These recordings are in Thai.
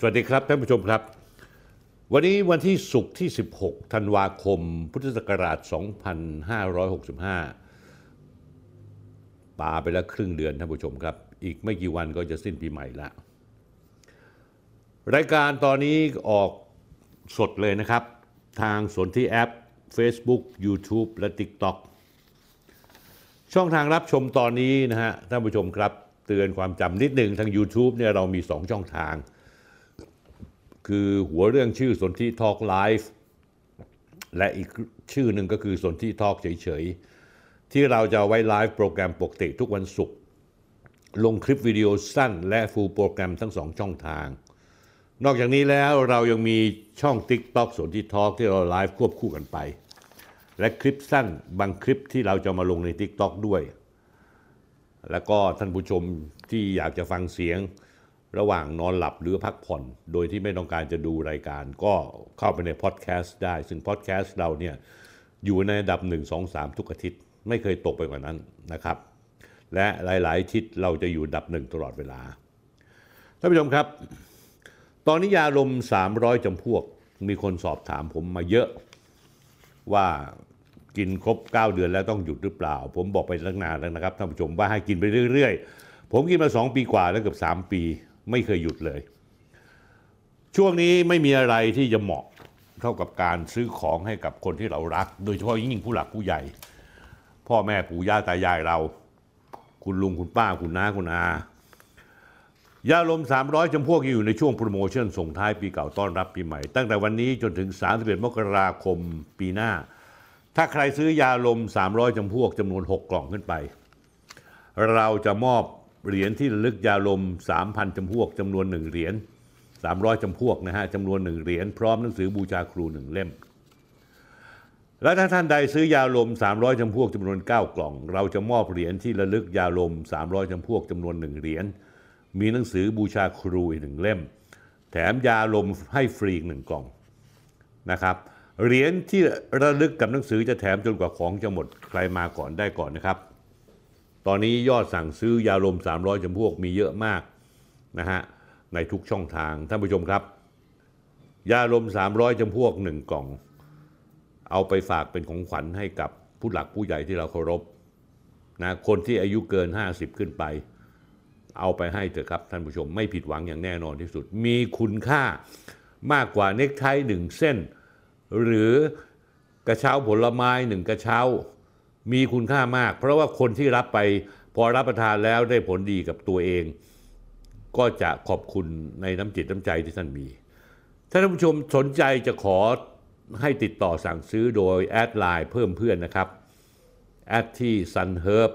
สวัสดีครับท่านผู้ชมครับ วันนี้วันที่ศุกร์ที่ 16 ธันวาคม พุทธศักราช 2565 ปาไปแล้วครึ่งเดือนท่านผู้ชมครับ อีกไม่กี่วันก็จะสิ้นปีใหม่ล้วรายการตอนนี้ออกสดเลยนะครับ ทางสนที่แอป Facebook YouTube และ TikTok ช่องทางรับชมตอนนี้นะฮะท่านผู้ชมครับเตือนความจำนิดหนึ่งทาง YouTube เนี่ยเรามี 2 ช่องทาง คือหัวเรื่องชื่อสนธิ Talk Live และอีกชื่อหนึ่งก็คือสนธิ Talk เฉยๆ ที่เราจะไว้ไลฟ์โปรแกรมปกติทุกวันศุกร์ลงคลิปวิดีโอสั้นและ full program ทั้งสองช่องทาง นอกจากนี้แล้วเรายังมีช่อง TikTok สนที่ทอล์กที่เราไลฟ์ควบคู่กันไป และคลิปสั้นบางคลิปที่เราจะมาลงใน TikTok ด้วย แล้วก็ท่านผู้ชมที่อยากจะฟังเสียง ระหว่างนอนหลับหรือพักผ่อน โดยที่ไม่ต้องการจะดูรายการ ก็เข้าไปในพอดแคสต์ได้ ซึ่งพอดแคสต์เราเนี่ยอยู่ในอันดับ 1 2 3 ทุกอาทิตย์ ไม่เคยตกไปกว่านั้นนะครับ และหลายๆอาทิตย์เราจะอยู่ดับหนึ่งตลอดเวลาท่านผู้ชมครับ ตอนนี้ยาลม 300จำพวก มีคนสอบถามผมมาเยอะว่ากินครบ 9 เดือนแล้วต้องหยุดหรือเปล่า ผมบอกไปตั้งนานแล้วนะครับท่านผู้ชมว่าให้กินไปเรื่อย ๆ ผมกินมา 2 ปีกว่าแล้วเกือบ3 ปี ไม่เคยหยุดเลย ช่วงนี้ไม่มีอะไรที่จะเหมาะเท่ากับการซื้อของให้กับคนที่เรารัก โดยเฉพาะยิ่งผู้หลักผู้ใหญ่ พ่อแม่ปู่ย่าตายายเรา คุณลุงคุณป้าคุณน้าคุณอายาลม 300 จำพวกอยู่ในช่วงโปรโมชั่นส่งท้ายปีเก่าต้อนรับปีใหม่ ตั้งแต่วันนี้จนถึง 31 มกราคมปีหน้า ถ้าใครซื้อยาลม 300 จำพวกจำนวน 6 กล่องขึ้นไป เราจะมอบ เหรียญที่ระลึกยาลม 3,000 จำพวกจำนวน 1 เหรียญ 300 จำพวกนะฮะจำนวน 1 เหรียญพร้อมหนังสือบูชาครู 1 เล่ม และถ้าท่านใดซื้อยาลม 300 จำพวกจำนวน 9 กล่อง เราจะมอบเหรียญที่ระลึกยาลม 300 จำพวกจำนวน 1 เหรียญมีหนังสือบูชาครูอีกหนึ่งเล่ม แถมยาลมให้ฟรีอีกหนึ่งกล่องนะครับเหรียญที่ระลึกกับหนังสือจะแถมจนกว่าของจะหมดใครมาก่อนได้ก่อนนะครับ ตอนนี้ยอดสั่งซื้อยาลม 300จำพวกมีเยอะมากนะฮะในทุกช่องทางท่านผู้ชมครับ ยาลม 300จำพวกหนึ่งกล่อง เอาไปฝากเป็นของขวัญให้กับผู้หลักผู้ใหญ่ที่เราเคารพนะคนที่อายุเกิน 50 ขึ้นไป เอาไปให้เถอะครับ ท่านผู้ชมไม่ผิดหวังอย่างแน่นอนที่สุด มีคุณค่ามากกว่าเน็กไทหนึ่งเส้น หรือกระเช้าผลไม้หนึ่งกระเช้า มีคุณค่ามาก เพราะว่าคนที่รับไปพอรับประทานแล้วได้ผลดีกับตัวเอง ก็จะขอบคุณในน้ำจิตน้ำใจที่ท่านมีถ้าท่านผู้ชมสนใจจะขอให้ติดต่อสั่งซื้อโดยแอดไลน์เพิ่มเพื่อนนะครับแอดที่ sunherb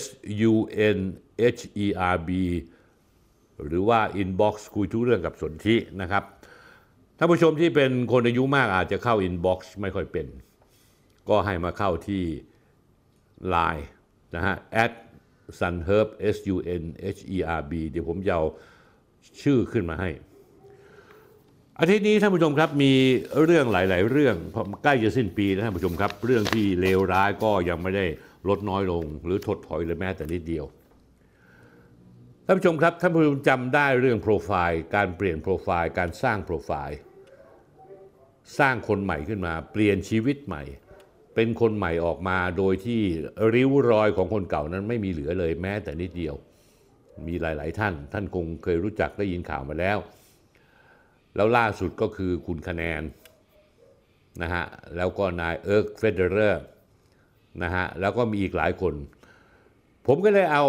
S U N H E R B หรือว่า inbox คุยทุกเรื่องกับสนธินะครับท่านผู้ชมที่เป็นคนอายุมากอาจจะเข้า inbox ไม่ค่อยเป็น ก็ให้มาเข้าที่ Line นะฮะ at sunherb S U N H E R B เดี๋ยวผมจะเอาชื่อขึ้นมาให้อาทิตย์นี้ท่านผู้ชมครับมีเรื่องหลาย ๆ เรื่องพราะใกล้จะสิ้นปีนะท่านผู้ชมครับ เรื่องที่เลวร้ายก็ยังไม่ได้ลดน้อยลง หรือถดถอยเลยแม้แต่นิดเดียวท่านผู้ชมครับท่านผู้ชมจำได้เรื่องโปรไฟล์การเปลี่ยนโปรไฟล์การสร้างโปรไฟล์ สร้างคนใหม่ขึ้นมา เปลี่ยนชีวิตใหม่ เป็นคนใหม่ออกมาโดยที่ริ้วรอยของคนเก่านั้นไม่มีเหลือเลยแม้แต่นิดเดียว มีหลาย ๆ ท่าน ท่านคงเคยรู้จักได้ยินข่าวมาแล้ว แล้วล่าสุดก็คือคุณคะแนนนะฮะแล้วก็นายเอิร์กเลเดอร์นะฮะแล้วก็มีอีกหลายคน ผมก็เลยเอา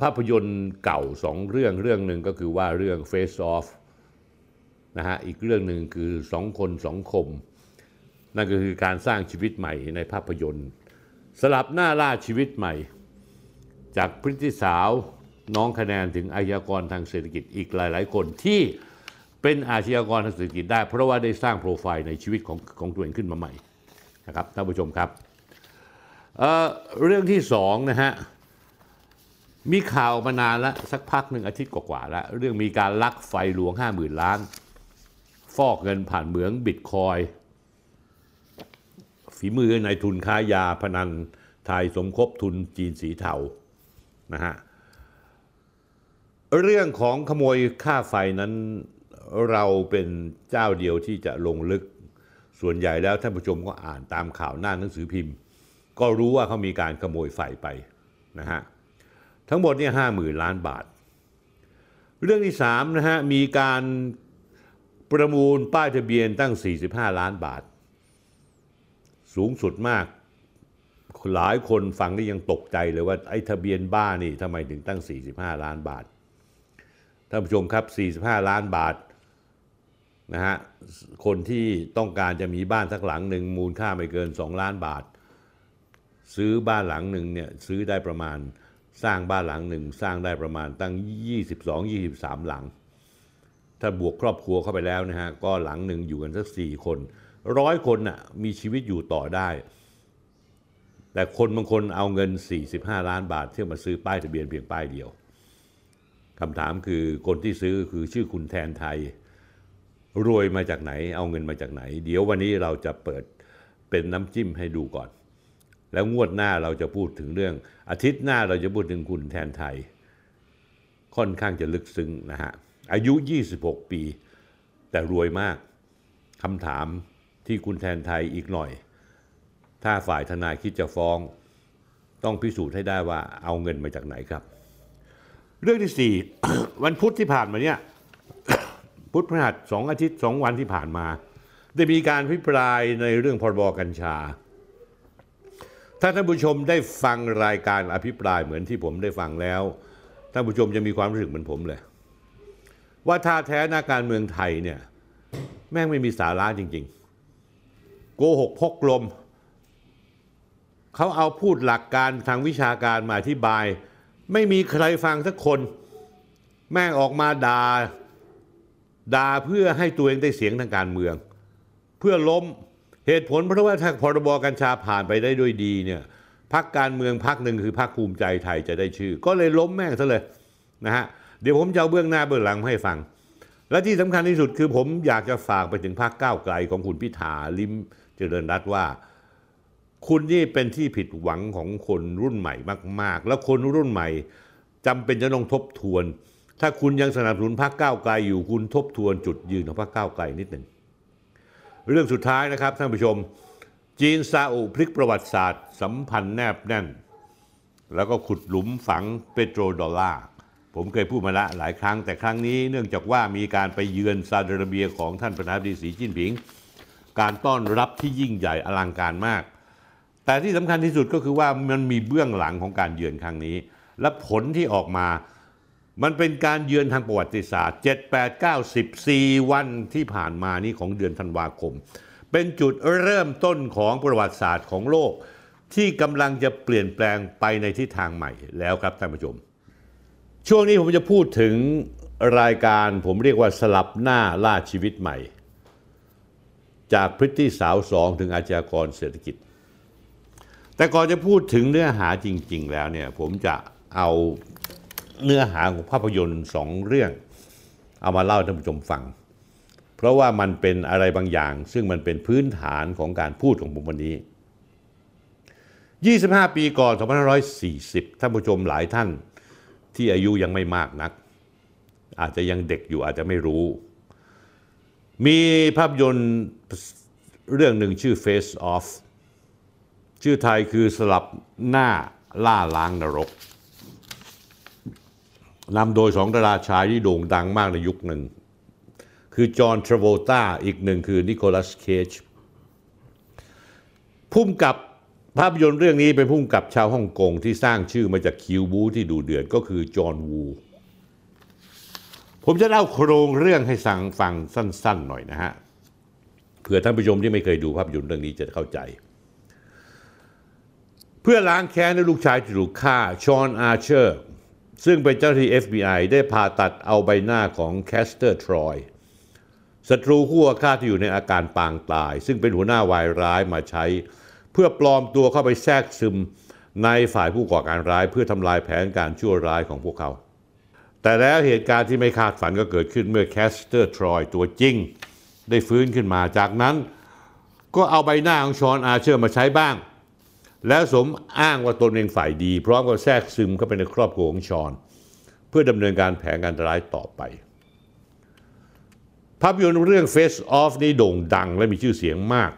ภาพยนตร์เก่าสองเรื่องเรื่องหนึ่งก็คือว่าเรื่อง Face Off นะฮะอีกเรื่องหนึ่งคือสองคนสองคม นั่นก็คือการสร้างชีวิตใหม่ในภาพยนตร์ สลับหน้าล่าชีวิตใหม่ จากพริติสาวน้องคะแนนถึงอาชญากรทางเศรษฐกิจอีกหลาย ๆ คนที่เป็นอาชญากรทางเศรษฐกิจได้ เพราะว่าได้สร้างโปรไฟล์ในชีวิตของของตัวเองขึ้นมาใหม่นะครับท่านผู้ชมครับเเรื่องที่สองนะฮะมีข่าวมานานแล้วสักพักหนึ่งอาทิตย์กว่าๆแล้วเรื่องมีการลักไฟหลวงห้าหมื่นล้าน ฟอกเงินผ่านเหมืองบิตคอย ฝีมือในทุนค้ายาพนันไทยสมคบทุนจีนสีเทานะฮะเรื่องของขโมยค่าไฟนั้นเราเป็นเจ้าเดียวที่จะลงลึกส่วนใหญ่แล้วท่านผู้ชมก็อ่านตามข่าวหน้าหนังสือพิมพ์ ก็รู้ว่าเขามีการขโมยไฟไปนะฮะทั้งหมดเนี่ยห้าหมื่นล้านบาท เรื่องที่สามนะฮะมีการประมูลป้ายทะเบียนตั้ง 45 ล้านบาท สูงสุดมาก หลายคนฟังได้ยังตกใจเลยว่าไอ้ทะเบียนบ้านี่ทำไมถึงตั้ง 45 ล้านบาทท่านผู้ชมครับ 45 ล้านบาทนะฮะคนที่ต้องการจะมีบ้านสักหลังหนึ่งมูลค่าไม่เกิน 2 ล้านบาท ซื้อบ้านหลังหนึ่งเนี่ยซื้อได้ประมาณสร้างบ้านหลังหนึ่งสร้างได้ประมาณตั้ง 22-23 หลัง ถ้าบวกครอบครัวเข้าไปแล้วนะฮะก็หลังหนึ่งอยู่กันสักสี่คน ร้อยคนน่ะมีชีวิตอยู่ต่อได้ แต่คนบางคนเอาเงิน 45 ล้านบาทเที่ยวมาซื้อป้ายทะเบียนเพียงป้ายเดียวคำถามคือคนที่ซื้อคือชื่อคุณแทนไทย รวยมาจากไหน เอาเงินมาจากไหน เดี๋ยววันนี้เราจะเปิดเป็นน้ำจิ้มให้ดูก่อน แล้วงวดหน้าเราจะพูดถึงเรื่อง อาทิตย์หน้าเราจะพูดถึงคุณแทนไทย ค่อนข้างจะลึกซึ้งนะฮะอายุ 26 ปี แต่รวยมากคำถาม ที่คุณแทนไทยอีกหน่อย ถ้าฝ่ายทนายคิดจะฟ้อง ต้องพิสูจน์ให้ได้ว่าเอาเงินมาจากไหนครับ เรื่องที่สี่วันพุธที่ผ่านมาเนี่ยพุธพฤหัสสองอาทิตย์สองวันที่ผ่านมา ได้มีการพิปรายในเรื่องพรบกัญชา ถ้าท่านผู้ชมได้ฟังรายการอภิปรายเหมือนที่ผมได้ฟังแล้วท่านผู้ชมจะมีความรู้สึกเหมือนผมเลย ว่าท่าแท้หน้าการเมืองไทยเนี่ย แม่งไม่มีสาระจริง ๆ โกหกพกลม เขาเอาพูดหลักการทางวิชาการมาอธิบาย ไม่มีใครฟังสักคน แม่งออกมาดา่าด่าเพื่อให้ตัวเองได้เสียงทางการเมือง เพื่อล้มเหตุผลเพราะว่าถ้าพรบกัญชาผ่านไปได้ด้วยดีเนี่ยพักการเมืองพักหนึ่งคือพักภูมิใจไทยจะได้ชื่อ ก็เลยล้มแม่งซะเลยนะฮะเดี๋ยวผมจะเอาเบื้องหน้าเบื้องหลังให้ฟัง และที่สำคัญที่สุดคือผมอยากจะฝากไปถึงพักก้าวไกลของคุณพิธาลิม จริญรัตว่า คุณนี่เป็นที่ผิดหวังของคนรุ่นใหม่มาก ๆ แล้วคนรุ่นใหม่จำเป็นจะต้องทบทวน ถ้าคุณยังสนับสนุนพรรคก้าวไกลอยู่คุณทบทวนจุดยืนของพรรคก้าวไกลนิดหนึ่งเรื่องสุดท้ายนะครับท่านผู้ชม จีนซาอุพลิกประวัติศาสตร์ สัมพันธ์แนบแน่น แล้วก็ขุดหลุมฝังเปโตรดอลลาร์ผมเคยพูดมาละหลายครั้งแต่ครั้งนี้เนื่องจากว่ามีการไปเยือนซาอุดิอาระเบียของท่านประธานาธิบดีสีจิ้นผิง การต้อนรับที่ยิ่งใหญ่อลังการมาก แต่ที่สำคัญที่สุดก็คือว่ามันมีเบื้องหลังของการเยือนครั้งนี้ และผลที่ออกมา มันเป็นการเยือนทางประวัติศาสตร์ 7 8 9 14วันที่ผ่านมานี้ของเดือนธันวาคม เป็นจุดเริ่มต้นของประวัติศาสตร์ของโลก ที่กำลังจะเปลี่ยนแปลงไปในทิศทางใหม่แล้วครับท่านผู้ชม ช่วงนี้ผมจะพูดถึงรายการผมเรียกว่าสลับหน้าล่าชีวิตใหม่ จากพริตตี้สาวสองถึงอาชญากรเศรษฐกิจ แต่ก่อนจะพูดถึงเนื้อหาจริง ๆ แล้วเนี่ยผมจะเอาเนื้อหาของภาพยนตร์สองเรื่อง เอามาเล่าท่านผู้ชมฟัง เพราะว่ามันเป็นอะไรบางอย่าง ซึ่งมันเป็นพื้นฐานของการพูดของผมวันนี้ 25 ปีก่อน 2540 ท่านผู้ชมหลายท่านที่อายุยังไม่มากนัก อาจจะยังเด็กอยู่อาจจะไม่รู้ มีภาพยนตร์เรื่องหนึ่งชื่อ Face Off ชื่อไทยคือสลับหน้าล่าล้างนรกนำโดยสองดาราชายที่โด่งดังมากในยุคหนึ่ง คือจอห์นทรโวลตาอีกหนึ่งคือนิโคลัสเคจพุ่มกับภาพยนตร์เรื่องนี้เป็นพุ่มกับชาวฮ่องกงที่สร้างชื่อมาจากคิวบูที่ดูเดือดก็คือจอห์นวู ผมจะเล่าโครงเรื่องให้ท่านฟังสั้น ๆ หน่อยนะฮะเผื่อท่านผู้ชมที่ไม่เคยดูภาพยนตร์เรื่องนี้จะเข้าใจ เพื่อล้างแค้นในลูกชายที่ถูกฆ่าฌอนอาร์เชอร์ ซึ่งเป็นเจ้าหน้าที่ FBI ได้ผ่าตัดเอาใบหน้าของแคสเตอร์ทรอยศัตรูคู่อาฆาตที่อยู่ในอาการปางตาย ซึ่งเป็นหัวหน้าวายร้ายมาใช้ เพื่อปลอมตัวเข้าไปแทรกซึมในฝ่ายผู้ก่อการร้าย เพื่อทำลายแผนการชั่วร้ายของพวกเขา แต่แล้วเหตุการณ์ที่ไม่คาดฝันก็เกิดขึ้นเมื่อแคสเตอร์ทรอยตัวจริง ได้ฟื้นขึ้นมาจากนั้น ก็เอาใบหน้าของฌอนอาร์เชอร์มาใช้บ้าง แล้วสมอ้างว่าตนเองฝ่ายดี พร้อมกับแทรกซึมเข้าไปในครอบครัวของฌอน เพื่อดำเนินการแผนการร้ายต่อไปภาพยนตร์เรื่อง Face Off นี้โด่งดังและมีชื่อเสียงมาก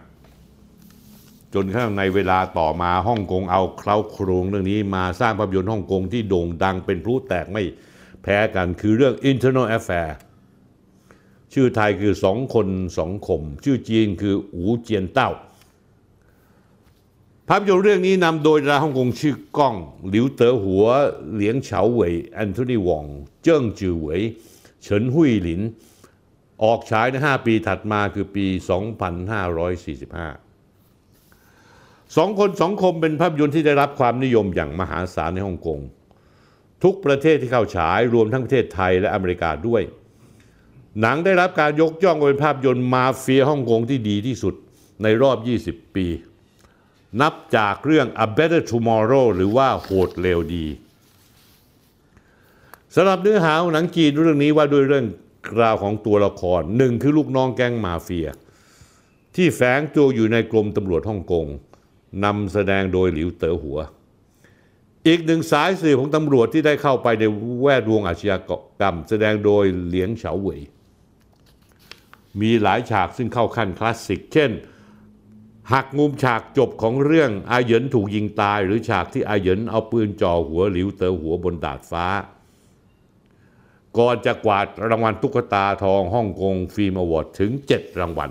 จนกระทั่งในเวลาต่อมาฮ่องกงเอาเค้าโครงเรื่องนี้มาสร้างภาพยนตร์ฮ่องกงที่โด่งดังเป็นพลุแตกไม่ แพ้กันคือเรื่อง Internal Affair ชื่อไทยคือสองคนสองคม ชื่อจีนคืออูเจียนเต้าภาพยนตร์เรื่องนี้นำโดยดาราฮ่องกงชื่อก้อง หลิวเต๋อหัว เหลียงเฉาเหวยแอนโทนีวอง เจิ้งจือเหวยเฉินหุยหลิน ออกฉายใน 5 ปีถัดมาคือปี 2545สองคนสองคมเป็นภาพยนตร์ที่ได้รับความนิยมอย่างมหาศาลในฮ่องกง ทุกประเทศที่เข้าฉายรวมทั้งประเทศไทยและอเมริกาด้วย หนังได้รับการยกย่องว่าเป็นภาพยนตร์มาเฟียฮ่องกงที่ดีที่สุดในรอบ 20 ปี นับจากเรื่อง A Better Tomorrow หรือว่าโหดเร็วดีสำหรับเนื้อหาของหนังจีนเรื่องนี้ว่าด้วยเรื่องราวของตัวละครหนึ่งคือลูกน้องแก๊งมาเฟีย ที่แฝงตัวอยู่ในกรมตำรวจฮ่องกงนำแสดงโดยหลิวเต๋อหัว อีกหนึ่งสายสื่อของตำรวจที่ได้เข้าไปในแวดวงอาชญากรรม แสดงโดยเหลียงเฉาเหวย มีหลายฉากซึ่งเข้าขั้นคลาสสิก เช่น หักมุมฉากจบของเรื่องอาเหยินถูกยิงตาย หรือฉากที่อาเหยินเอาปืนจ่อหัวหลิวเตอหัวบนดาดฟ้า ก่อนจะกวาดรางวัลตุ๊กตาทองฮ่องกงฟิล์มอวอร์ดถึง 7 รางวัล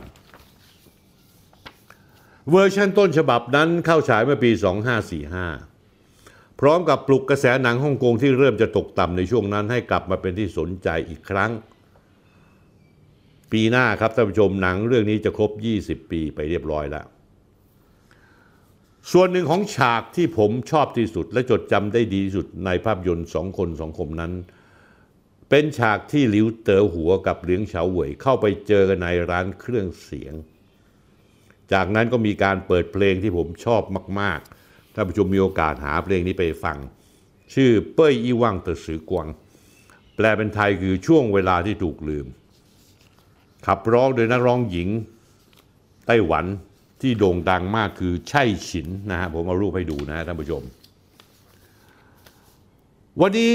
เวอร์ชันต้นฉบับนั้นเข้าฉายเมื่อปี 2545 ร้อมกับปลุกกระแสหนังฮ่องกงที่เริ่มจะตกต่ำในช่วงนั้นให้กลับมาเป็นที่สนใจอีกครั้ง ปีหน้าครับท่านผู้ชมหนังเรื่องนี้จะครบ 20 ปีไปเรียบร้อยแล้ว ส่วนหนึ่งของฉากที่ผมชอบที่สุดและจดจำได้ดีที่สุดในภาพยนตร์สองคนสองคมนั้น เป็นฉากที่หลิวเต๋อหัวกับเหลียงเฉาเหวยเข้าไปเจอกันในร้านเครื่องเสียง จากนั้นก็มีการเปิดเพลงที่ผมชอบมาก ๆ ท่านผู้ชมมีโอกาสหาเพลงนี้ไปฟัง ชื่อเป้ยอีว่างเตอสือกวางแปลเป็นไทยคือช่วงเวลาที่ถูกลืม ขับร้องโดยนักร้องหญิงไต้หวันที่โด่งดังมากคือไช่ฉินนะฮะผมเอารูปให้ดูนะฮะท่านผู้ชม วันนี้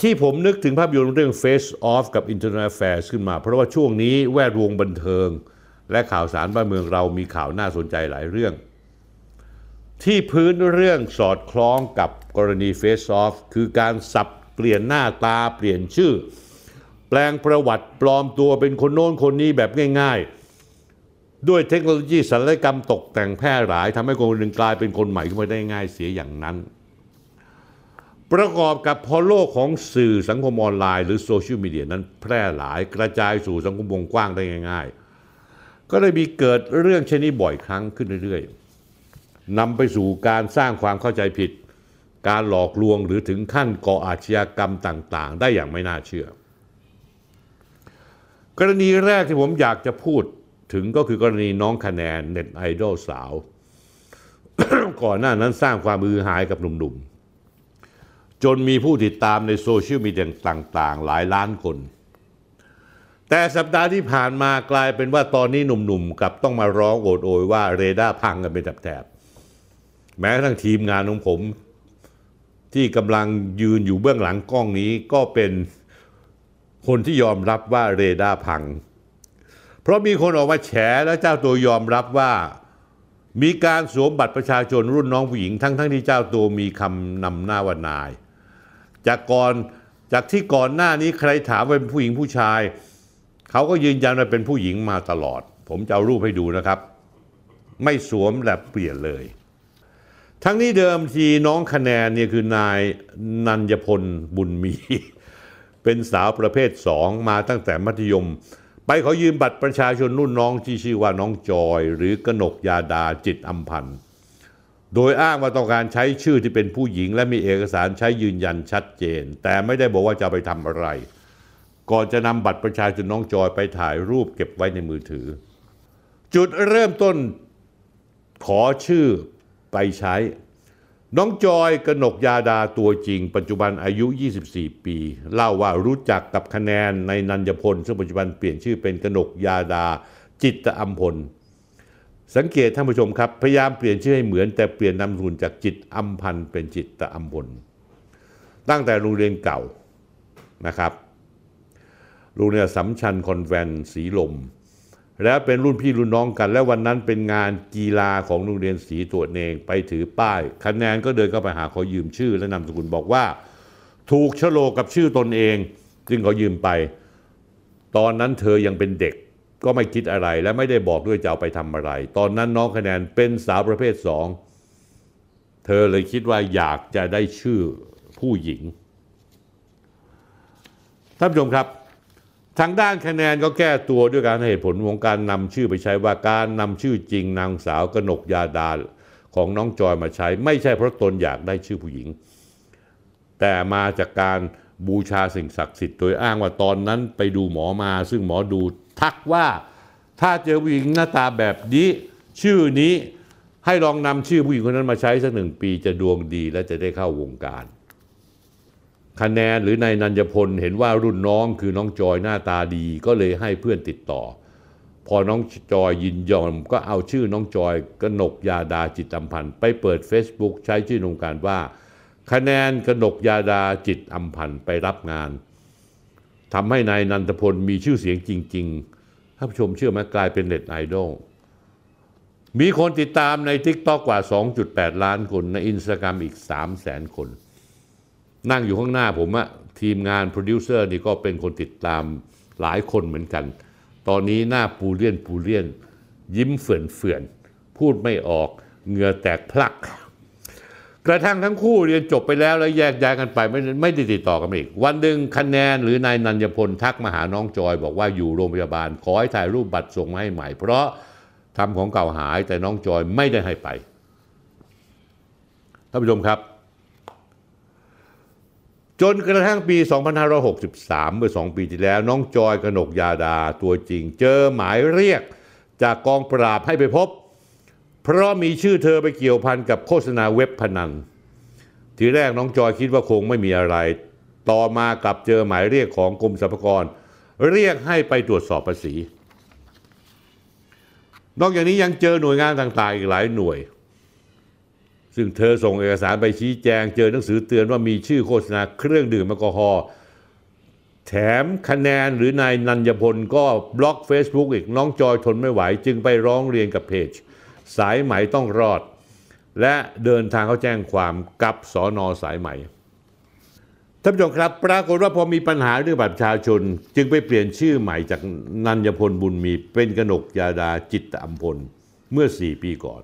ที่ผมนึกถึงภาพยนตร์เรื่อง Face Off กับ Internal Affairs ขึ้นมา เพราะว่าช่วงนี้แวดวงบันเทิง และข่าวสารบ้านเมืองเรามีข่าวน่าสนใจหลายเรื่อง ที่พื้นเรื่องสอดคล้องกับกรณี Face Off คือการสับเปลี่ยนหน้าตาเปลี่ยนชื่อ แปลงประวัติปลอมตัวเป็นคนโน้นคนนี้แบบง่าย ๆ ด้วยเทคโนโลยีศัลยกรรมตกแต่งแพร่หลายทำให้คนหนึ่งกลายเป็นคนใหม่ขึ้นมาได้ง่ายเสียอย่างนั้น ประกอบกับพอโลกของสื่อสังคมออนไลน์หรือโซเชียลมีเดียนั้นแพร่หลายกระจายสู่สังคมวงกว้างได้ง่าย ๆ ก็เลยมีเกิดเรื่องเช่นนี้บ่อยครั้งขึ้นเรื่อยๆ นำไปสู่การสร้างความเข้าใจผิด การหลอกลวงหรือถึงขั้นก่ออาชญากรรมต่างๆ ได้อย่างไม่น่าเชื่อ กรณีแรกที่ผมอยากจะพูดถึงก็คือกรณีน้องคะแนนเน็ตไอดอลสาว ก่อนหน้านั้นสร้างความมือหายกับหนุ่มๆ จนมีผู้ติดตามในโซเชียลมีเดียต่างๆ หลายล้านคน แต่สัปดาห์ที่ผ่านมากลายเป็นว่าตอนนี้หนุ่มๆกับต้องมาร้องโอดโอยว่าเรดาร์พังกันเป็นแถบ แม้กระทั่งทีมงานของผม ที่กำลังยืนอยู่เบื้องหลังกล้องนี้ก็เป็นคนที่ยอมรับว่าเรดาร์พัง เพราะมีคนออกมาแฉแล้วเจ้าตัวยอมรับว่า มีการสวมบัตรประชาชนรุ่นน้องผู้หญิงทั้งทั้งที่เจ้าตัวมีคำนำหน้าว่านาย จากก่อนจากที่ก่อนหน้านี้ใครถามว่าเป็นผู้หญิงผู้ชาย เขาก็ยืนยันว่าเป็นผู้หญิงมาตลอด ผมจะเอารูปให้ดูนะครับ ไม่สวมและเปลี่ยนเลย ทั้งนี้เดิมทีน้องคะแนนเนี่ยคือนายนันยพลบุญมี เป็นสาวประเภทสองมาตั้งแต่มัธยม ไปขอยืมบัตรประชาชนรุ่นน้องที่ชื่อว่าน้องจอย หรือกนกยาดาจิตอัมพันธ์โดยอ้างว่าต้องการใช้ชื่อที่เป็นผู้หญิง และมีเอกสารใช้ยืนยันชัดเจน แต่ไม่ได้บอกว่าจะไปทำอะไร ก่อนจะนำบัตรประชาชนน้องจอยไปถ่ายรูปเก็บไว้ในมือถือ จุดเริ่มต้นขอชื่อ ไปใช้ น้องจอยกนกยาดาตัวจริง ปัจจุบันอายุ 24 ปี เล่าว่ารู้จักกับคะแนนในนันยพล ซึ่งปัจจุบันเปลี่ยนชื่อเป็นกนกยาดาจิตอัมพล สังเกตท่านผู้ชมครับ พยายามเปลี่ยนชื่อให้เหมือน แต่เปลี่ยนนามสกุลจากจิตอัมพันเป็นจิตตอัมพล ตั้งแต่โรงเรียนเก่านะครับโรงเรียนสัมชัญคอนแวนสีลม แล้วเป็นรุ่นพี่รุ่นน้องกัน และวันนั้นเป็นงานกีฬาของโรงเรียนสีตัวเองไปถือป้ายคะแนนก็เดินเข้าไปหาขอยืมชื่อ และนามสกุลบอกว่า ถูกชโลกับชื่อตนเอง จึงขอยืมไป ตอนนั้นเธอยังเป็นเด็กก็ไม่คิดอะไรและไม่ได้บอกด้วยจะเอาไปทำอะไร ตอนนั้นน้องคะแนนเป็นสาวประเภทสองเธอเลยคิดว่าอยากจะได้ชื่อผู้หญิงท่านผู้ชมครับ ทางด้านคะแนนก็แก้ตัวด้วยการให้เหตุผลของการนำชื่อไปใช้ว่าการนำชื่อจริงนางสาวกนกยาดาของน้องจอยมาใช้ ไม่ใช่เพราะตนอยากได้ชื่อผู้หญิง แต่มาจากการบูชาสิ่งศักดิ์สิทธิ์โดยอ้างว่าตอนนั้นไปดูหมอมา ซึ่งหมอดูทักว่าถ้าเจอผู้หญิงหน้าตาแบบนี้ ชื่อนี้ให้ลองนำชื่อผู้หญิงคนนั้นมาใช้สักหนึ่งปีจะดวงดีและจะได้เข้าวงการ คะแนนหรือนายนันยพลเห็นว่ารุ่นน้องคือน้องจอยหน้าตาดีก็เลยให้เพื่อนติดต่อ พอน้องจอยยินยอมก็เอาชื่อน้องจอยกนกยาดาจิตอัมพันธ์ไปเปิด Facebook ใช้ชื่อโครงการว่า คะแนนกนกยาดาจิตอัมพันธ์ไปรับงานทำให้นายนันทพลมีชื่อเสียงจริง ๆ ท่านผู้ชมเชื่อไหมกลายเป็นเน็ตไอดอลมีคนติดตามใน TikTok กว่า 2.8 ล้านคนในอินสตาแกรมอีก 3 0 0แสนคน นั่งอยู่ข้างหน้าผมอะทีมงานโปรดิวเซอร์นี่ก็เป็นคนติดตามหลายคนเหมือนกัน ตอนนี้หน้าปูเลียนปูเลียน ยิ้มเฟื่อนเฟื่อนพูดไม่ออกเหงื่อแตกพลัก กระทั่งทั้งคู่เรียนจบไปแล้วแล้วแยกย้ายกันไปไม่ไม่ได้ติดต่อกันอีก วันหนึ่งคะแนนหรือนายนันยพลทักมาหาน้องจอยบอกว่าอยู่โรงพยาบาล ขอให้ถ่ายรูปบัตรส่งมาให้ใหม่ เพราะทำของเก่าหายแต่น้องจอยไม่ได้ให้ไปท่านผู้ชมครับ จนกระทั่งปี 2563 เมื่อ 2 ปีที่แล้ว น้องจอยกนกยาดาตัวจริง เจอหมายเรียกจากกองปราบให้ไปพบ เพราะมีชื่อเธอไปเกี่ยวพันกับโฆษณาเว็บพนัน ทีแรกน้องจอยคิดว่าคงไม่มีอะไร ต่อมากลับเจอหมายเรียกของกรมสรรพากร เรียกให้ไปตรวจสอบภาษี นอกจากนี้ยังเจอหน่วยงานต่างๆ อีกหลายหน่วย ซึ่งเธอส่งเอกสารไปชี้แจง เจอหนังสือเตือนว่ามีชื่อโฆษณาเครื่องดื่มแอลกอฮอล์แถมคะแนนหรือนายนันยพลก็บล็อก Facebook อีกน้องจอยทนไม่ไหว จึงไปร้องเรียนกับเพจ สายไหมต้องรอด และเดินทางเขาแจ้งความกับสอนอสายไหมท่านผู้ชมครับปรากฏว่าพอมีปัญหาเรื่องบัตรประชาชน จึงไปเปลี่ยนชื่อใหม่จากนันยพลบุญมีเป็นกนกยาดาจิตตอัมพลเมื่อ 4 ปีก่อน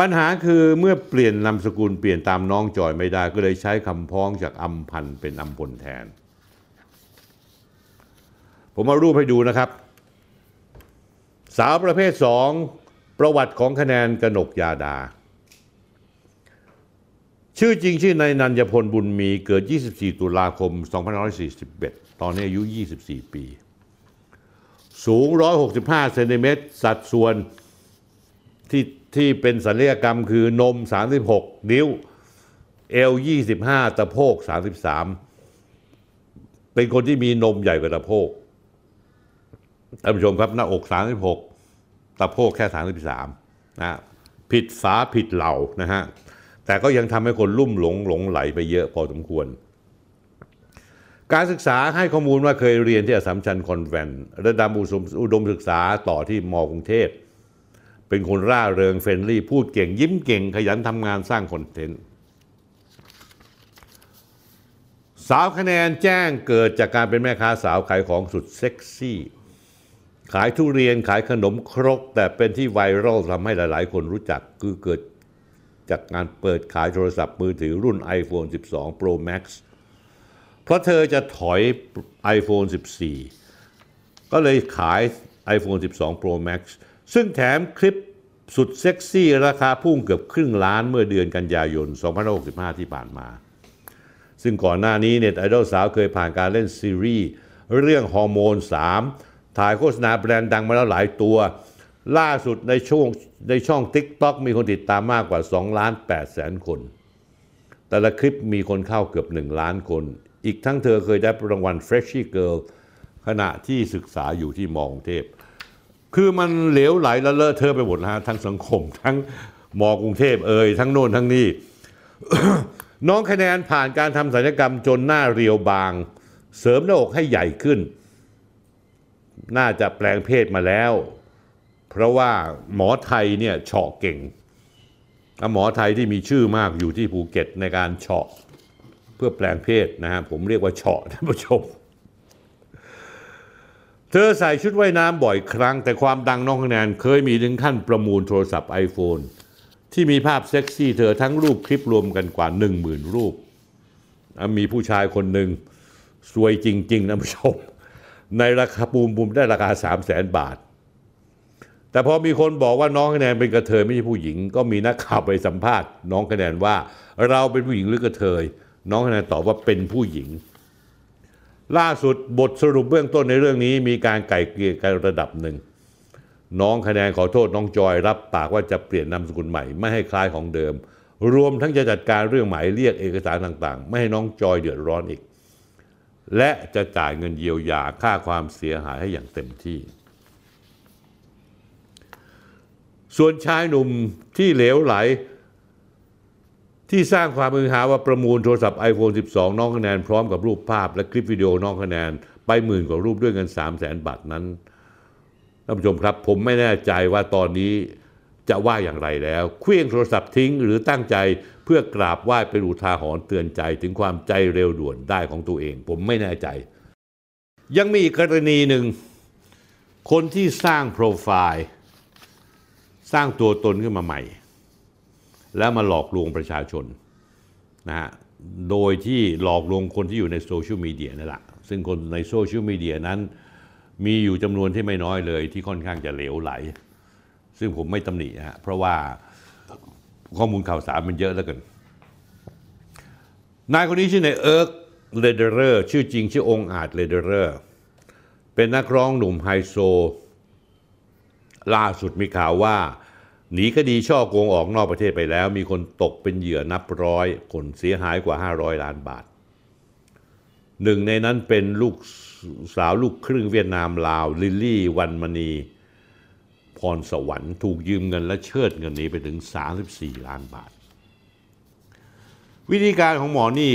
ปัญหาคือเมื่อเปลี่ยนนามสกุลเปลี่ยนตามน้องจอยไม่ได้ ก็เลยใช้คำพ้องจากอัมพันธ์เป็นอัมพลแทน ผมเอารูปให้ดูนะครับ สาวประเภทสองประวัติของคะแนนกนกยาดา ชื่อจริงชื่อนายนันยพลบุญมีเกิด 24 ตุลาคม 2541 ตอนนี้อายุ 24 ปี สูง 165 เซนติเมตร สัดส่วนที่ ที่เป็นศัลยกรรมคือนม 36 นิ้ว เอว 25 ตะโพก 33 เป็นคนที่มีนมใหญ่กว่าตะโพกท่านผู้ชมครับหน้าอก 36 ตะโพกแค่ 33 นะผิดฝาผิดเหล่านะฮะ แต่ก็ยังทำให้คนลุ่มหลงหลงไหลไปเยอะพอสมควร การศึกษาให้ข้อมูลว่าเคยเรียนที่อัสสัมชัญคอนแวนต์ระดับอุดมศึกษาต่อที่มกรุงเทพ เป็นคนร่าเริง friendly พูดเก่งยิ้มเก่ง ขยันทำงานสร้างคอนเทนต์สาวคะแนนแจ้งเกิดจากการเป็นแม่ค้าสาวขายของสุดเซ็กซี่ ขายทุเรียนขายขนมครก แต่เป็นที่ไวรัลทำให้หลาย ๆ คนรู้จักคือเกิดจากการเปิดขายโทรศัพท์มือถือรุ่น iPhone 12 Pro Max เพราะเธอจะถอย iPhone 14 ก็เลยขาย iPhone 12 Pro Max ซึ่งแถมคลิปสุดเซ็กซี่ราคาพุ่งเกือบครึ่งล้านเมื่อเดือนกันยายน 2565 ที่ผ่านมา ซึ่งก่อนหน้านี้เน็ตไอดอลสาวเคยผ่านการเล่นซีรีส์เรื่องฮอร์โมน 3 ถ่ายโฆษณาแบรนด์ดังมาแล้วหลายตัว ล่าสุดในช่วงในช่อง TikTok มีคนติดตามมากกว่า 2 ล้าน8แสนคน แต่ละคลิปมีคนเข้าเกือบ 1 ล้านคน อีกทั้งเธอเคยได้รางวัล Freshie Girl ขณะที่ศึกษาอยู่ที่มองเทพ คือมันเหลวไหลและเลอะเทอะไปหมดนะฮะทั้งสังคม ทั้งมอกรุงเทพเอ่ยทั้งโน่นทั้งนี่ น้องคะแนนผ่านการทำศัลยกรรมจนหน้าเรียวบาง เสริมหน้าอกให้ใหญ่ขึ้น น่าจะแปลงเพศมาแล้ว เพราะว่าหมอไทยเนี่ยเฉาะเก่งอะหมอไทยที่มีชื่อมากอยู่ที่ภูเก็ตในการเฉาะเพื่อแปลงเพศนะฮะผมเรียกว่าเฉาะท่านผู้ชม เธอใส่ชุดว่ายน้ำบ่อยครั้ง แต่ความดังน้องคะแนนเคยมีถึงขั้นประมูลโทรศัพท์ iPhone ที่มีภาพเซ็กซี่เธอทั้งรูปคลิปรวมกันกว่า 1 0,000 รูป มีผู้ชายคนหนึ่งสวยจริง ๆนะผู้ชม ในราคาปูมปูมได้ราคา 3 0 0แสนบาท แต่พอมีคนบอกว่าน้องคะแนนเป็นกระเทยไม่ใช่ผู้หญิง ก็มีนักข่าวไปสัมภาษณ์ น้องคะแนนว่า เราเป็นผู้หญิงหรือกระเทย น้องคะแนนตอบว่าเป็นผู้หญิง ล่าสุดบทสรุปเบื้องต้นในเรื่องนี้ มีการไก่เกลี่ยกันระดับหนึ่ง น้องคะแนนขอโทษน้องจอยรับปากว่าจะเปลี่ยนนามสกุลใหม่ไม่ให้คล้ายของเดิม รวมทั้งจะจัดการเรื่องหมายเรียกเอกสารต่างๆ ไม่ให้น้องจอยเดือดร้อนอีก และจะจ่ายเงินเยียวยาค่าความเสียหายให้อย่างเต็มที่ ส่วนชายหนุ่มที่เหลวไหล ที่สร้างความมือหาว่าประมูลโทรศัพท์ iPhone 12 น้องคะแนนพร้อมกับรูปภาพและคลิปวิดีโอน้องคะแนน ไปหมื่นกว่ารูปด้วยเงิน 3 0 0แสนบาทนั้นท่านผู้ชมครับ ผมไม่แน่ใจว่าตอนนี้จะว่าอย่างไรแล้วเคลื่องโทรศัพท์ทิ้งหรือตั้งใจเพื่อกราบไหว้เป็นอุทาหรณ์เตือนใจถึงความใจเร็วด่วนได้ของตัวเอง ผมไม่แน่ใจ ยังมีอีกกรณีหนึ่ง คนที่สร้างโปรไฟล์ สร้างตัวตนขึ้นมาใหม่ แล้วมาหลอกลวงประชาชนนะฮะโดยที่หลอกลวงคนที่อยู่ในโซเชียลมีเดียนั่นแหละซึ่งคนในโซเชียลมีเดียนั้น มีอยู่จำนวนที่ไม่น้อยเลยที่ค่อนข้างจะเหลวไหล ซึ่งผมไม่ตำหนิฮะเพราะว่าข้อมูลข่าวสารมันเยอะแล้วกันนายคนนี้ชื่อนายเอิร์กเลเดอร์ชื่อจริงชื่อองค์อาจเลเดอร์เป็นนักร้องหนุ่มไฮโซ ล่าสุดมีข่าวว่า หนีคดีฉ้อโกงออกนอกประเทศไปแล้ว มีคนตกเป็นเหยื่อนับร้อย คนเสียหายกว่า 500 ล้านบาท หนึ่งในนั้นเป็นลูกสาวลูกครึ่งเวียดนามลาว ลิลลี่วันมณี พรสวรรค์ถูกยืมเงินและเชิดเงินนี้ไปถึง 34 ล้านบาท วิธีการของหมอนี่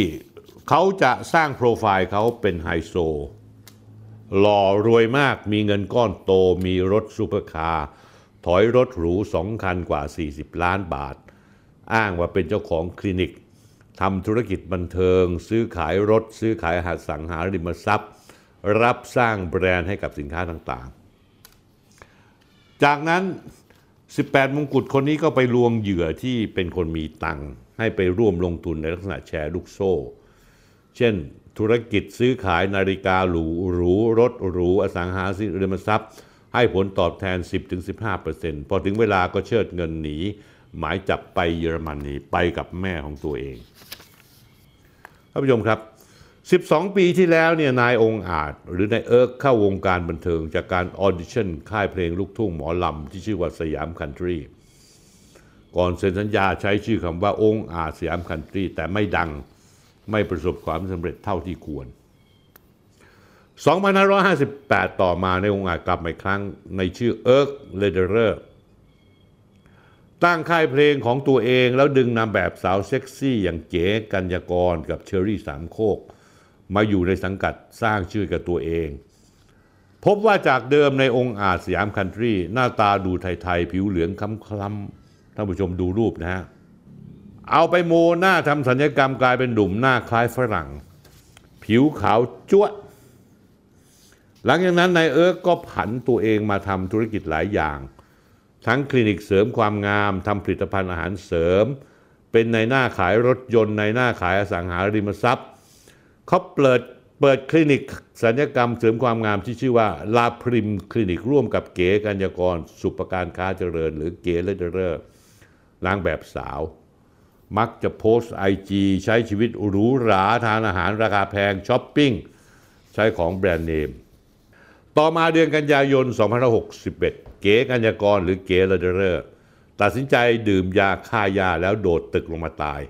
เขาจะสร้างโปรไฟล์เขาเป็นไฮโซหล่อรวยมากมีเงินก้อนโตมีรถซูเปอร์คาร์ ถอยรถหรูสองคันกว่า 40 ล้านบาท อ้างว่าเป็นเจ้าของคลินิกทำธุรกิจบันเทิง ซื้อขายรถ ซื้อขายอสังหาริมทรัพย์ รับสร้างแบรนด์ให้กับสินค้าต่างๆ จากนั้น 18 มงกุฎคนนี้ก็ไปลวงเหยื่อที่เป็นคนมีตังค์ให้ไปร่วมลงทุนในลักษณะแชร์ลูกโซ่ เช่น ธุรกิจซื้อขายนาฬิกาหรูหรูรถหรูอสังหาริมทรัพย์ ให้ผลตอบแทน 10-15%พอถึงเวลาก็เชิดเงินหนี หมายจับไปเยอรมนีไปกับแม่ของตัวเองท่านผู้ชมครับ 12 ปีที่แล้วเนี่ยนายองอาจ หรือนายเอิร์กเข้าวงการบันเทิงจากการออดิชั่นค่ายเพลงลูกทุ่งหมอลำที่ชื่อว่าสยามคันทรีก่อนเซ็นสัญญาใช้ชื่อคำว่าองอาจสยามคันทรีแต่ไม่ดังไม่ประสบความสำเร็จเท่าที่ควร 2558 ต่อมานายองอาจกลับมาอีกครั้งในชื่อเอิร์กเลเดอร์ตั้งค่ายเพลงของตัวเองแล้วดึงนางแบบสาวเซ็กซี่อย่างเก๋กัญญากรกับเชอรี่สามโคก มาอยู่ในสังกัดสร้างชื่อกับตัวเอง พบว่าจากเดิมนายองอาจสยามคันทรี หน้าตาดูไทย ๆ ผิวเหลืองคล้ำๆท่านผู้ชมดูรูปนะฮะ เอาไปโมหน้าทำสัญญกรรมกลายเป็นหนุ่มหน้าคล้ายฝรั่ง ผิวขาวจ้วะ หลังจากนั้นนายเอิร์กก็ผันตัวเองมาทำธุรกิจหลายอย่าง ทั้งคลินิกเสริมความงามทำผลิตภัณฑ์อาหารเสริม เป็นในหน้าขายรถยนต์ในหน้าขายอสังหาริมทรัพย์เขาเปิดเปิดคลินิกสัญญกรรมเสริมความงามที่ชื่อว่าลาพริมคลินิกร่วมกับเก๋กัญญากร สุปการค้าเจริญ หรือเก๋เลเดอร์นางแบบสาว มักจะโพสต์ไอจีใช้ชีวิตหรูหราทานอาหารราคาแพงช้อปปิ้งใช้ของแบรนด์เนม ต่อมาเดือนกันยายน 2561 เก๋กัญญากรหรือเก๋เลเดอร์ตัดสินใจดื่มยาฆ่าหญ้าแล้วโดดตึกลงมาตาย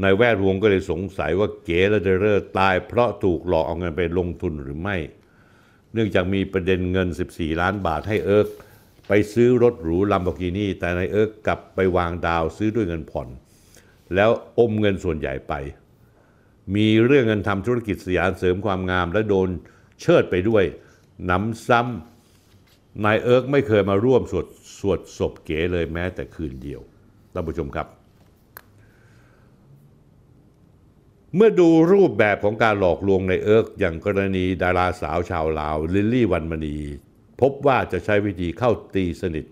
ในแวดวงก็เลยสงสัยว่าเก๋ละเดเรอร์ตายเพราะถูกหลอกเอาเงินไปลงทุนหรือไม่ เนื่องจากมีประเด็นเงิน 14 ล้านบาทให้เอิร์กไปซื้อรถหรูลัมโบกินีแต่นายเอิร์กกลับไปวางดาวน์ซื้อด้วยเงินผ่อน แล้วอมเงินส่วนใหญ่ไป มีเรื่องเงินทำธุรกิจสถานเสริมความงามและโดน เชิดไปด้วยหนำซ้ำนายเอิร์กไม่เคยมาร่วมสวดสวดศพเก๋เลยแม้แต่คืนเดียวท่านผู้ชมครับ เมื่อดูรูปแบบของการหลอกลวงนายเอิร์กอย่างกรณีดาราสาวชาวลาว ลิลลี่วันมณี พบว่าจะใช้วิธีเข้าตีสนิท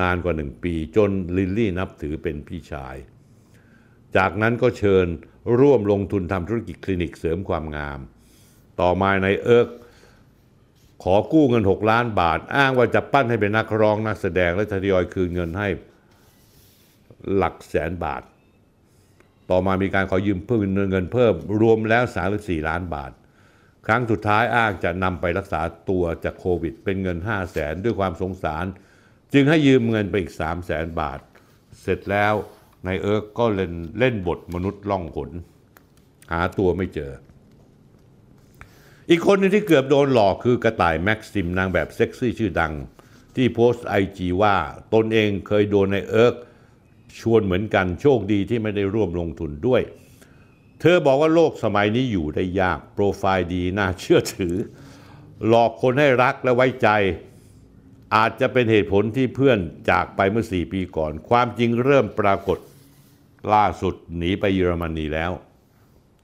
นานกว่าหนึ่งปีจนลิลลี่นับถือเป็นพี่ชาย จากนั้นก็เชิญร่วมลงทุนทำธุรกิจคลินิกเสริมความงาม ต่อมานายเอิร์กขอกู้เงิน 6 ล้านบาท อ้างว่าจะปั้นให้เป็นนักร้องนักแสดงและทยอยคืนเงินให้หลักแสนบาท ต่อมามีการขอยืมเพิ่มเงินเพิ่ม รวมแล้ว 34 ล้านบาท ครั้งสุดท้ายอ้างจะนำไปรักษาตัวจากโควิด เป็นเงิน 5 0 0แสนด้วยความสงสาร จึงให้ยืมเงินไปอีก 3 0 0แสนบาท เสร็จแล้วนายเอิร์กก็เล่นเล่นบทมนุษย์ล่องหนหาตัวไม่เจอ อีกคนหนึงที่เกือบโดนหลอกคือกระต่ายแม็กซิมนางแบบเซ็กซี่ชื่อดัง ที่โพสต์ไอจีว่าตนเองเคยโดนในเอิร์กชวนเหมือนกันโชคดีที่ไม่ได้ร่วมลงทุนด้วย เธอบอกว่าโลกสมัยนี้อยู่ได้ยาก โปรไฟล์ดีน่าเชื่อถือ หลอกคนให้รักและไว้ใจ อาจจะเป็นเหตุผลที่เพื่อนจากไปเมื่อ 4 ปีก่อน ความจริงเริ่มปรากฏล่าสุดหนีไปเยอรมนีแล้ว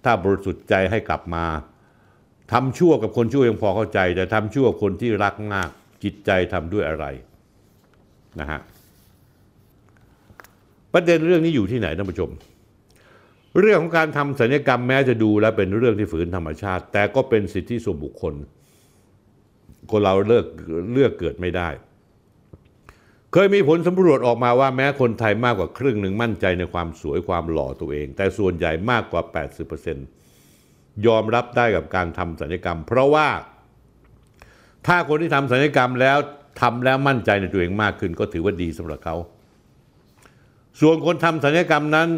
ถ้าบริสุทธิ์ใจให้กลับมา ทำชั่วกับคนชั่วยังพอเข้าใจ แต่ทำชั่วกับคนที่รักมากจิตใจทำด้วยอะไรนะฮะประเด็นเรื่องนี้อยู่ที่ไหนท่านผู้ชม เรื่องของการทำศัลยกรรมแม้จะดูแล้วเป็นเรื่องที่ฝืนธรรมชาติ แต่ก็เป็นสิทธิส่วนบุคคล คนเราเลือกเลือกเกิดไม่ได้ เคยมีผลสำรวจออกมาว่าแม้คนไทยมากกว่าครึ่งหนึ่งมั่นใจในความสวยความหล่อตัวเอง แต่ส่วนใหญ่มากกว่า 80% ยอมรับได้กับการทำศัลยกรรม เพราะว่า ถ้าคนที่ทำศัลยกรรมแล้วทำแล้วมั่นใจในตัวเองมากขึ้น ก็ถือว่าดีสำหรับเขา ส่วนคนทำศัลยกรรมนั้น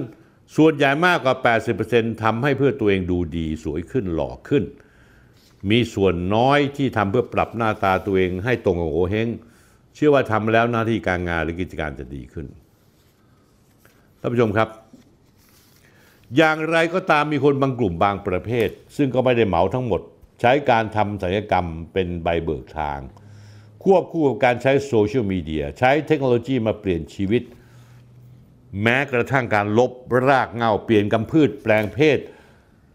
ส่วนใหญ่มากกว่า 80%ทำให้เพื่อตัวเองดูดีสวยขึ้นหล่อขึ้น มีส่วนน้อยที่ทำเพื่อปรับหน้าตาตัวเองให้ตรงกับโงเฮงเชื่อว่าทำแล้วหน้าที่การงานหรือกิจการจะดีขึ้นท่านผู้ชมครับ อย่างไรก็ตามมีคนบางกลุ่มบางประเภท ซึ่งก็ไม่ได้เหมาทั้งหมด ใช้การทำศัลยกรรมเป็นใบเบิกทาง ควบคู่กับการใช้โซเชียลมีเดียใช้เทคโนโลยีมาเปลี่ยนชีวิต แม้กระทั่งการลบรากเงาเปลี่ยนกำพืชแปลงเพศ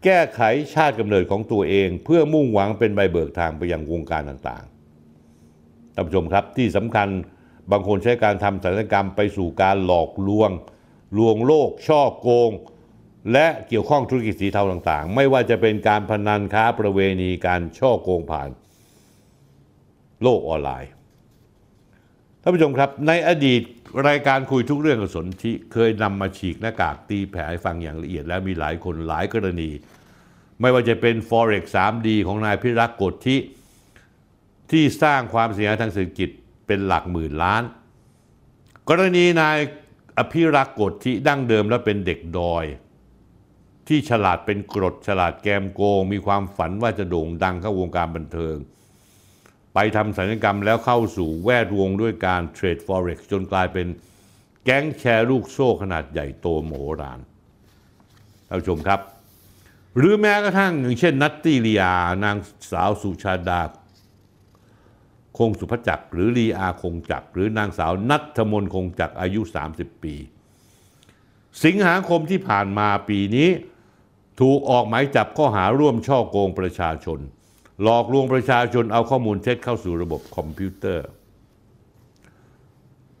แก้ไขชาติกำเนิดของตัวเอง เพื่อมุ่งหวังเป็นใบเบิกทางไปยังวงการต่างๆท่านผู้ชมครับที่สำคัญบางคนใช้การทำศัลยกรรมไปสู่การหลอกลวง ลวงโลกช่อโกง และเกี่ยวข้องธุรกิจสีเทาต่างๆ ไม่ว่าจะเป็นการพนันค้าประเวณีการช่อโกงผ่านโลกออนไลน์ท่านผู้ชมครับ ในอดีตรายการคุยทุกเรื่องกับสนธิเคยนำมาฉีกหน้ากากตีแผลให้ฟังอย่างละเอียด แล้วมีหลายคนหลายกรณี ไม่ว่าจะเป็น Forex 3D ของนายพิรักษ์กฎที่ที่สร้างความเสียหายทางเศรษฐกิจเป็นหลักหมื่นล้าน กรณีนายอภิรักษ์กฎที่ดั้งเดิมแล้วเป็นเด็กดอย ที่ฉลาดเป็นกรดฉลาดแกมโกง มีความฝันว่าจะโด่งดังเข้าวงการบันเทิง ไปทำศัลยกรรมแล้วเข้าสู่แวดวงด้วยการเทรด Forex จนกลายเป็นแก๊งแชร์ลูกโซ่ขนาดใหญ่โตโมโหฬารท่านผู้ชมครับ หรือแม้กระทั่งอย่างเช่น นัตตี้ลียานางสาวสุชาดา คงสุภจักร หรือลีอาคงจักร หรือนางสาวนัทมนคงจักรอายุ 30 ปี สิงหาคมที่ผ่านมาปีนี้ ถูกออกหมายจับข้อหาร่วมฉ้อโกงประชาชน หลอกลวงประชาชนเอาข้อมูลเท็จเข้าสู่ระบบคอมพิวเตอร์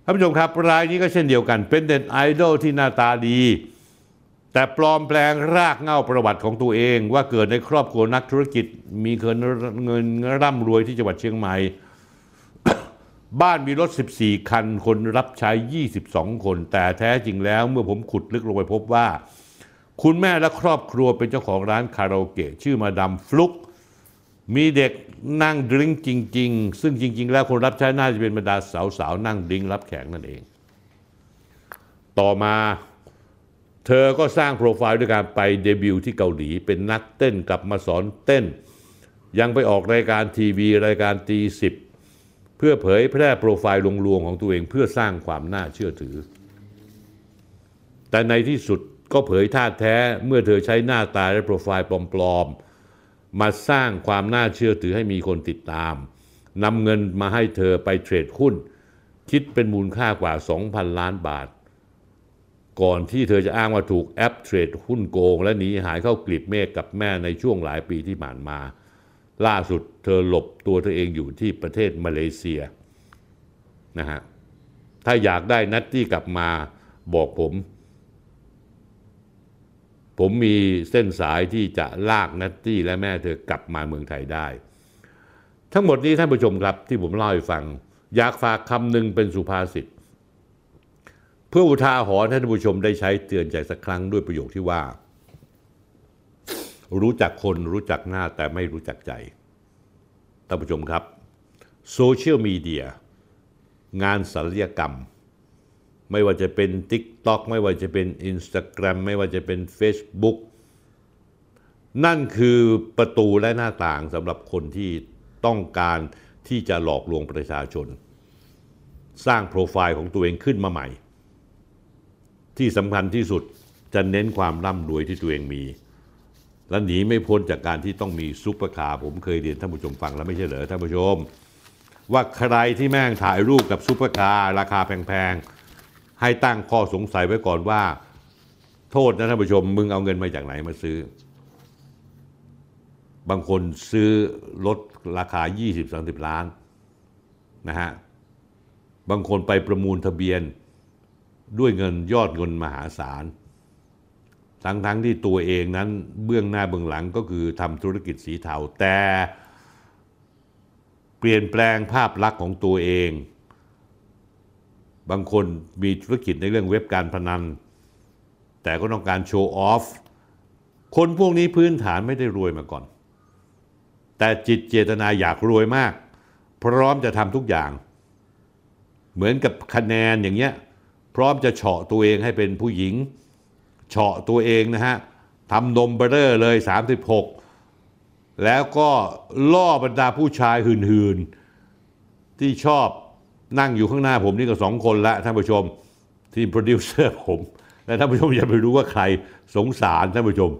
ท่านผู้ชมครับรายนี้ก็เช่นเดียวกัน เป็นเน็ตไอดอลที่หน้าตาดี แต่ปลอมแปลงรากเงาประวัติของตัวเอง ว่าเกิดในครอบครัวนักธุรกิจ มีเงินเงินร่ำรวยที่จังหวัดเชียงใหม่ บ้านมีรถ 14 คัน คนรับใช้ 22 คน แต่แท้จริงแล้วเมื่อผมขุดลึกลงไปพบว่า คุณแม่และครอบครัวเป็นเจ้าของร้านคาราโอเกะชื่อมาดามฟลุก มีเด็กนั่งดริงจริง ๆ ซึ่งจริง ๆ แล้วคนรับใช้น่าจะเป็นบรรดาสาวๆนั่งดริงรับแขกนั่นเอง ต่อมาเธอก็สร้างโปรไฟล์ด้วยการไปเดบิวต์ที่เกาหลี เป็นนักเต้นกลับมาสอนเต้น ยังไปออกรายการทีวีรายการตีสิบเพื่อเผยแพร่โปรไฟล์ลวงๆของตัวเองเพื่อสร้างความน่าเชื่อถือ แต่ในที่สุด ก็เผยท่าแท้เมื่อเธอใช้หน้าตาและโปรไฟล์ปลอมๆ มาสร้างความน่าเชื่อถือให้มีคนติดตามนำเงินมาให้เธอไปเทรดหุ้น คิดเป็นมูลค่ากว่า 2,000 ล้านบาท ก่อนที่เธอจะอ้างว่าถูกแอปเทรดหุ้นโกง และหนีหายเข้ากลีบเมฆกับแม่ในช่วงหลายปีที่ผ่านมา ล่าสุดเธอหลบตัวเธอเองอยู่ที่ประเทศมาเลเซียนะฮะถ้าอยากได้นัตตี้กลับมาบอกผม ผมมีเส้นสายที่จะลากนัตตี้และแม่เธอกลับมาเมืองไทยได้ ทั้งหมดนี้ท่านผู้ชมครับที่ผมเล่าให้ฟัง อยากฝากคำหนึ่งเป็นสุภาษิตเพื่ออุทาหรณ์ท่านผู้ชมได้ใช้เตือนใจสักครั้งด้วยประโยคที่ว่า รู้จักคนรู้จักหน้าแต่ไม่รู้จักใจท่านผู้ชมครับโซเชียลมีเดียงานศัลยกรรม ไม่ว่าจะเป็น TikTok ไม่ว่าจะเป็น Instagram ไม่ว่าจะเป็น Facebook นั่นคือประตูและหน้าต่างสำหรับคนที่ต้องการที่จะหลอกลวงประชาชน สร้างโปรไฟล์ของตัวเองขึ้นมาใหม่ ที่สำคัญที่สุดจะเน้นความร่ำรวยที่ตัวเองมี และหนีไม่พ้นจากการที่ต้องมีซุปเปอร์คาร์ผมเคยเรียนท่านผู้ชมฟังแล้วไม่ใช่เหรอท่านผู้ชม ว่าใครที่แม่งถ่ายรูปกับซุปเปอร์คาร์ราคาแพงๆ ให้ตั้งข้อสงสัยไว้ก่อนว่า โทษนะท่านผู้ชม มึงเอาเงินมาจากไหนมาซื้อ บางคนซื้อรถราคา 20-30 ล้านนะฮะบางคนไปประมูลทะเบียนด้วยเงินยอดเงินมหาศาล ทั้งทั้งที่ตัวเองนั้นเบื้องหน้าเบื้องหลังก็คือทำธุรกิจสีเทาแต่เปลี่ยนแปลงภาพลักษณ์ของตัวเอง บางคนมีธุรกิจในเรื่องเว็บการพนัน แต่ก็ต้องการโชว์ออฟ คนพวกนี้พื้นฐานไม่ได้รวยมาก่อน แต่จิตเจตนาอยากรวยมาก พร้อมจะทำทุกอย่าง เหมือนกับคะแนนอย่างเงี้ยพร้อมจะเฉาะตัวเองให้เป็นผู้หญิง เฉาะตัวเองนะฮะทำนมเบอร์เลย 36 แล้วก็ล่อบรรดาผู้ชายหื่นๆ ที่ชอบ นั่งอยู่ข้างหน้าผมนี่ก็สองคนละท่านผู้ชมทีมโปรดิวเซอร์ผมและท่านผู้ชมอย่าไปรู้ว่าใครสงสารท่านผู้ชม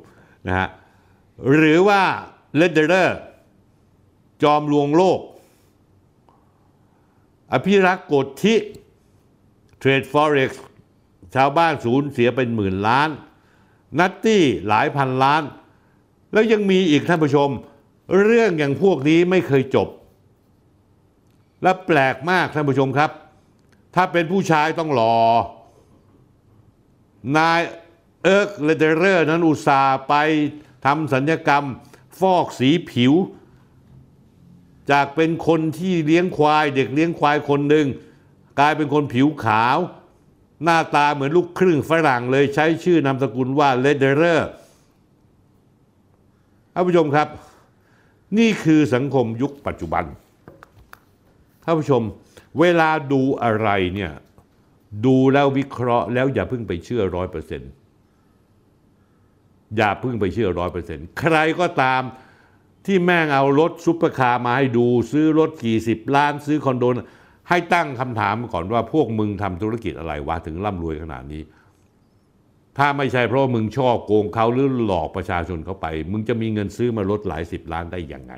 นะฮะหรือว่า trader จอมลวงโลก อภิรักษ์ โกฎธิ trade Forex ชาวบ้านสูญเสียเป็นหมื่นล้าน นัตตี้หลายพันล้าน แล้วยังมีอีกท่านผู้ชม เรื่องอย่างพวกนี้ไม่เคยจบ และแปลกมากท่านผู้ชมครับ ถ้าเป็นผู้ชายต้องรอนายเอิร์กเลเดเรอร์นั้นอุตส่าห์ไปทำศัลยกรรมฟอกสีผิว จากเป็นคนที่เลี้ยงควาย เด็กเลี้ยงควายคนหนึ่งกลายเป็นคนผิวขาว หน้าตาเหมือนลูกครึ่งฝรั่งเลยใช้ชื่อนามสกุลว่าเลเดเรอร์ท่านผู้ชมครับ นี่คือสังคมยุคปัจจุบัน ท่านผู้ชม เวลาดูอะไรเนี่ยดูแล้ววิเคราะห์แล้วอย่าเพิ่งไปเชื่อร้อยเปอร์เซ็นต์อย่าเพิ่งไปเชื่อร้อยเปอร์เซ็นต์ใครก็ตามที่แม่งเอารถซุปเปอร์คาร์มาให้ดูซื้อรถกี่สิบล้านซื้อคอนโดให้ตั้งคำถามก่อนว่าพวกมึงทำธุรกิจอะไรวะถึงร่ำรวยขนาดนี้ ถ้าไม่ใช่เพราะมึงชอบโกงเขาหรือหลอกประชาชนเขาไป มึงจะมีเงินซื้อมารถหลายสิบล้านได้ยังไง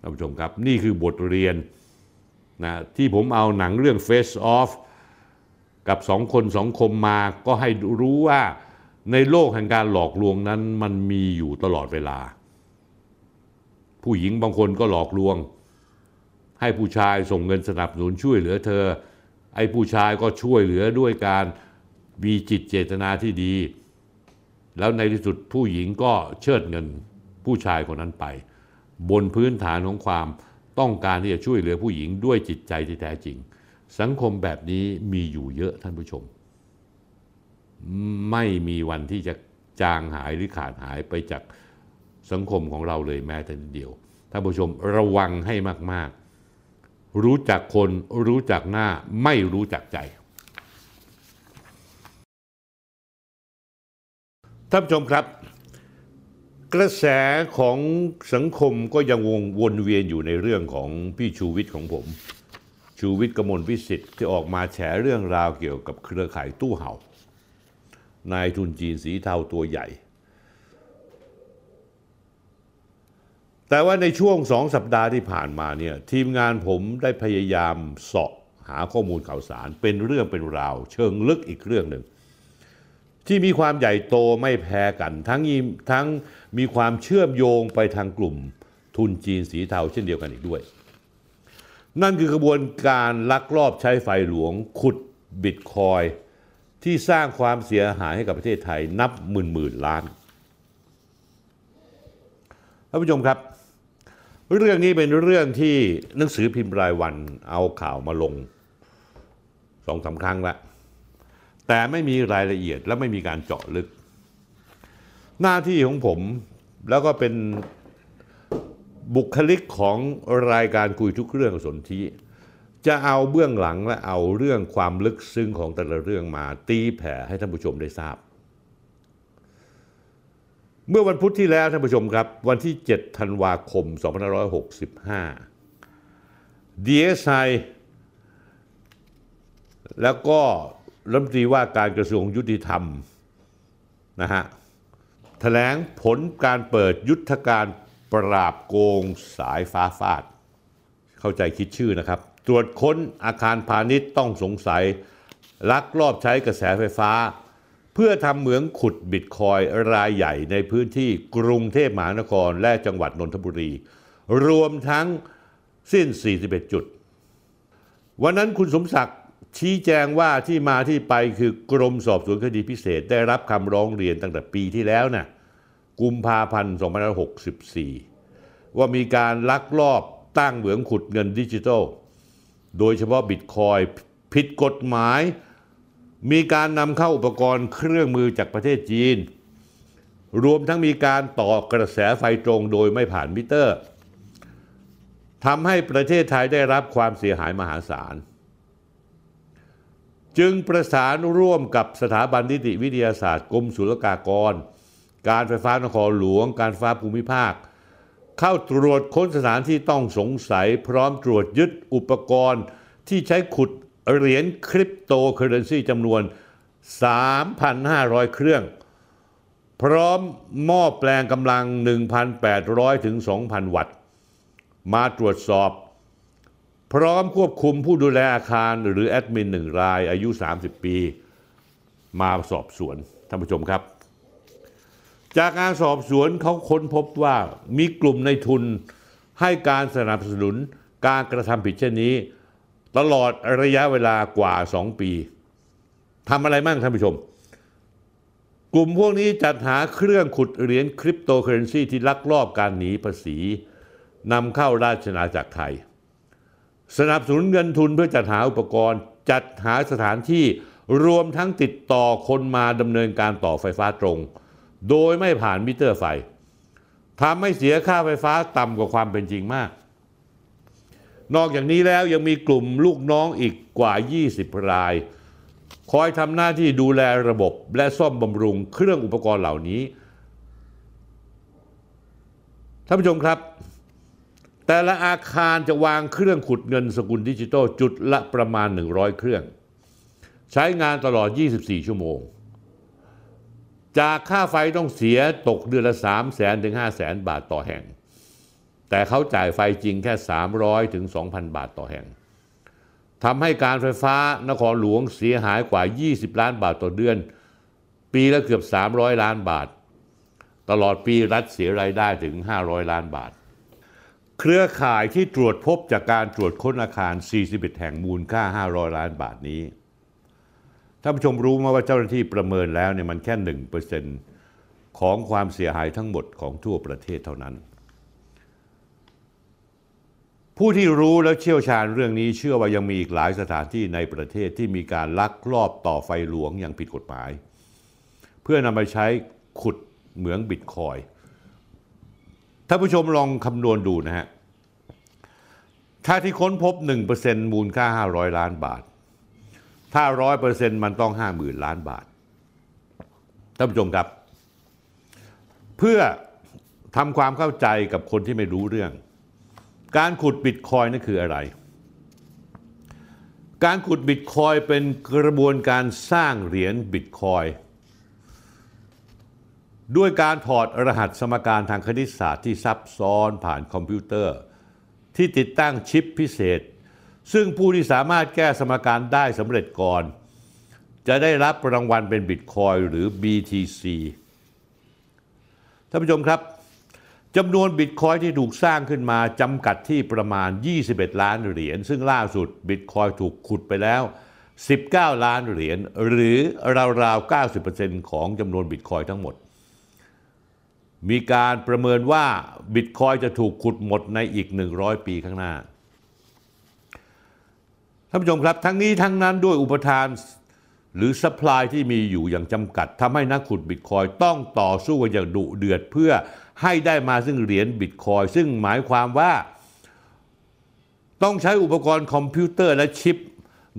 ท่านผู้ชมครับ นี่คือบทเรียน นะที่ผมเอาหนังเรื่อง Face Off กับสองคนสองคมมาก็ให้รู้ว่าในโลกแห่งการหลอกลวงนั้นมันมีอยู่ตลอดเวลา ผู้หญิงบางคนก็หลอกลวง ให้ผู้ชายส่งเงินสนับสนุนช่วยเหลือเธอ ไอ้ผู้ชายก็ช่วยเหลือด้วยการมีจิตเจตนาที่ดี แล้วในที่สุดผู้หญิงก็เชิดเงินผู้ชายคนนั้นไป บนพื้นฐานของความ ต้องการที่จะช่วยเหลือผู้หญิงด้วยจิตใจที่แท้จริง สังคมแบบนี้มีอยู่เยอะท่านผู้ชม ไม่มีวันที่จะจางหายหรือขาดหายไปจากสังคมของเราเลยแม้แต่นิดเดียวท่านผู้ชมระวังให้มาก ๆ รู้จักคนรู้จักหน้าไม่รู้จักใจท่านผู้ชมครับ กระแสของสังคมก็ยังวงวนเวียนอยู่ในเรื่องของพี่ชูวิทย์ของผม ชูวิทย์กมลวิสิทธิ์ที่ออกมาแฉเรื่องราวเกี่ยวกับเครือข่ายตู้เห่านายทุนจีนสีเทาตัวใหญ่ แต่ว่าในช่วงสองสัปดาห์ที่ผ่านมาเนี่ยทีมงานผมได้พยายามเสาะหาข้อมูลข่าวสารเป็นเรื่องเป็นราว เชิงลึกอีกเรื่องหนึ่ง ที่มีความใหญ่โตไม่แพ้กัน ทั้งทั้งมีความเชื่อมโยงไปทางกลุ่มทุนจีนสีเทาเช่นเดียวกันอีกด้วย นั่นคือกระบวนการลักลอบใช้ไฟหลวงขุดบิตคอยที่สร้างความเสียหายให้กับประเทศไทยนับหมื่นหมื่นล้านท่านผู้ชมครับ เรื่องนี้เป็นเรื่องที่หนังสือพิมพ์รายวันเอาข่าวมาลงสองสาครั้งแล้ว แต่ไม่มีรายละเอียดและไม่มีการเจาะลึก หน้าที่ของผมแล้วก็เป็นบุคลิกของรายการคุยทุกเรื่องสนธิจะเอาเบื้องหลังและเอาเรื่องความลึกซึ้งของแต่ละเรื่องมาตีแผ่ให้ท่านผู้ชมได้ทราบ เมื่อวันพุธที่แล้วท่านผู้ชมครับ วันที่ 7 ธันวาคม 2565 DSI แล้วก็ รัฐมนตรีว่าการกระทรวงยุติธรรมนะฮะแถลงผลการเปิดยุทธการปราบโกงสายฟ้าฟาด เข้าใจคิดชื่อนะครับ ตรวจค้นอาคารพาณิชย์ต้องสงสัย ลักลอบใช้กระแสไฟฟ้า เพื่อทำเหมืองขุดบิตคอยรายใหญ่ในพื้นที่กรุงเทพมหานครและจังหวัดนนทบุรี รวมทั้งสิ้น 41 จุด วันนั้นคุณสมศักดิ์ ชี้แจงว่าที่มาที่ไปคือกรมสอบสวนคดีพิเศษ ได้รับคำร้องเรียนตั้งแต่ปีที่แล้วนะ่ะกุมภาพันธ์2564 ว่ามีการลักลอบตั้งเหมืองขุดเงินดิจิทัล โดยเฉพาะบิตคอยผิดกฎหมาย มีการนำเข้าอุปกรณ์เครื่องมือจากประเทศจีน รวมทั้งมีการต่อกระแสไฟตรงโดยไม่ผ่านมิเตอร์ทำให้ประเทศไทยได้รับความเสียหายมหาศาล จึงประสานร่วมกับสถาบันนิติวิทยาศาสตร์กรมศุลกากร การไฟฟ้านครหลวง การไฟฟ้าภูมิภาค เข้าตรวจค้นสถานที่ต้องสงสัย พร้อมตรวจยึดอุปกรณ์ที่ใช้ขุดเหรียญคริปโตเคอเรนซีจำนวน 3,500 เครื่อง พร้อมหม้อแปลงกำลัง 1,800 ถึง 2,000 วัตต์ มาตรวจสอบ พร้อมควบคุมผู้ดูแลอาคารหรือแอดมินหนึ่งรายอายุ 30 ปี มาสอบสวนท่านผู้ชมครับ จากการสอบสวนเขาค้นพบว่ามีกลุ่มในทุนให้การสนับสนุนการกระทำผิดเช่นนี้ ตลอดระยะเวลากว่า 2 ปีทำอะไรบ้างท่านผู้ชม กลุ่มพวกนี้จัดหาเครื่องขุดเหรียญคริปโตเคอเรนซีที่ลักลอบการหนีภาษีนำเข้าราชนาจักรไทย สนับสนุนเงินทุนเพื่อจัดหาอุปกรณ์ จัดหาสถานที่รวมทั้งติดต่อคนมาดำเนินการต่อไฟฟ้าตรง โดยไม่ผ่านมิเตอร์ไฟทำให้เสียค่าไฟฟ้าต่ำกว่าความเป็นจริงมาก นอกจากนี้แล้วยังมีกลุ่มลูกน้องอีกกว่า 20 ราย คอยทำหน้าที่ดูแลระบบและซ่อมบำรุงเครื่องอุปกรณ์เหล่านี้ท่านผู้ชมครับ แต่ละอาคารจะวางเครื่องขุดเงินสกุลดิจิทัลจุดละประมาณ 100 เครื่อง ใช้งานตลอด 24 ชั่วโมง จากค่าไฟต้องเสียตกเดือนละ 3 0 0แสนถึง 5 0 0แสนบาทต่อแห่ง แต่เขาจ่ายไฟจริงแค่ 300 ถึง 2,000 บาทต่อแห่งทำให้การไฟฟ้านครหลวงเสียหายกว่า 20 ล้านบาทต่อเดือน ปีละเกือบ 300 ล้านบาท ตลอดปีรัฐเสียรายได้ถึง 500 ล้านบาท เครือข่ายที่ตรวจพบจากการตรวจค้นอาคาร 41 แห่งมูลค่า 500 ล้านบาทนี้ ท่านผู้ชมรู้ไหมว่าเจ้าหน้าที่ประเมินแล้วเนี่ยมันแค่1%นของความเสียหายทั้งหมดของทั่วประเทศเท่านั้น ผู้ที่รู้และเชี่ยวชาญเรื่องนี้เชื่อว่ายังมีอีกหลายสถานที่ในประเทศที่มีการลักลอบต่อไฟหลวงอย่างผิดกฎหมาย เพื่อนำไปใช้ขุดเหมืองบิตคอย ท่านผู้ชมลองคำนวณดูนะฮะ ถ้าที่ค้นพบ 1%มูลค่า 500 ล้านบาท ถ้า 100%มันต้อง 50,000 ล้านบาท ท่านผู้ชมครับ เพื่อทำความเข้าใจกับคนที่ไม่รู้เรื่อง การขุดบิตคอยนั่นคืออะไร การขุดบิตคอยเป็นกระบวนการสร้างเหรียญบิตคอย ด้วยการถอดรหัสสมการทางคณิตศาสตร์ที่ซับซ้อนผ่านคอมพิวเตอร์ ที่ติดตั้งชิปพิเศษ ซึ่งผู้ที่สามารถแก้สมการได้สำเร็จก่อน จะได้รับรางวัลเป็นบิตคอยหรือ BTC ท่านผู้ชมครับจำนวนบิตคอยที่ถูกสร้างขึ้นมาจำกัดที่ประมาณ 21 ล้านเหรียญ ซึ่งล่าสุดบิตคอยถูกขุดไปแล้ว 19 ล้านเหรียญ หรือราวๆ 90%ของจำนวนบิตคอยทั้งหมด มีการประเมินว่าบิตคอยจะถูกขุดหมดในอีก 100 ปีข้างหน้า ท่านผู้ชมครับ ทั้งนี้ทั้งนั้นด้วยอุปทานหรือสป라이ที่มีอยู่อย่างจำกัดทำให้นักขุดบิตคอยต้องต่อสู้กันอย่างดุเดือดเพื่อให้ได้มาซึ่งเหรียญบิตคอยซึ่งหมายความว่า ต้องใช้อุปกรณ์คอมพิวเตอร์และชิป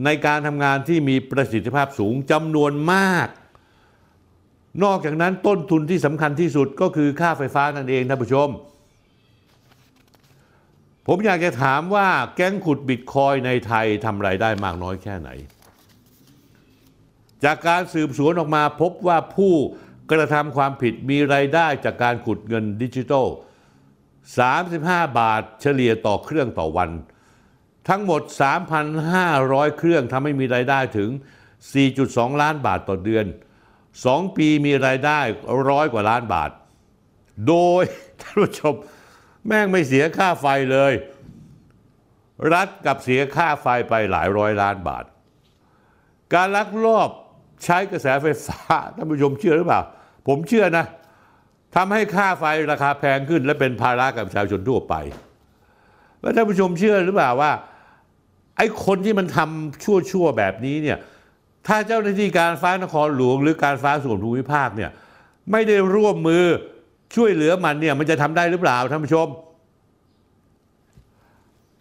ในการทำงานที่มีประสิทธิภาพสูงจำนวนมาก นอกจากนั้นต้นทุนที่สำคัญที่สุดก็คือค่าไฟฟ้านั่นเองท่านผู้ชม ผมอยากจะถามว่าแก๊งขุดบิตคอยในไทยทำไรายได้มากน้อยแค่ไหน จากการสืบสวนออกมาพบว่าผู้กระทำความผิดมีไรายได้จากการขุดเงินดิจิทัล 35 บาทเฉลี่ยต่อเครื่องต่อวัน ทั้งหมด 3,500 เครื่องทำให้มีรายได้ถึง 4.2 ล้านบาทต่อเดือน 2ปีมีรายได้ร้อยกว่าล้านบาท โดยท่านผู้ชมแม่งไม่เสียค่าไฟเลย รัฐกับเสียค่าไฟไปหลายร้อยล้านบาท การลักลอบใช้กระแสไฟฟ้าท่านผู้ชมเชื่อหรือเปล่า ผมเชื่อนะทำให้ค่าไฟราคาแพงขึ้น และเป็นภาระกับประชาชนทั่วไป แล้วท่านผู้ชมเชื่อหรือเปล่าว่าไอ้คนที่มันทำชั่วๆแบบนี้เนี่ย ถ้าเจ้าหน้าที่การฟ้านครหลวง หรือการฟ้าส่วนภูมิภาคเนี่ยไม่ได้ร่วมมือช่วยเหลือมันเนี่ยมันจะทำได้หรือเปล่าท่านผู้ชม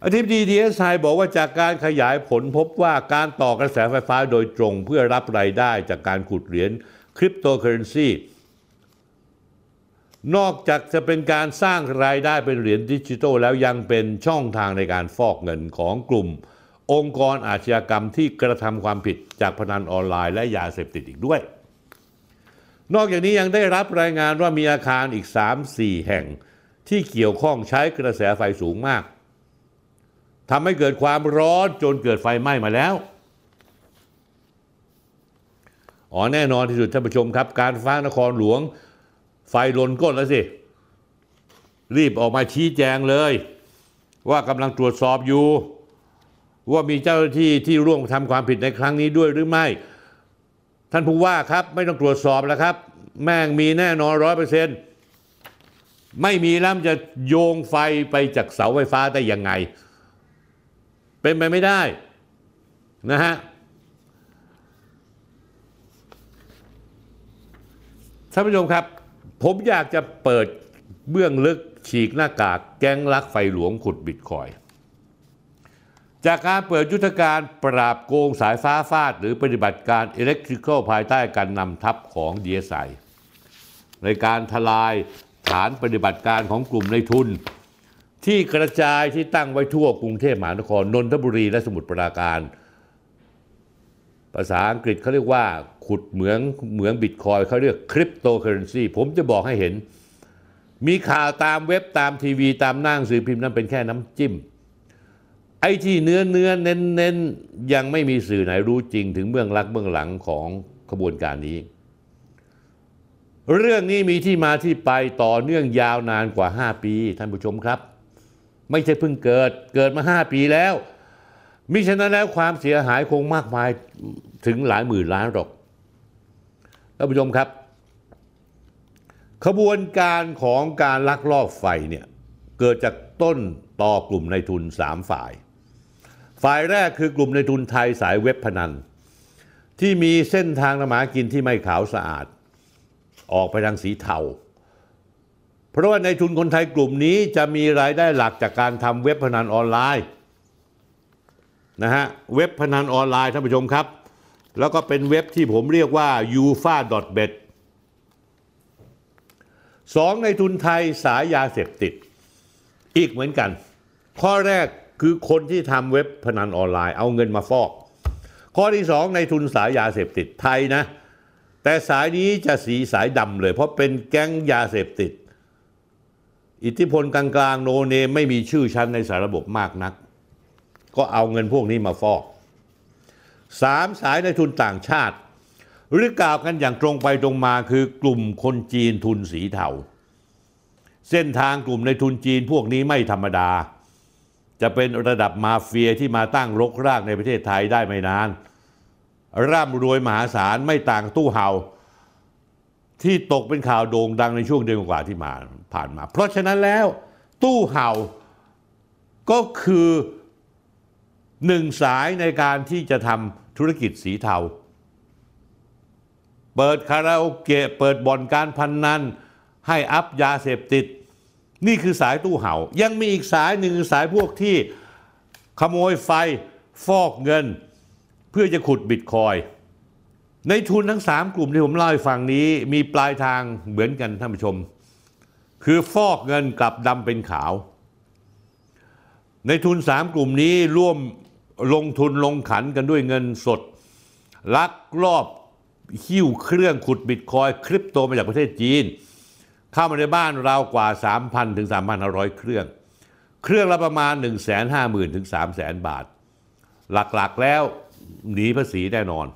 อธิบดีดีเอสไบอกว่าจากการขยายผลพบว่าการต่อกระแสไฟฟ้าโดยตรงเพื่อรับรายได้จากการขุดเหรียญคริปโตเคอเรนซีนอกจากจะเป็นการสร้างรายได้เป็นเหรียญดิจิทัลแล้วยังเป็นช่องทางในการฟอกเงินของกลุ่ม องค์กรอาชญากรรมที่กระทำความผิดจากพนันออนไลน์และยาเสพติดอีกด้วย นอกจากนี้ยังได้รับรายงานว่ามีอาคารอีก 3-4 แห่งที่เกี่ยวข้องใช้กระแสไฟสูงมากทำให้เกิดความร้อนจนเกิดไฟไหม้มาแล้ว อ๋อแน่นอนที่สุดท่านผู้ชมครับ การฟ้านครหลวง ไฟลนก้นแล้วสิ รีบออกมาชี้แจงเลย ว่ากำลังตรวจสอบอยู่ ว่ามีเจ้าหน้าที่ที่ร่วมทำความผิดในครั้งนี้ด้วยหรือไม่ ท่านผู้ว่าครับไม่ต้องตรวจสอบแล้วครับ แม่งมีแน่นอนร้อยเปอร์เซ็นต์ไม่มีแล้วจะโยงไฟไปจากเสาไฟฟ้าได้ยังไง เป็นไปไม่ได้นะฮะท่านผู้ชมครับ ผมอยากจะเปิดเบื้องลึกฉีกหน้ากากแก๊งลักไฟหลวงขุดบิตคอย จากการเปิดยุทธการปราบโกงสายฟ้าฟาด หรือปฏิบัติการอิเล็กทริคอลภายใต้การนำทัพของ DSI ในการทลายฐานปฏิบัติการของกลุ่มในทุน ที่กระจายที่ตั้งไว้ทั่วกรุงเทพมหานครนนทบุรีและสมุทรปราการ ภาษาอังกฤษเขาเรียกว่า ขุดเหมืองเหมืองบิตคอยเขาเรียกคริปโตเคอเรนซีผมจะบอกให้เห็น มีข่าวตามเว็บตามทีวีตามหน้าหนังสือพิมพ์นั้นเป็นแค่น้ำจิ้ม ไอ้ที่เนื้อเนื้อเน้นเน้นยังไม่มีสื่อไหนรู้จริงถึงเบื้องลักเบื้องหลังของขบวนการนี้ เรื่องนี้มีที่มาที่ไปต่อเนื่องยาวนานกว่า 5 ปี ท่านผู้ชมครับ ไม่ใช่เพิ่งเกิดเกิดมา 5 ปีแล้วมิฉะนั้นแล้วความเสียหายคงมากมายถึงหลายหมื่นล้านหรอกท่านผู้ชมครับ ขบวนการของการลักลอบไฟเนี่ยเกิดจากต้นต่อกลุ่มในทุน3ฝ่าย ฝ่ายแรกคือกลุ่มในทุนไทยสายเว็บพนัน ที่มีเส้นทางนมากินที่ไม่ขาวสะอาด ออกไปทางสีเทาเพราะว่าในทุนคนไทยกลุ่มนี้จะมีรายได้หลักจากการทำเว็บพนันออนไลน์นะฮะเว็บพนันออนไลน์ท่านผู้ชมครับ แล้วก็เป็นเว็บที่ผมเรียกว่า u f a b e t สองในทุนไทยสายยาเสพติด อีกเหมือนกัน ข้อแรก คือคนที่ทำเว็บพนันออนไลน์เอาเงินมาฟอก ข้อที่สองในทุนสายยาเสพติดไทยนะ แต่สายนี้จะสีสายดำเลย เพราะเป็นแก๊งยาเสพติด อิทธิพลกลางๆ โนเนมไม่มีชื่อชั้นในสารระบบมากนัก ก็เอาเงินพวกนี้มาฟอกสามสายในทุนต่างชาติ หรือกล่าวกันอย่างตรงไปตรงมาคือกลุ่มคนจีนทุนสีเทาเส้นทางกลุ่มในทุนจีนพวกนี้ไม่ธรรมดา จะเป็นระดับมาเฟียที่มาตั้งรกรากในประเทศไทยได้ไม่นาน ร่ำรวยมหาศาลไม่ต่างตู้เห่า ที่ตกเป็นข่าวโด่งดังในช่วงเดือนกว่าที่มาผ่านมา เพราะฉะนั้นแล้วตู้เห่าก็คือหนึ่งสายในการที่จะทำธุรกิจสีเทา เปิดคาราโอเกะเปิดบ่อนการพนนันให้อัพยาเสพติด นี่คือสายตู้เห่า ยังมีอีกสายหนึ่งสายพวกที่ขโมยไฟฟอกเงิน เพื่อจะขุดบิตคอย ในทุนทั้งสามกลุ่มที่ผมเล่าให้ฟังนี้ มีปลายทางเหมือนกันท่านผู้ชม คือฟอกเงินกลับดำเป็นขาว ในทุนสามกลุ่มนี้ร่วมลงทุนลงขันกันด้วยเงินสด ลักลอบหิ้วเครื่องขุดบิตคอย คริปโตมาจากประเทศจีน เข้ามาในบ้านเรากว่า 3,000 ถึง 3,500 เครื่อง เครื่องละประมาณ 1 5 0 0 0 0 ถึง 3 0 0 0 0 0 บาท หลักๆแล้วหนีภาษีแน่นอน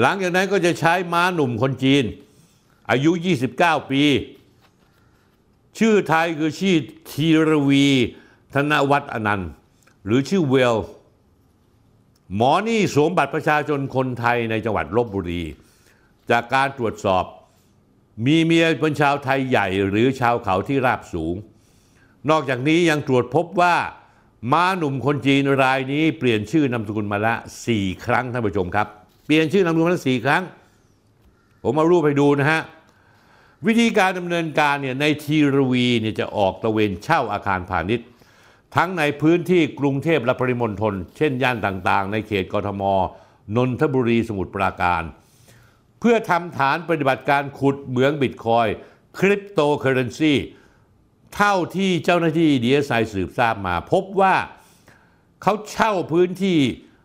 หลังจากนั้นก็จะใช้ม้าหนุ่มคนจีน อายุ 29 ปี ชื่อไทยคือชื่อธีรวี ธนวัฒน์อนันต์ หรือชื่อเวล หมอนี่สวมบัตรประชาชนคนไทยในจังหวัดลบบุรี จากการตรวจสอบ มีเมียเป็นชาวไทยใหญ่หรือชาวเขาที่ราบสูง นอกจากนี้ยังตรวจพบว่า ม้าหนุ่มคนจีนรายนี้เปลี่ยนชื่อนามสกุลมาละสี่ครั้งท่านผู้ชมครับ เปลี่ยนชื่อนามสกุลมาละสี่ครั้ง ผมเอารูปให้ดูนะฮะ วิธีการดำเนินการเนี่ยในทีรวีเนี่ยจะออกตระเวนเช่าอาคารพาณิชย์ ทั้งในพื้นที่กรุงเทพและปริมณฑลเช่นย่านต่างๆ ในเขตกทมนนทบุรีสมุทรปราการ เพื่อทำฐานปฏิบัติการขุดเหมืองบิตคอยน์คริปโตเคอเรนซีเท่าที่เจ้าหน้าที่ดีเอสไอสืบทราบมา พบว่าเขาเช่าพื้นที่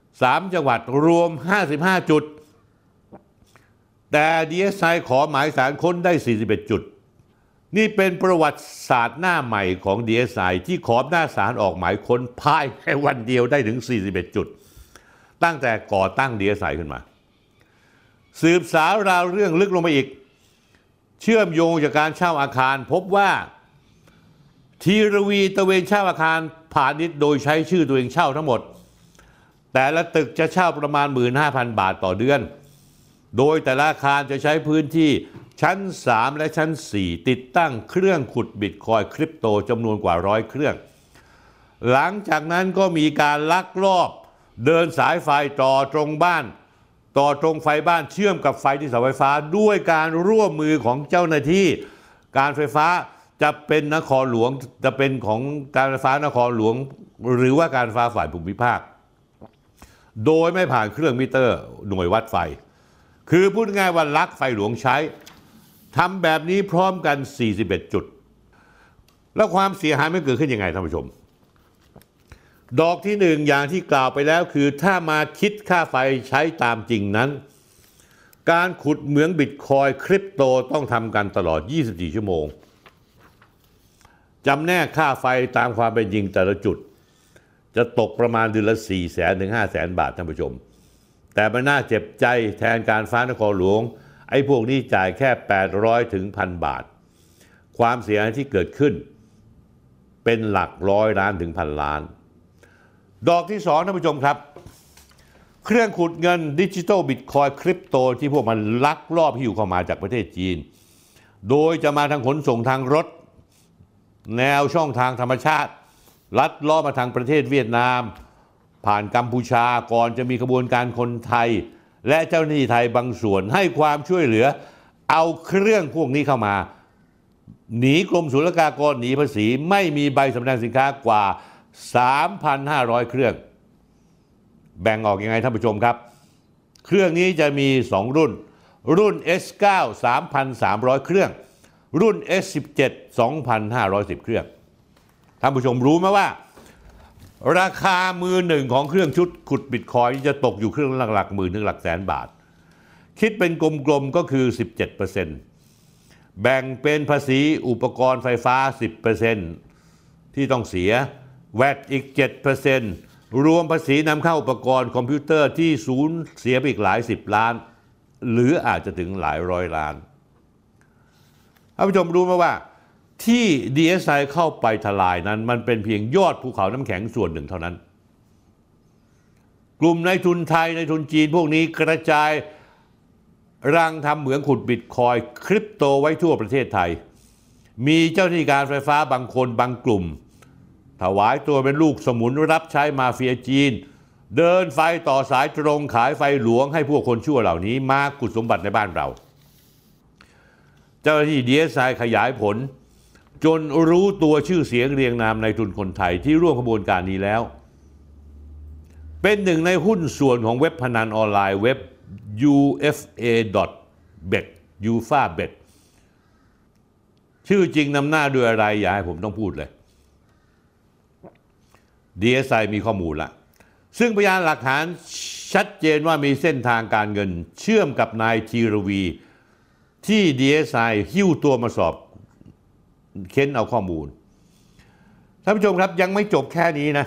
3 จังหวัดรวม 55 จุด แต่ดีเอสไอขอหมายสารค้นได้ 41 จุด นี่เป็นประวัติศาสตร์หน้าใหม่ของ DSI ที่ขอหน้าสารออกหมายค้นภายในวันเดียวได้ถึง 41 จุด ตั้งแต่ก่อตั้ง DSI ขึ้นมา สืบสาวราวเรื่องลึกลงไปอีก เชื่อมโยงจากการเช่าอาคาร พบว่าทีรวีตะเวนเช่าอาคารพาณิชย์โดยใช้ชื่อตัวเองเช่าทั้งหมด แต่ละตึกจะเช่าประมาณ 15,000 บาทต่อเดือน โดยแต่ละอาคารจะใช้พื้นที่ชั้น 3 และชั้น 4 ติดตั้งเครื่องขุดบิตคอยคริปโตจำนวนกว่าร้อยเครื่อง หลังจากนั้นก็มีการลักลอบเดินสายไฟต่อตรงบ้าน ต่อตรงไฟบ้านเชื่อมกับไฟที่เสาไฟฟ้าด้วยการร่วมมือของเจ้าหน้าที่ การไฟฟ้าจะเป็นนครหลวงจะเป็นของการไฟฟ้านครหลวง หรือว่าการไฟฟ้าฝ่ายภูมิภาค โดยไม่ผ่านเครื่องมิเตอร์หน่วยวัดไฟ คือพูดง่ายว่าลักไฟหลวงใช้ทำแบบนี้พร้อมกัน 41 จุด แล้วความเสียหายไม่เกิดขึ้นยังไงท่านผู้ชม ดอกที่หนึ่งอย่างที่กล่าวไปแล้วคือถ้ามาคิดค่าไฟใช้ตามจริงนั้น การขุดเหมืองบิตคอยคริปโตต้องทำกันตลอด 24 ชั่วโมงจำแนกค่าไฟตามความเป็นจริงแต่ละจุด จะตกประมาณเดือนละ 4 แสนถึง 5 แสนบาทท่านผู้ชม แต่มันน่าเจ็บใจแทนการฟ้านครหลวง ไอ้พวกนี้จ่ายแค่ 800 ถึงพันบาท ความเสียหายที่เกิดขึ้น เป็นหลักร้อยล้านถึงพันล้าน ดอกที่สองท่านผู้ชมครับ เครื่องขุดเงินดิจิตอลบิตคอยคริปโตที่พวกมันลักลอบหิ้วเข้ามาจากประเทศจีน โดยจะมาทางขนส่งทางรถ แนวช่องทางธรรมชาติ ลัดล้อมาทางประเทศเวียดนาม ผ่านกัมพูชาก่อนจะมีขบวนการคนไทย และเจ้าหน้าที่ไทยบางส่วนให้ความช่วยเหลือ เอาเครื่องพวกนี้เข้ามาหนีกรมศุลกากรหนีภาษีไม่มีใบสำแดงสินค้ากว่า 3,500 เครื่อง แบ่งออกยังไงท่านผู้ชมครับ เครื่องนี้จะมี 2 รุ่น รุ่น S9 3,300 เครื่อง รุ่น S17 2,510 เครื่อง ท่านผู้ชมรู้ไหมว่า ราคามือหนึ่งของเครื่องชุดขุดบิตคอยจะตกอยู่เครื่องละหลักหมื่นถึงหลักแสนบาท คิดเป็นกลมๆก็คือ 17%แบ่งเป็นภาษีอุปกรณ์ไฟฟ้า 10%ที่ต้องเสีย แวดอีก 7%รวมภาษีนำเข้าอุปกรณ์คอมพิวเตอร์ที่ศูนย์เสียไปอีกหลายสิบล้าน หรืออาจจะถึงหลายร้อยล้านท่านผู้ชมรู้ไหมว่าที่ DSI เข้าไปทลายนั้น มันเป็นเพียงยอดภูเขาน้ำแข็งส่วนหนึ่งเท่านั้น กลุ่มนายทุนไทยนายทุนจีนพวกนี้กระจายรังทำเหมืองขุดบิตคอยคริปโตไว้ทั่วประเทศไทย มีเจ้าหน้าที่การไฟฟ้าบางคนบางกลุ่ม ถวายตัวเป็นลูกสมุนรับใช้มาเฟียจีน เดินไฟต่อสายตรงขายไฟหลวงให้พวกคนชั่วเหล่านี้มากุดสมบัติในบ้านเรา เจ้าหน้าที่ดีเอสไอขยายผล จนรู้ตัวชื่อเสียงเรียงนามในทุนคนไทยที่ร่วมขบวนการนี้แล้ว เป็นหนึ่งในหุ้นส่วนของเว็บพนันออนไลน์เว็บ ufa.bet ufa bet ชื่อจริงนำหน้าด้วยอะไรอย่าให้ผมต้องพูดเลย DSI มีข้อมูลละซึ่งพยานหลักฐานชัดเจนว่ามีเส้นทางการเงิน เชื่อมกับนายทีรวี ที่ DSI หิ้วตัวมาสอบเค้นเอาข้อมูลท่านผู้ชมครับยังไม่จบแค่นี้นะ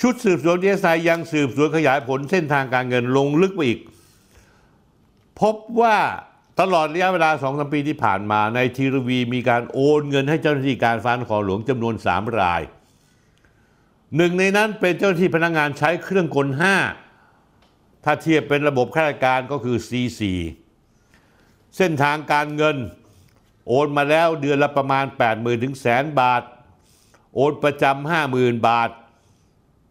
ชุดสืบสวน DSI ยังสืบสวนขยายผลเส้นทางการเงินลงลึกไปอีก พบว่าตลอดระยะเวลาสองสปีที่ผ่านมาในทีรวีมีการโอนเงินให้เจ้าหน้าที่การฟ้านครหลวงจำนวน 3 ราย หนึ่งในนั้นเป็นเจ้าหน้าที่พนักงานใช้เครื่องกล 5 ถ้าเทียบเป็นระบบข้าราชการก็คือ C4 เส้นทางการเงิน โอนมาแล้วเดือนละประมาณ 80,000ถึงแสนบาท โอนประจำ50,000 บาท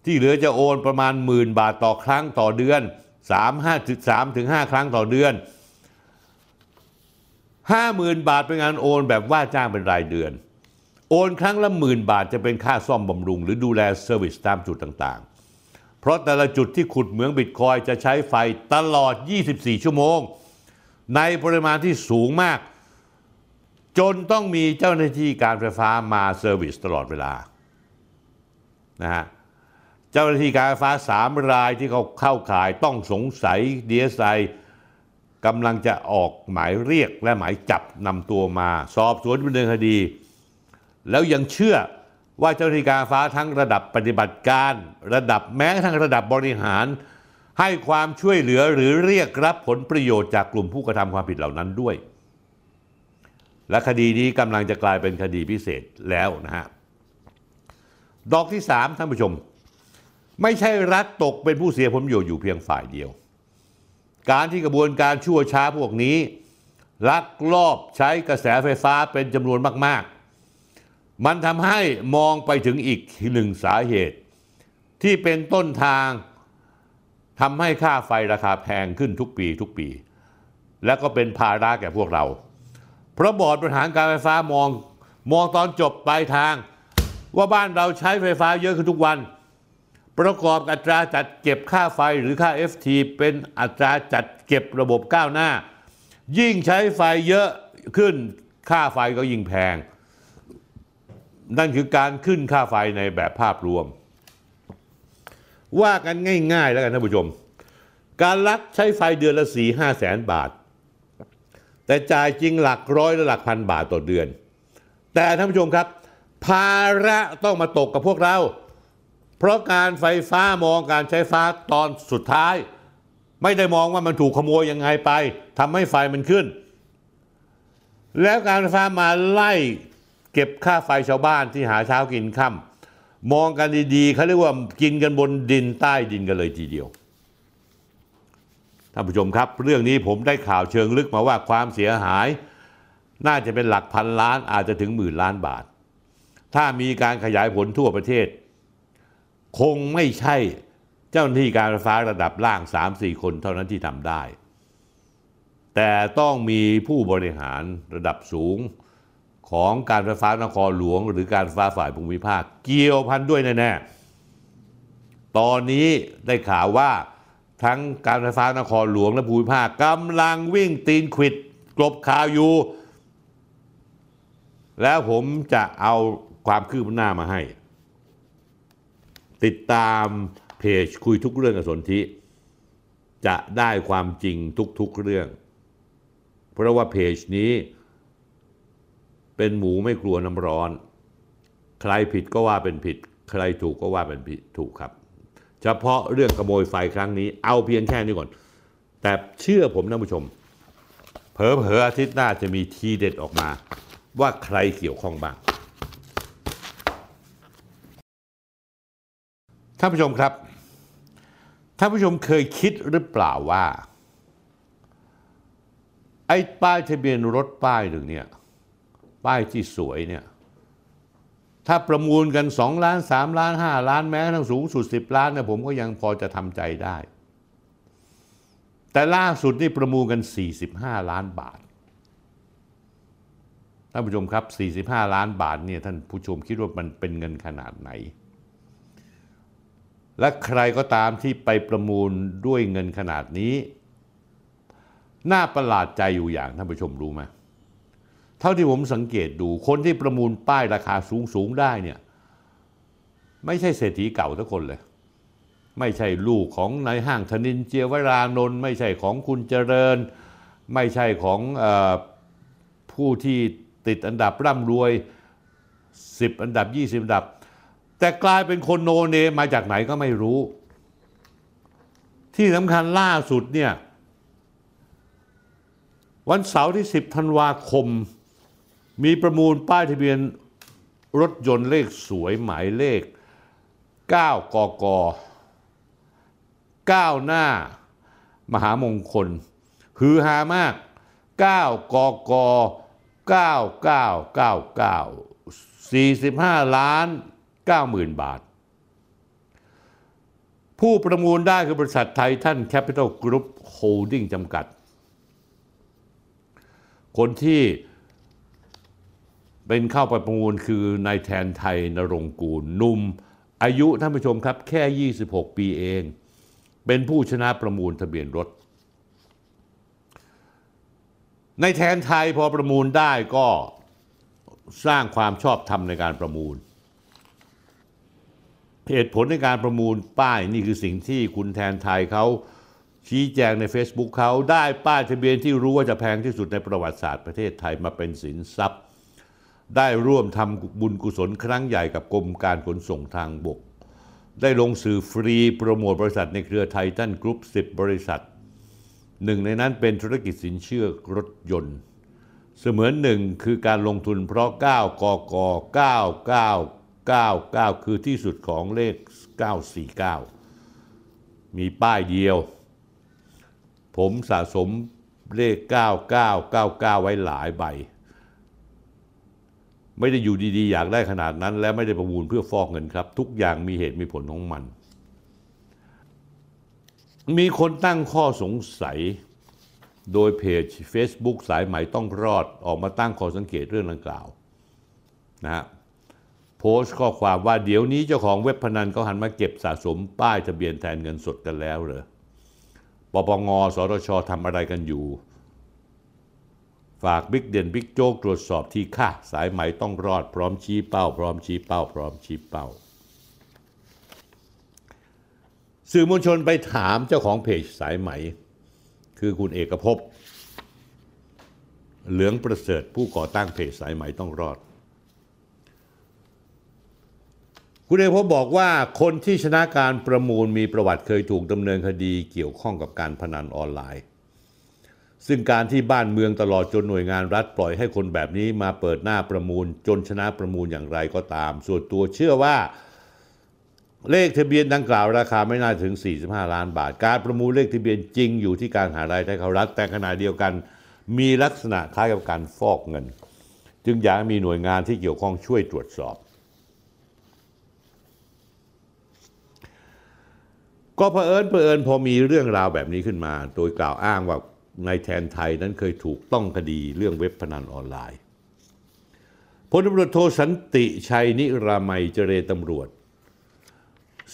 ที่เหลือจะโอนประมาณหมื่นบาทต่อครั้งต่อเดือน 3 5ถึง3ถึง5ครั้งต่อเดือน 50,000 บาทเป็นงานโอนแบบว่าจ้างเป็นรายเดือน โอนครั้งละหมื่นบาทจะเป็นค่าซ่อมบำรุง หรือดูแลเซอร์วิสตามจุดต่างๆ เพราะแต่ละจุดที่ขุดเหมืองบิตคอยจะใช้ไฟตลอด 24 ชั่วโมง ในปริมาณที่สูงมาก จนต้องมีเจ้าหน้าที่การไฟฟ้ามา service ตลอดเวลานะฮะเจ้าหน้าที่การไฟฟ้าสามรายที่เขาเข้าข่ายต้องสงสัย DSI กำลังจะออกหมายเรียกและหมายจับนำตัวมา สอบสวนดำเนินคดี แล้วยังเชื่อว่าเจ้าหน้าที่การไฟฟ้าทั้งระดับปฏิบัติการ ระดับแม้ทั่งระดับบริหาร ให้ความช่วยเหลือหรือเรียกรับผลประโยชน์จากกลุ่มผู้กระทำความผิดเหล่านั้นด้วย และคดีนี้กำลังจะกลายเป็นคดีพิเศษแล้วนะฮะดอกที่สามท่านผู้ชม ไม่ใช่รัฐตกเป็นผู้เสียผลประโยชน์อยู่เพียงฝ่ายเดียว การที่กระบวนการชั่วช้าพวกนี้ ลักลอบใช้กระแสไฟฟ้าเป็นจำนวนมาก มันทำให้มองไปถึงอีกหนึ่งสาเหตุ ที่เป็นต้นทางทำให้ค่าไฟราคาแพงขึ้นทุกปีทุกปี และก็เป็นภาระแก่พวกเรา เพราะบอร์ดบริหารการไฟฟ้ามองมองตอนจบปลายทาง ว่าบ้านเราใช้ไฟฟ้าเยอะขึ้นทุกวัน ประกอบอัตราจัดเก็บค่าไฟหรือค่า FT เป็นอัตราจัดเก็บระบบก้าวหน้า ยิ่งใช้ไฟเยอะขึ้นค่าไฟก็ยิ่งแพง นั่นคือการขึ้นค่าไฟในแบบภาพรวม ว่ากันง่าย ๆ แล้วกันท่านผู้ชม การลักใช้ไฟเดือนละสี่ห้าแสนบาท แต่จ่ายจริงหลักร้อยและหลักพันบาทต่อเดือน แต่ท่านผู้ชมครับ ภาระต้องมาตกกับพวกเรา เพราะการไฟฟ้ามองการใช้ฟ้าตอนสุดท้าย ไม่ได้มองว่ามันถูกขโมยยังไงไปทำให้ไฟมันขึ้น แล้วการไฟฟ้ามาไล่ เก็บค่าไฟชาวบ้านที่หาเช้ากินค่ำมองกันดีๆเขาเรียกว่ากินกันบนดินใต้ดินกันเลยทีเดียวท่านผู้ชมครับ เรื่องนี้ผมได้ข่าวเชิงลึกมาว่าความเสียหาย น่าจะเป็นหลักพันล้านอาจจะถึงหมื่นล้านบาท ถ้ามีการขยายผลทั่วประเทศ คงไม่ใช่เจ้าหน้าที่การไฟฟ้าระดับล่าง 3-4 คนเท่านั้นที่ทำได้ แต่ต้องมีผู้บริหารระดับสูง ของการไฟฟ้านครหลวง หรือการไฟฟ้าฝ่ายภูมิภาค เกี่ยวพันด้วยแน่ๆ ตอนนี้ได้ข่าวว่าทั้งการไฟฟ้านครหลวงและภูมิภาคกำลังวิ่งตีนขิดกลบข่าวอยู่ แล้วผมจะเอาความคืบหน้ามาให้ ติดตามเพจคุยทุกเรื่องกับสนธิจะได้ความจริงทุกๆเรื่อง เพราะว่าเพจนี้ เป็นหมูไม่กลัวน้ำร้อน ใครผิดก็ว่าเป็นผิด ใครถูกก็ว่าเป็นผิดถูกครับ เฉพาะเรื่องขโมยไฟครั้งนี้ เอาเพียงแค่นี้ก่อน แต่เชื่อผมนะผู้ชมเผลอๆอาทิตย์หน้าจะมีทีเด็ดออกมา ว่าใครเกี่ยวข้องบ้างท่านผู้ชมครับท่านผู้ชมเคยคิดหรือเปล่าว่า ไอ้ป้ายทะเบียนรถป้ายหนึ่งเนี่ย ป้ายที่สวยเนี่ยถ้าประมูลกัน 2 ล้าน 3 ล้าน 5 ล้านแม้ทั้งสูงสุด 10 ล้านเนี่ยผมก็ยังพอจะทำใจได้ แต่ล่าสุดนี่ประมูลกัน 45 ล้านบาทท่านผู้ชมครับ 45 ล้านบาทเนี่ยท่านผู้ชมคิดว่ามันเป็นเงินขนาดไหน และใครก็ตามที่ไปประมูลด้วยเงินขนาดนี้ น่าประหลาดใจอยู่อย่างท่านผู้ชมรู้ไหม เท่าที่ผมสังเกตดูคนที่ประมูลป้ายราคาสูงสูงได้เนี่ยไม่ใช่เศรษฐีเก่าทุกคนเลย ไม่ใช่ลูกของนายห้างธนินเจียวรานนท์ไม่ใช่ของคุณเจริญ ไม่ใช่ของอผู้ที่ติดอันดับร่ำรวย 10 อันดับ 20 อันดับ แต่กลายเป็นคนโนเนมมาจากไหนก็ไม่รู้ ที่สำคัญล่าสุดเนี่ยวันเสาร์ที่ 10 ธันวาคม มีประมูลป้ายทะเบียนรถยนต์เลขสวยหมายเลข 9 กก9หน้า มหามงคล ฮือฮามาก 9 กก 9999 45 ล้าน 90,000 บาท ผู้ประมูลได้คือบริษัทไททันแคปิตอลกรุ๊ปโฮลดิ้งจำกัด คนที่ เป็นเข้าไปประมูลคือนายแทนไทยนรงกูลนุ่ม อายุท่านผู้ชมครับแค่ 26 ปีเอง เป็นผู้ชนะประมูลทะเบียนรถในแทนไทยพอประมูลได้ก็สร้างความชอบธรรมในการประมูล เหตุผลในการประมูลป้ายนี่คือสิ่งที่คุณแทนไทยเขาชี้แจงใน Facebook เขาได้ป้ายทะเบียนที่รู้ว่าจะแพงที่สุดในประวัติศาสตร์ประเทศไทยมาเป็นสินทรัพย์ ได้ร่วมทำบุญกุศลครั้งใหญ่กับกรมการขนส่งทางบก ได้ลงสื่อฟรีโปรโมทบริษัทในเครือไททันกรุ๊ป10 บริษัท หนึ่งในนั้นเป็นธุรกิจสินเชื่อรถยนต์ เสมือนหนึ่งคือการลงทุนเพราะ 9 กก 9999คือที่สุดของเลข 949 มีป้ายเดียว ผมสะสมเลข 9999 ไว้หลายใบ ไม่ได้อยู่ดีๆ อยากได้ขนาดนั้น และไม่ได้ประมูลเพื่อฟอกเงินครับ ทุกอย่างมีเหตุมีผลของมัน มีคนตั้งข้อสงสัย โดยเพจ Facebook สายใหม่ต้องรอดออกมาตั้งข้อสังเกตเรื่องดังกล่าวนะฮะโพสต์ข้อความว่าเดี๋ยวนี้เจ้าของเว็บพนันเขาหันมาเก็บสะสมป้ายทะเบียนแทนเงินสดกันแล้วเหรอปปงสตชทำอะไรกันอยู่ ฝากบิ๊กเด่นบิ๊กโจ๊กตรวจสอบที่ค่าสายไหมต้องรอดพร้อมชี้เป้า พร้อมชี้เป้า พร้อมชี้เป้า สื่อมวลชนไปถามเจ้าของเพจสายไหม คือคุณเอกภพเหลืองประเสริฐผู้ก่อตั้งเพจสายไหมต้องรอด คุณเอกภพบอกว่าคนที่ชนะการประมูลมีประวัติเคยถูกดำเนินคดีเกี่ยวข้องกับการพนันออนไลน์ ซึ่งการที่บ้านเมืองตลอดจนหน่วยงานรัฐปล่อยให้คนแบบนี้มาเปิดหน้าประมูลจนชนะประมูลอย่างไรก็ตาม ส่วนตัวเชื่อว่า เลขทะเบียนดังกล่าวราคาไม่น่าถึง 45 ล้านบาท การประมูลเลขทะเบียนจริงอยู่ที่การหารายได้เขารัฐแต่ขณะเดียวกัน มีลักษณะคล้ายกับการฟอกเงิน จึงอยากมีหน่วยงานที่เกี่ยวข้องช่วยตรวจสอบก็เผอิญเผอิญพอมีเรื่องราวแบบนี้ขึ้นมา โดยกล่าวอ้างว่า นายแทนไทยนั้นเคยถูกต้องคดีเรื่องเว็บพนันออนไลน์พลตำรวจโทสันติชัยนิรามัยเจรตำรวจ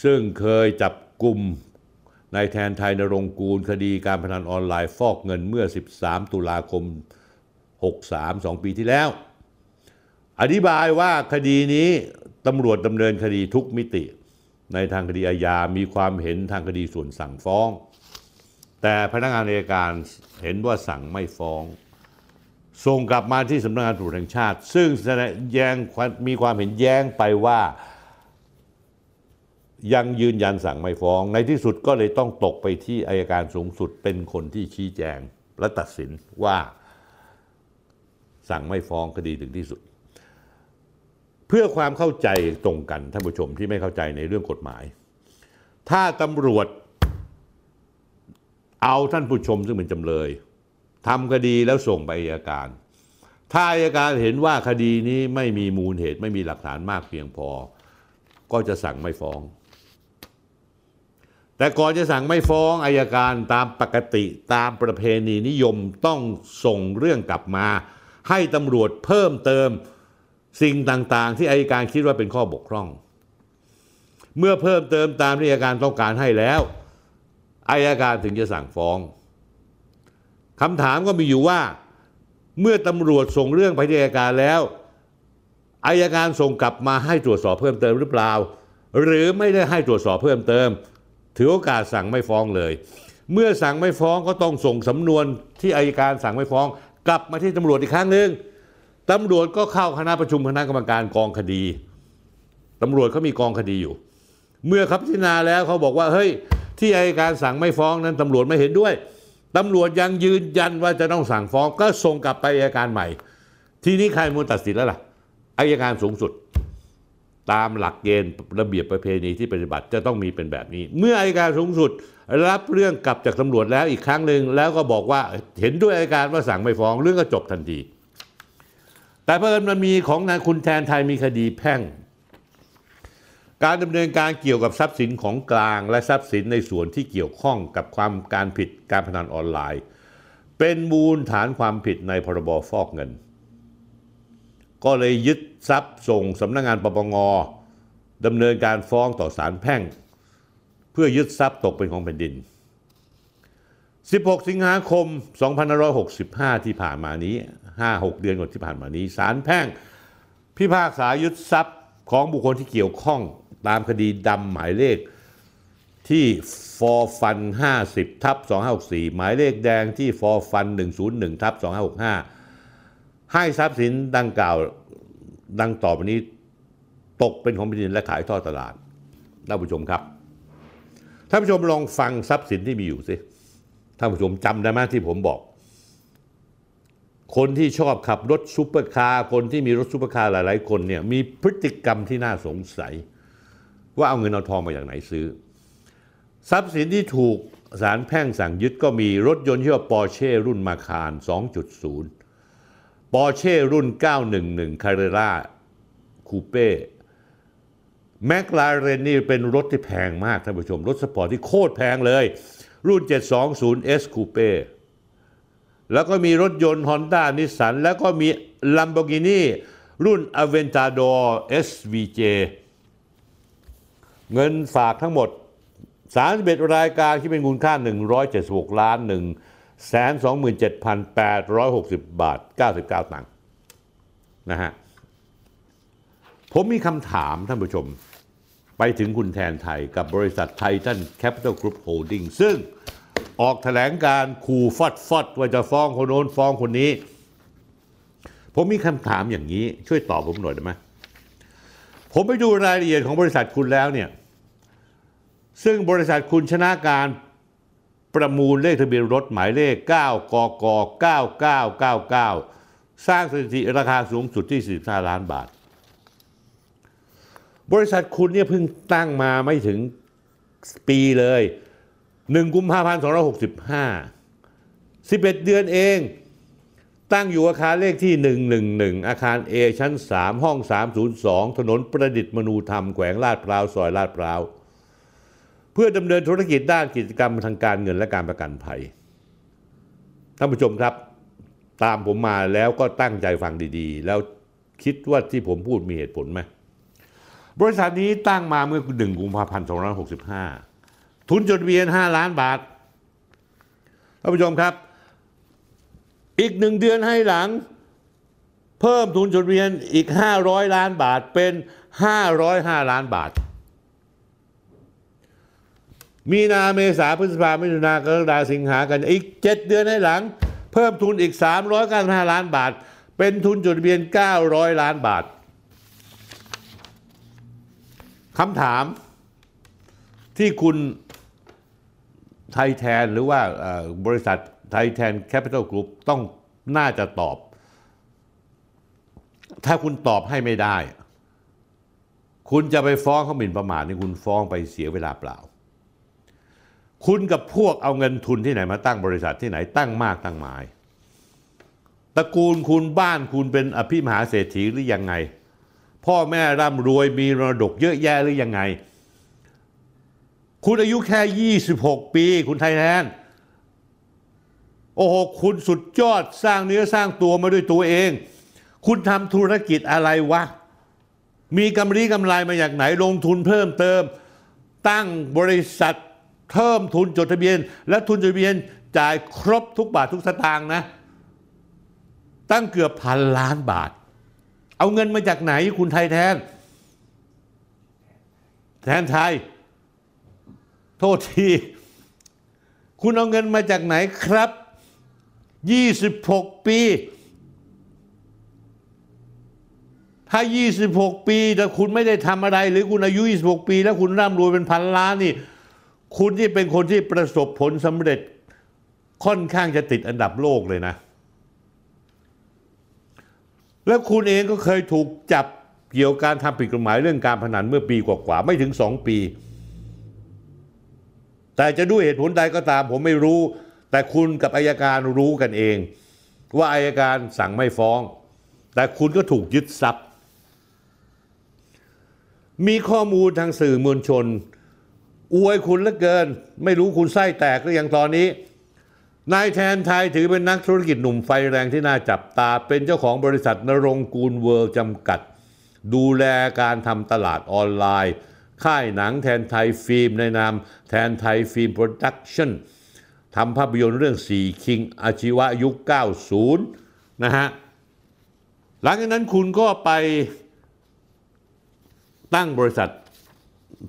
ซึ่งเคยจับกลุ่มนายแทนไทยนรงกูล คดีการพนันออนไลน์ฟอกเงินเมื่อ 13 ตุลาคม 63 2 ปีที่แล้ว อธิบายว่าคดีนี้ตำรวจดำเนินคดีทุกมิติ ในทางคดีอาญา มีความเห็นทางคดีส่วนสั่งฟ้อง แต่พนักงานอัยการเห็นว่าสั่งไม่ฟ้อง ส่งกลับมาที่สำนักงานตำรวจแห่งชาติ ซึ่งแสดงแย้งมีความเห็นแย้งไปว่า ยังยืนยันสั่งไม่ฟ้อง ในที่สุดก็เลยต้องตกไปที่อายการสูงสุดเป็นคนที่ชี้แจงและตัดสินว่าสั่งไม่ฟ้องคดีถึงที่สุด เพื่อความเข้าใจตรงกันท่านผู้ชมที่ไม่เข้าใจในเรื่องกฎหมาย ถ้าตำรวจ เอาท่านผู้ชมซึ่งเป็นจำเลยทำคดีแล้วส่งไปอายการ ถ้าอายการเห็นว่าคดีนี้ไม่มีมูลเหตุไม่มีหลักฐานมากเพียงพอ ก็จะสั่งไม่ฟ้อง แต่ก่อนจะสั่งไม่ฟ้องอายการตามปกติตามประเพณีนิยมต้องส่งเรื่องกลับมา ให้ตำรวจเพิ่มเติมสิ่งต่างๆ ที่อายการคิดว่าเป็นข้อบกพร่อง เมื่อเพิ่มเติมตามที่อายการต้องการให้แล้ว อายการถึงจะสั่งฟ้องคำถามก็มีอยู่ว่า เมื่อตำรวจส่งเรื่องไปที่อายการแล้วอายการส่งกลับมาให้ตรวจสอบเพิ่มเติมหรือเปล่า หรือไม่ได้ให้ตรวจสอบเพิ่มเติม ถือโอกาสสั่งไม่ฟ้องเลย เมื่อสั่งไม่ฟ้องก็ต้องส่งสำนวนที่อายการสั่งไม่ฟ้อง กลับมาที่ตำรวจอีกครั้งหนึ่งตำรวจก็เข้าคณะประชุมคณะกรรมการกองคดีตำรวจเขามีกองคดีอยู่ เมื่อเขาพิจารณาแล้วเขาบอกว่าเฮ้ย ที่อายการสั่งไม่ฟ้องนั้นตำรวจไม่เห็นด้วยตำรวจยังยืนยันว่าจะต้องสั่งฟ้องก็ส่งกลับไปอายการใหม่ ทีนี้ใครมูลตัดสินแล้วล่ะอายการสูงสุด ตามหลักเกณฑ์ระเบียบประเพณีที่ปฏิบัติจะต้องมีเป็นแบบนี้ เมื่ออายการสูงสุดรับเรื่องกลับจากตำรวจแล้วอีกครั้งหนึ่งแล้วก็บอกว่าเห็นด้วยอายการว่าสั่งไม่ฟ้องเรื่องก็จบทันที แต่เพิ่มมันมีของนายคุณแทนไทยมีคดีแพ่ง การดำเนินการเกี่ยวกับทรัพย์สินของกลางและทรัพย์สินในส่วนที่เกี่ยวข้องกับความการผิดการพนันออนไลน์ เป็นมูลฐานความผิดในพรบฟอกเงิน ก็เลยยึดทรัพย์ส่งสำนักงงานปปงดำเนินการฟ้องต่อศาลแพ่ง เพื่อยึดทรัพย์ตกเป็นของแผ่นดิน 16 สิงหาคม 2565 ที่ผ่านมานี้ 5-6 เดือนก่อนที่ผ่านมานี้ศาลแพ่ง พิพากษายึดทรัพย์ของบุคคลที่เกี่ยวข้อง ตามคดีดำหมายเลขที่ฟอฟัน50ทับ2564 หมายเลขแดงที่ฟอฟัน101ทับ2565 ให้ทรัพย์สินดังกล่าวดังต่อไปนี้ตกเป็นของแผ่นดินและขายทอดตลาดท่านผู้ชมครับท่านผู้ชมลองฟังทรัพย์สินที่มีอยู่สิท่านผู้ชมจำได้ไหมที่ผมบอก คนที่ชอบขับรถซุปเปอร์คาร์คนที่มีรถซุปเปอร์คาร์หลาย ๆ คนเนี่ยมีพฤติกรรมที่น่าสงสัย ว่าเอาเงินเอาทองมาจากไหนซื้อ ทรัพย์สินที่ถูกศาลแพ่งสั่งยึดก็มีรถยนต์ที่ว่าปอร์เช่รุ่น Macan 2.0 ปอร์เช่รุ่น 911 c a r r e r a คูเป้แมคลาเรนนี่เป็นรถที่แพงมากท่านผู้ชม รถสปอร์ตที่โคตรแพงเลย รุ่น 720 S Coupe แล้วก็มีรถยนต์ Honda นิสสันแล้วก็มี Lamborghini รุ่น Aventador SVJ เงินฝากทั้งหมด 31 รายการที่เป็นมูลค่า 176 ล้าน 1 2,7,860 บาท 99 ตังค์นะฮะ ผมมีคำถามท่านผู้ชม ไปถึงคุณแทนไทยกับบริษัท Titan Capital Group Holding ซึ่งออกแถลงการขู่ฟอดฟอดว่าจะฟ้องคนโน้นฟ้องคนนี้ ผมมีคำถามอย่างนี้ ช่วยตอบผมหน่อยได้ไหม ผมไปดูรายละเอียดของบริษัทคุณแล้วเนี่ย ซึ่งบริษัทคุณชนะการประมูลเลขทะเบียนรถหมายเลข 9 กก 9999 สร้างสถิติราคาสูงสุดที่ 45 ล้านบาท บริษัทคุณเนี่ยเพิ่งตั้งมาไม่ถึงปีเลย 1 กุมภาพันธ์2565 11 เดือนเอง ตั้งอยู่อาคารเลขที่ 111 อาคาร A ชั้น 3 ห้อง 302 ถนนประดิษฐ์มนูธรรม แขวงลาดพร้าว ซอยลาดพร้าว เพื่อดำเนินธุรกิจด้านกิจกรรมทางการเงินและการประกันภัย ท่านผู้ชมครับ ตามผมมาแล้วก็ตั้งใจฟังดีๆ แล้วคิดว่าที่ผมพูดมีเหตุผลไหม บริษัทนี้ตั้งมาเมื่อ 1 กุมภาพันธ์ 2565 ทุนจดเบียน 5 ล้านบาท ท่านผู้ชมครับ อีกหนึ่งเดือนให้หลัง เพิ่มทุนจดทะเบียนอีก 500 ล้านบาทเป็น 505 ล้านบาท มีนาเมษาพฤษภามิถุนากรกฎาสิงหากันอีก 7 เดือนให้หลัง เพิ่มทุนอีก 395 ล้านบาท เป็นทุนจดทะเบียน 900 ล้านบาทคำถามที่คุณไทยแทนหรือว่าบริษัท Titan Capital Group ต้องน่าจะตอบ ถ้าคุณตอบให้ไม่ได้ คุณจะไปฟ้องเขาหมิ่นประมาทนี่คุณฟ้องไปเสียเวลาเปล่า คุณกับพวกเอาเงินทุนที่ไหนมาตั้งบริษัทที่ไหนตั้งมากตั้งมายตระกูลคุณบ้านคุณเป็นอภิมหาเศรษฐีหรือยังไง พ่อแม่ร่ำรวยมีมรดกเยอะแยะหรือยังไง คุณอายุแค่ 26 ปี คุณไทยแลนด์ โอ้โหคุณสุดยอดสร้างเนื้อสร้างตัวมาด้วยตัวเอง คุณทำธุรกิจอะไรวะ มีกำไรกำไรมาจากไหนลงทุนเพิ่มเติม ตั้งบริษัทเพิ่มทุนจดทะเบียน และทุนจดทะเบียนจ่ายครบทุกบาททุกสตางค์นะ ตั้งเกือบพันล้านบาท เอาเงินมาจากไหนคุณไทยแทน แทนไทย โทษที คุณเอาเงินมาจากไหนครับ 26 ปี ถ้า 26 ปีแต่คุณไม่ได้ทำอะไร หรือคุณอายุ 26 ปี แล้วคุณร่ำรวยเป็นพันล้านนี่ คุณที่เป็นคนที่ประสบผลสำเร็จค่อนข้างจะติดอันดับโลกเลยนะ แล้วคุณเองก็เคยถูกจับเกี่ยวกับการทำผิดกฎหมายเรื่องการพนันเมื่อปีกว่าๆไม่ถึงสองปี แต่จะด้วยเหตุผลใดก็ตามผมไม่รู้ แต่คุณกับอายการรู้กันเอง ว่าอายการสั่งไม่ฟ้อง แต่คุณก็ถูกยึดทรัพย์ มีข้อมูลทางสื่อมวลชน อวยคุณเหลือเกิน ไม่รู้คุณไส้แตกหรือยังตอนนี้นายแทนไทยถือเป็นนักธุรกิจหนุ่มไฟแรงที่น่าจับตา เป็นเจ้าของบริษัทนรงกูลเวิร์จำกัด ดูแลการทำตลาดออนไลน์ ค่ายหนังแทนไทยฟิล์มในนามแทนไทย Film Production ทำภาพยนตร์เรื่อง4 Kings อาชีวะยุค 90 นะฮะ หลังจากนั้นคุณก็ไปตั้งบริษัท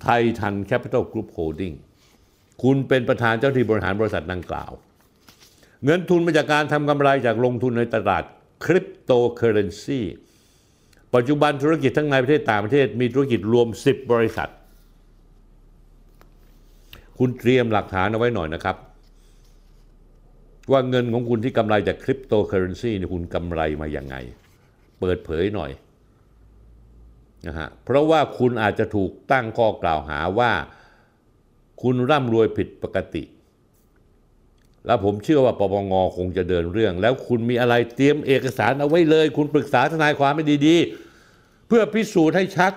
Titan Capital Group Holding คุณเป็นประธานเจ้าหน้าที่บริหารบริษัทดังกล่าว เงินทุนมาจากการทำกำไรจากลงทุนในตลาดคริปโตเคอร์เรนซีปัจจุบันธุรกิจทั้งในประเทศต่างประเทศมีธุรกิจรวม 10 บริษัท คุณเตรียมหลักฐานเอาไว้หน่อยนะครับ ว่าเงินของคุณที่กำไรจากคริปโตเคอร์เรนซีเนี่ยคุณกำไรมาอย่างไง เปิดเผยหน่อยนะฮะเพราะว่าคุณอาจจะถูกตั้งข้อกล่าวหาว่า คุณร่ำรวยผิดปกติ แล้วผมเชื่อว่าปปงคงจะเดินเรื่อง แล้วคุณมีอะไรเตรียมเอกสารเอาไว้เลย คุณปรึกษาทนายความให้ดีๆ เพื่อพิสูจน์ให้ชัด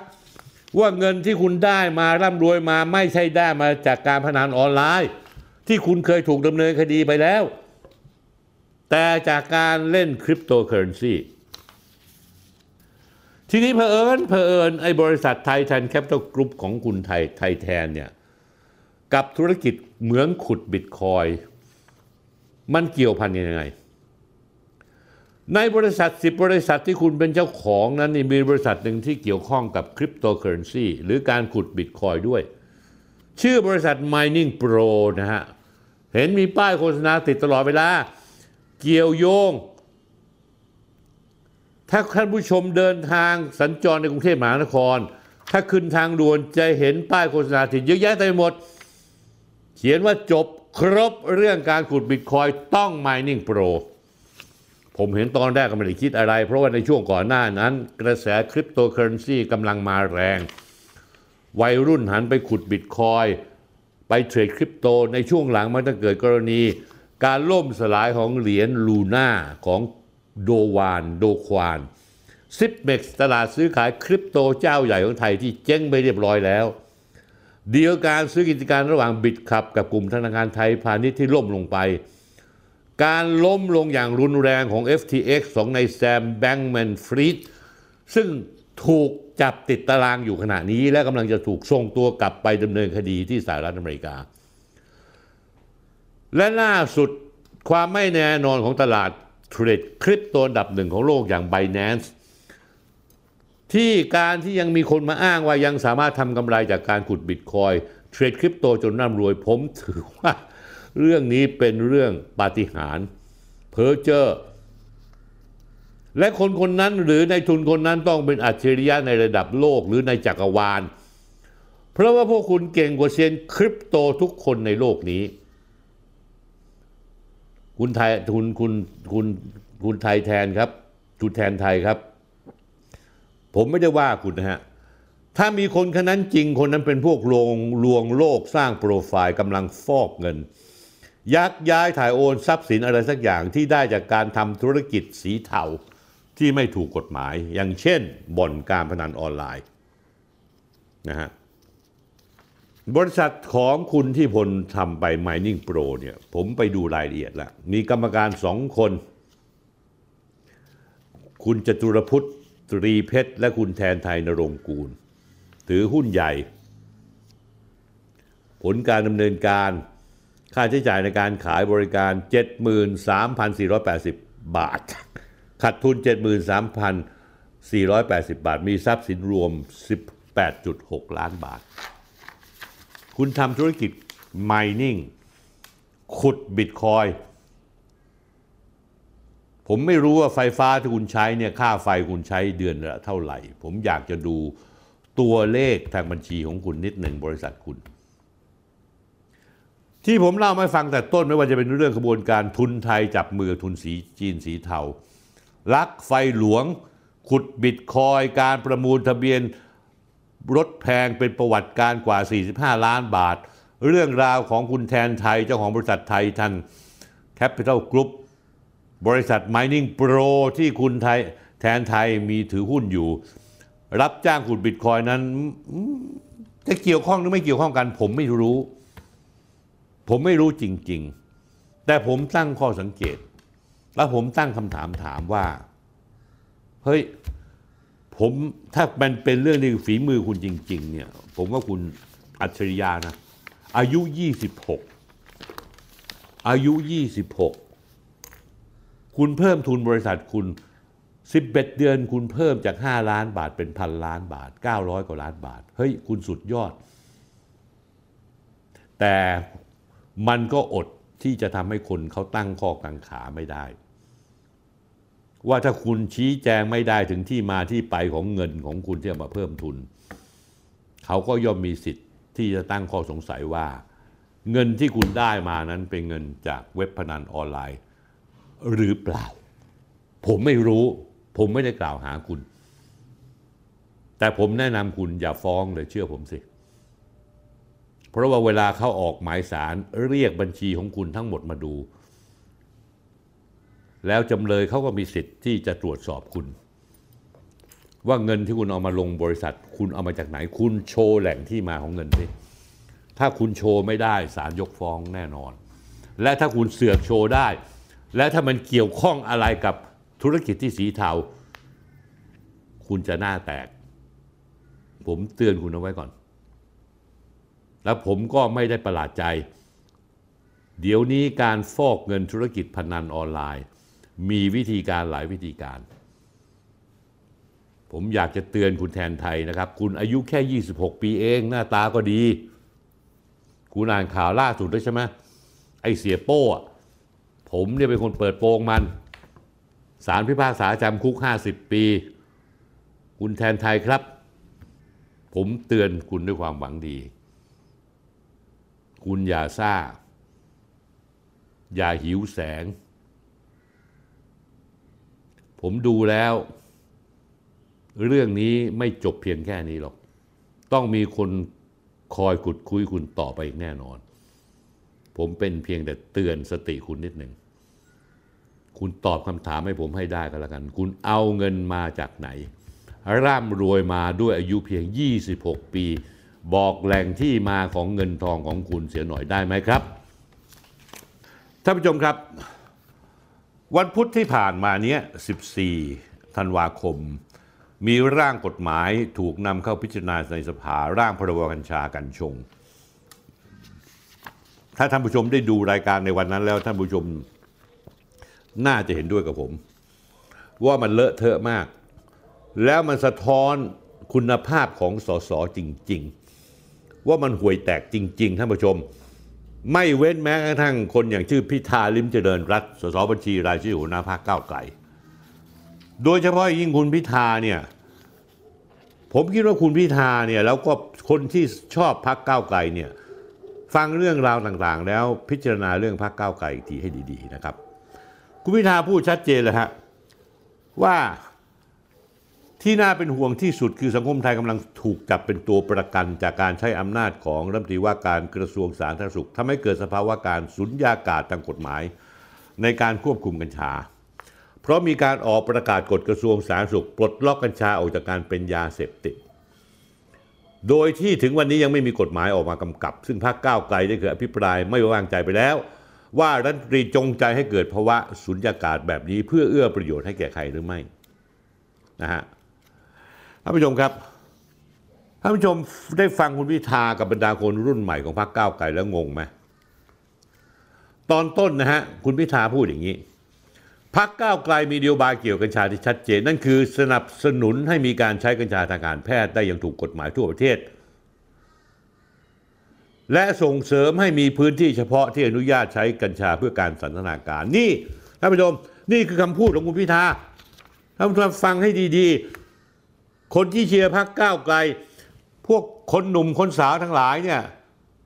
ว่าเงินที่คุณได้มาร่ำรวยมาไม่ใช่ได้มาจากการพนันออนไลน์ ที่คุณเคยถูกดำเนินคดีไปแล้ว แต่จากการเล่นคริปโตเคอร์เรนซีทีนี้เผอิญเผอิญไอ้บริษัท Titan Capital Group ของคุณไทยไทยแทนเนี่ยกับธุรกิจเหมืองขุดบิตคอยน์มันเกี่ยวพันยังไง ในบริษัท 10 บริษัทที่คุณเป็นเจ้าของนั้น มีบริษัทหนึ่งที่เกี่ยวข้องกับคริปโตเคอร์เรนซีหรือการขุดบิตคอยน์ด้วย ชื่อบริษัท Mining Pro นะฮะ เห็นมีป้ายโฆษณาติดตลอดเวลา เกี่ยวโยง ถ้าท่านผู้ชมเดินทางสัญจรในกรุงเทพมหานคร ถ้าขึ้นทางด่วนจะเห็นป้ายโฆษณาติดเยอะแยะเต็มไปหมด เขียนว่าจบครบเรื่องการขุดบิตคอยต้อง Mining Pro ผมเห็นตอนแรกก็ไม่ได้คิดอะไร เพราะว่าในช่วงก่อนหน้านั้น กระแสคริปโตเคอเรนซีกำลังมาแรง วัยรุ่นหันไปขุดบิตคอยน์ไปเทรดคริปโตในช่วงหลังมันจะเกิดกรณี การล่มสลายของเหรียญลูน่าของ Do Kwon Do Kwon Zipmex ตลาดซื้อขายคริปโตเจ้าใหญ่ของไทยที่เจ๊งไปเรียบร้อยแล้ว เดียวการซื้อกิจการระหว่าง Bitkub กับกลุ่มธนาคารไทยพาณิชย์ที่ล่มลงไป การล้มลงอย่างรุนแรงของ FTX ของใน Sam Bankman-Friedซึ่งถูกจับติดตารางอยู่ขณะนี้ และกำลังจะถูกส่งตัวกลับไปดำเนินคดีที่สหรัฐอเมริกา และล่าสุดความไม่แน่นอนของตลาดเทรดคริปโตอันดับหนึ่งของโลกอย่าง Binance ที่การที่ยังมีคนมาอ้างว่ายังสามารถทำกำไรจากการขุดบิตคอยเทรดคริปโตจนร่ำรวยผมถือว่า เรื่องนี้เป็นเรื่องปาฏิหาริย์เพอเจอร์และคนคนนั้นหรือในทุนคนนั้นต้องเป็นอัจฉริยะในระดับโลกหรือในจักรวาล เพราะว่าพวกคุณเก่งกว่าเซียนคริปโตทุกคนในโลกนี้ คุณไทยคุณคุณคุณคุณไทยแทนครับคุณแทนไทยครับ ผมไม่ได้ว่าคุณนะฮะถ้ามีคนคนนั้นจริงคนนั้นเป็นพวกลวงลวงโลกสร้างโปรไฟล์กำลังฟอกเงิน ยักย้ายถ่ายโอนทรัพย์สินอะไรสักอย่างที่ได้จากการทำธุรกิจสีเทาที่ไม่ถูกกฎหมาย อย่างเช่นบ่อนการพนันออนไลน์นะฮะ บริษัทของคุณที่พลทำไป Mining Pro เนี่ย ผมไปดูรายละเอียดแล้วมีกรรมการสองคน คุณจตุรพุทธตรีเพชร และคุณแทนไทยนรงกูล ถือหุ้นใหญ่ ผลการดำเนินการค่าใช้จ่ายในการขายบริการ 73,480 บาท ขาดทุน 73,480 บาท มีทรัพย์สินรวม 18.6 ล้านบาท คุณทำธุรกิจ mining ขุดบิตคอยผมไม่รู้ว่าไฟฟ้าที่คุณใช้เนี่ยค่าไฟคุณใช้เดือนละเท่าไหร่ ผมอยากจะดูตัวเลขทางบัญชีของคุณนิดหนึ่งบริษัทคุณ ที่ผมเล่ามาฟังแต่ต้นไม่ว่าจะเป็นเรื่องขบวนการทุนไทยจับมือทุนสีจีนสีเทาลักไฟหลวง ขุดบิตคอยน์การประมูลทะเบียน รถแพงเป็นประวัติการณ์กว่า 45 ล้านบาท เรื่องราวของคุณแทนไทยเจ้าของบริษัท Titan Capital Group บริษัท Mining Pro ที่คุณไทยแทนไทยมีถือหุ้นอยู่ รับจ้างขุดบิตคอยนั้นจะเกี่ยวข้องหรือไม่เกี่ยวข้องกัน ผมไม่รู้ ผมไม่รู้จริง ๆ แต่ผมตั้งข้อสังเกต แล้วผมตั้งคำถามถามว่า เฮ้ย ผมถ้ามันเป็นเรื่องในฝีมือคุณจริง ๆ เนี่ย ผมว่าคุณอัจฉริยะนะ อายุ 26 อายุ 26 คุณเพิ่มทุนบริษัทคุณ 11 เดือนคุณเพิ่มจาก 5 ล้านบาทเป็นพันล้านบาท 900 กว่าล้านบาท เฮ้ย คุณสุดยอด แต่มันก็อดที่จะทำให้คนเขาตั้งข้อกังขาไม่ได้ ว่าถ้าคุณชี้แจงไม่ได้ถึงที่มาที่ไปของเงินของคุณที่เอามาเพิ่มทุน เขาก็ย่อมมีสิทธิ์ที่จะตั้งข้อสงสัยว่า เงินที่คุณได้มานั้นเป็นเงินจากเว็บพนันออนไลน์ หรือเปล่า ผมไม่รู้ ผมไม่ได้กล่าวหาคุณ แต่ผมแนะนำคุณอย่าฟ้องเลยเชื่อผมสิ เพราะว่าเวลาเขาออกหมายสารเรียกบัญชีของคุณทั้งหมดมาดู แล้วจำเลยเขาก็มีสิทธิ์ที่จะตรวจสอบคุณ ว่าเงินที่คุณเอามาลงบริษัท คุณเอามาจากไหน คุณโชว์แหล่งที่มาของเงินสิถ้าคุณโชว์ไม่ได้ศาลยกฟ้องแน่นอน และถ้าคุณเสือกโชว์ได้ และถ้ามันเกี่ยวข้องอะไรกับธุรกิจที่สีเทา คุณจะหน้าแตก ผมเตือนคุณเอาไว้ก่อน แล้วผมก็ไม่ได้ประหลาดใจ เดี๋ยวนี้การฟอกเงินธุรกิจพนันออนไลน์ มีวิธีการหลายวิธีการ ผมอยากจะเตือนคุณแทนไทยนะครับ คุณอายุแค่ 26 ปีเองหน้าตาก็ดี คุณอ่านข่าวล่าสุดด้วยใช่ไหมไอเสียโป้ผมเนี่ยเป็นคนเปิดโปงมันสารพิพากษาจำคุก 50 ปี คุณแทนไทยครับ ผมเตือนคุณด้วยความหวังดี คุณอย่าซ่า อย่าหิวแสง ผมดูแล้ว เรื่องนี้ไม่จบเพียงแค่นี้หรอก ต้องมีคนคอยขุดคุยคุณต่อไปอีกแน่นอน ผมเป็นเพียงแต่เตือนสติคุณนิดหนึ่ง คุณตอบคำถามให้ผมให้ได้ก็แล้วกัน คุณเอาเงินมาจากไหน ร่ำรวยมาด้วยอายุเพียง 26 ปี บอกแหล่งที่มาของเงินทองของคุณเสียหน่อยได้ไหมครับท่านผู้ชมครับ วันพุธที่ผ่านมาเนี้ย 14 ธันวาคม มีร่างกฎหมายถูกนำเข้าพิจารณาในสภาร่างพรบกัญชากัญชง ถ้าท่านผู้ชมได้ดูรายการในวันนั้นแล้วท่านผู้ชมน่าจะเห็นด้วยกับผม ว่ามันเลอะเทอะมาก แล้วมันสะท้อนคุณภาพของสสจริง ๆ ว่ามันห่วยแตกจริง ๆ ท่านผู้ชม ไม่เว้นแม้กระทั่งคนอย่างชื่อพิธาลิมเจริญรัตสสบัญชีรายชื่อหัวหน้าพรรคก้าวไกล โดยเฉพาะยิ่งคุณพิธาเนี่ยผมคิดว่าคุณพิธาเนี่ยแล้วก็คนที่ชอบพรรคก้าวไกลเนี่ยฟังเรื่องราวต่างๆ แล้วพิจารณาเรื่องพรรคก้าวไกลอีกทีให้ดีๆนะครับ คุณพิธาพูดชัดเจนเลยฮะว่า ที่น่าเป็นห่วงที่สุดคือสังคมไทยกำลังถูกจับเป็นตัวประกันจากการใช้อำนาจของรัฐมนตรีว่าการกระทรวงสาธารณสุขทำให้เกิดสภาวะการสุญญากาศทางกฎหมาย ในการควบคุมกัญชา เพราะมีการออกประกาศกฎกระทรวงสาธารณสุข ปลดล็อกกัญชาออกจากการเป็นยาเสพติด โดยที่ถึงวันนี้ยังไม่มีกฎหมายออกมากำกับ ซึ่งพรรคก้าวไกลได้เคยอภิปรายไม่ไว้วางใจไปแล้ว ว่ารัฐมนตรีจงใจให้เกิดภาวะสุญญากาศแบบนี้ เพื่อเอื้อประโยชน์ให้แก่ใครหรือไม่นะฮะ ท่านผู้ชมครับท่านผู้ชมได้ฟังคุณพิธากับบรรดาคนรุ่นใหม่ของพรรคก้าวไกลแล้วงงไหมตอนต้นนะฮะคุณพิธาพูดอย่างนี้พักก้าวไกลมีนโยบายเกี่ยวกับกัญชาที่ชัดเจน นั่นคือสนับสนุนให้มีการใช้กัญชาทางการแพทย์ได้อย่างถูกกฎหมายทั่วประเทศ และส่งเสริมให้มีพื้นที่เฉพาะที่อนุญาตใช้กัญชาเพื่อการสันทนาการ นี่ท่านผู้ชมนี่คือคำพูดของคุณพิธาท่านผู้ชมฟังให้ดีๆ คนที่เชียร์พักก้าวไกล พวกคนหนุ่มคนสาวทั้งหลายเนี่ย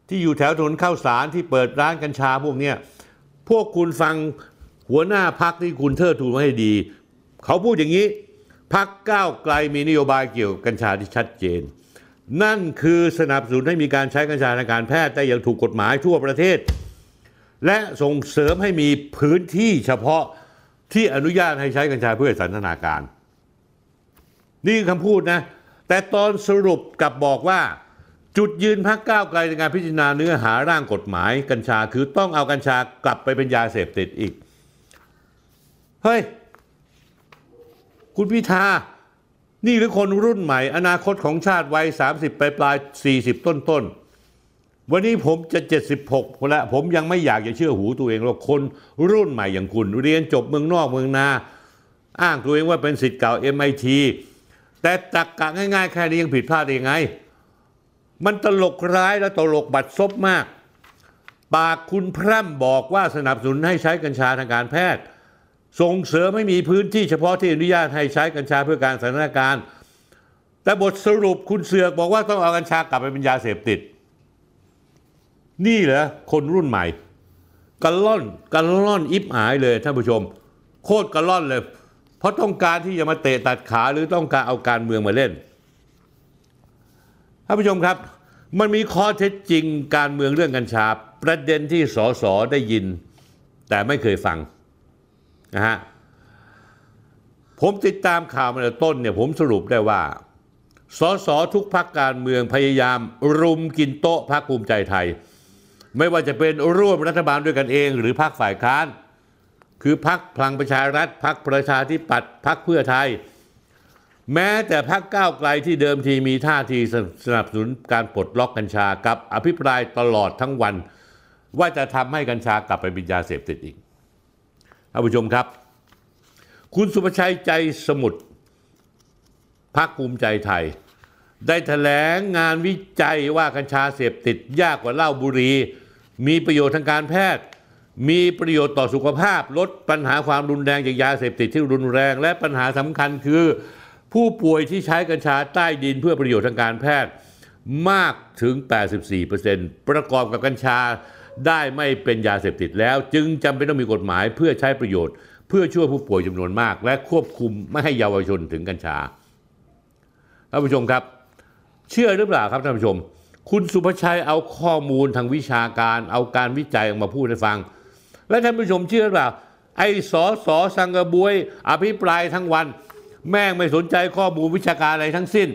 ที่อยู่แถวถนนข้าวสารที่เปิดร้านกัญชาพวกเนี้ยพวกคุณฟังหัวหน้าพักที่คุณเทิดทูนไว้ให้ดี เขาพูดอย่างนี้พักก้าวไกลมีนโยบายเกี่ยวกับกัญชาที่ชัดเจน นั่นคือสนับสนุนให้มีการใช้กัญชาทางการแพทย์ได้อย่างถูกกฎหมายทั่วประเทศ และส่งเสริมให้มีพื้นที่เฉพาะที่อนุญาตให้ใช้กัญชาเพื่อสันทนาการ นี่คือคำพูดนะ แต่ตอนสรุปกลับบอกว่า จุดยืนพักก้าวไกลในการพิจารณาเนื้อหาร่างกฎหมายกัญชาคือต้องเอากัญชากลับไปเป็นยาเสพติดอีก เฮ้ย คุณพิธา นี่หรือคนรุ่นใหม่ อนาคตของชาติวัย 30 ปลายปลาย 40 ต้นต้นวันนี้ผมจะ 76แล้วผมยังไม่อยากจะเชื่อหูตัวเองว่าคนรุ่นใหม่อย่างคุณ เรียนจบเมืองนอกเมืองนา อ้างตัวเองว่าเป็นสิทธิ์เก่า MIT แต่ตักกะง่ายๆ แค่นี้ยังผิดพลาดได้ยังไง มันตลกร้ายและตลกบัดซบมาก ปากคุณพร่ำบอกว่าสนับสนุนให้ใช้กัญชาทางการแพทย์ ส่งเสริมให้มีพื้นที่เฉพาะที่อนุญาตให้ใช้กัญชาเพื่อการสันทนการณ์ แต่บทสรุปคุณเสือกบอกว่าต้องเอากัญชากลับไปเป็นยาเสพติด นี่เหรอคนรุ่นใหม่กระล่อนกระล่อนอิบหายเลยท่านผู้ชม โคตรกระล่อนเลย เพราะต้องการที่จะมาเตะตัดขาหรือต้องการเอาการเมืองมาเล่นท่านผู้ชมครับ มันมีข้อเท็จจริงการเมืองเรื่องกัญชา ประเด็นที่สสได้ยิน แต่ไม่เคยฟังนะฮะผมติดตามข่าวมาตั้งแต่ต้นเนี่ยผมสรุปได้ว่าสสทุกพักการเมืองพยายามรุมกินโต๊ะพักภูมิใจไทย ไม่ว่าจะเป็นร่วมรัฐบาลด้วยกันเอง หรือพักฝ่ายค้าน คือพักพลังประชารัฐพักประชาธิปัตย์พักเพื่อไทย แม้แต่พักก้าวไกลที่เดิมทีมีท่าทีสนับสนุนการปลดล็อกกัญชากับอภิปรายตลอดทั้งวัน ว่าจะทำให้กัญชากลับไปเป็นยาเสพติดอีกท่านผู้ชมครับ คุณสุภชัยใจสมุทรพักภูมิใจไทย ได้แถลงงานวิจัยว่ากัญชาเสพติดยากกว่าเหล้าบุหรี่มีประโยชน์ทางการแพทย์ มีประโยชน์ต่อสุขภาพ ลดปัญหาความรุนแรงจากยาเสพติดที่รุนแรง และปัญหาสำคัญคือ ผู้ป่วยที่ใช้กัญชาใต้ดินเพื่อประโยชน์ทางการแพทย์มากถึง 84%ประกอบกับกัญชาได้ไม่เป็นยาเสพติดแล้ว จึงจำเป็นต้องมีกฎหมายเพื่อใช้ประโยชน์ เพื่อช่วยผู้ป่วยจำนวนมาก และควบคุมไม่ให้เยาวชนถึงกัญชาท่านผู้ชมครับ เชื่อหรือเปล่าครับท่านผู้ชม คุณสุภชัยเอาข้อมูลทางวิชาการ เอาการวิจัยออกมาพูดให้ฟัง และท่านผู้ชมเชื่อหรือเปล่า ไอ้สอสอสังกะบวย อภิปรายทั้งวัน แม่งไม่สนใจข้อมูลวิชาการอะไรทั้งสิ้น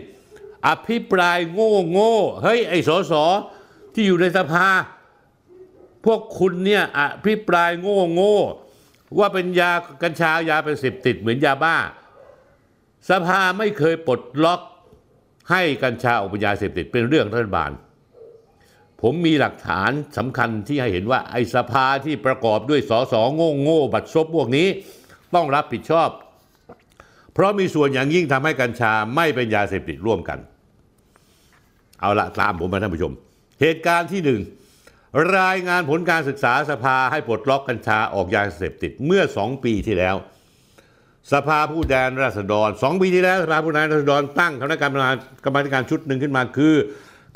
อภิปรายโง่โง่เฮ้ย ไอ้สอสอที่อยู่ในสภา พวกคุณเนี่ยอภิปรายโง่โง่ว่าเป็นยากัญชายาเป็นสิบติดเหมือนยาบ้า สภาไม่เคยปลดล็อกให้กัญชาออกเป็นยาเสพติดเป็นเรื่องรัฐบาล ผมมีหลักฐานสำคัญที่ให้เห็นว่าไอ้สภาที่ประกอบด้วยสอสอโง่โง่บัตรซบพวกนี้ ต้องรับผิดชอบ เพราะมีส่วนอย่างยิ่งทำให้กัญชาไม่เป็นยาเสพติดร่วมกัน เอาละตามผมมาท่านผู้ชม เหตุการณ์ที่หนึ่งรายงานผลการศึกษาสภาให้ปลดล็อกกัญชาออกยาเสพติดเมื่อสองปีที่แล้ว สภาผู้แทนราษฎรสองปีที่แล้วสภาผู้แทนราษฎรตั้งคณะกรรมการกรรมการชุดหนึ่งขึ้นมาคือ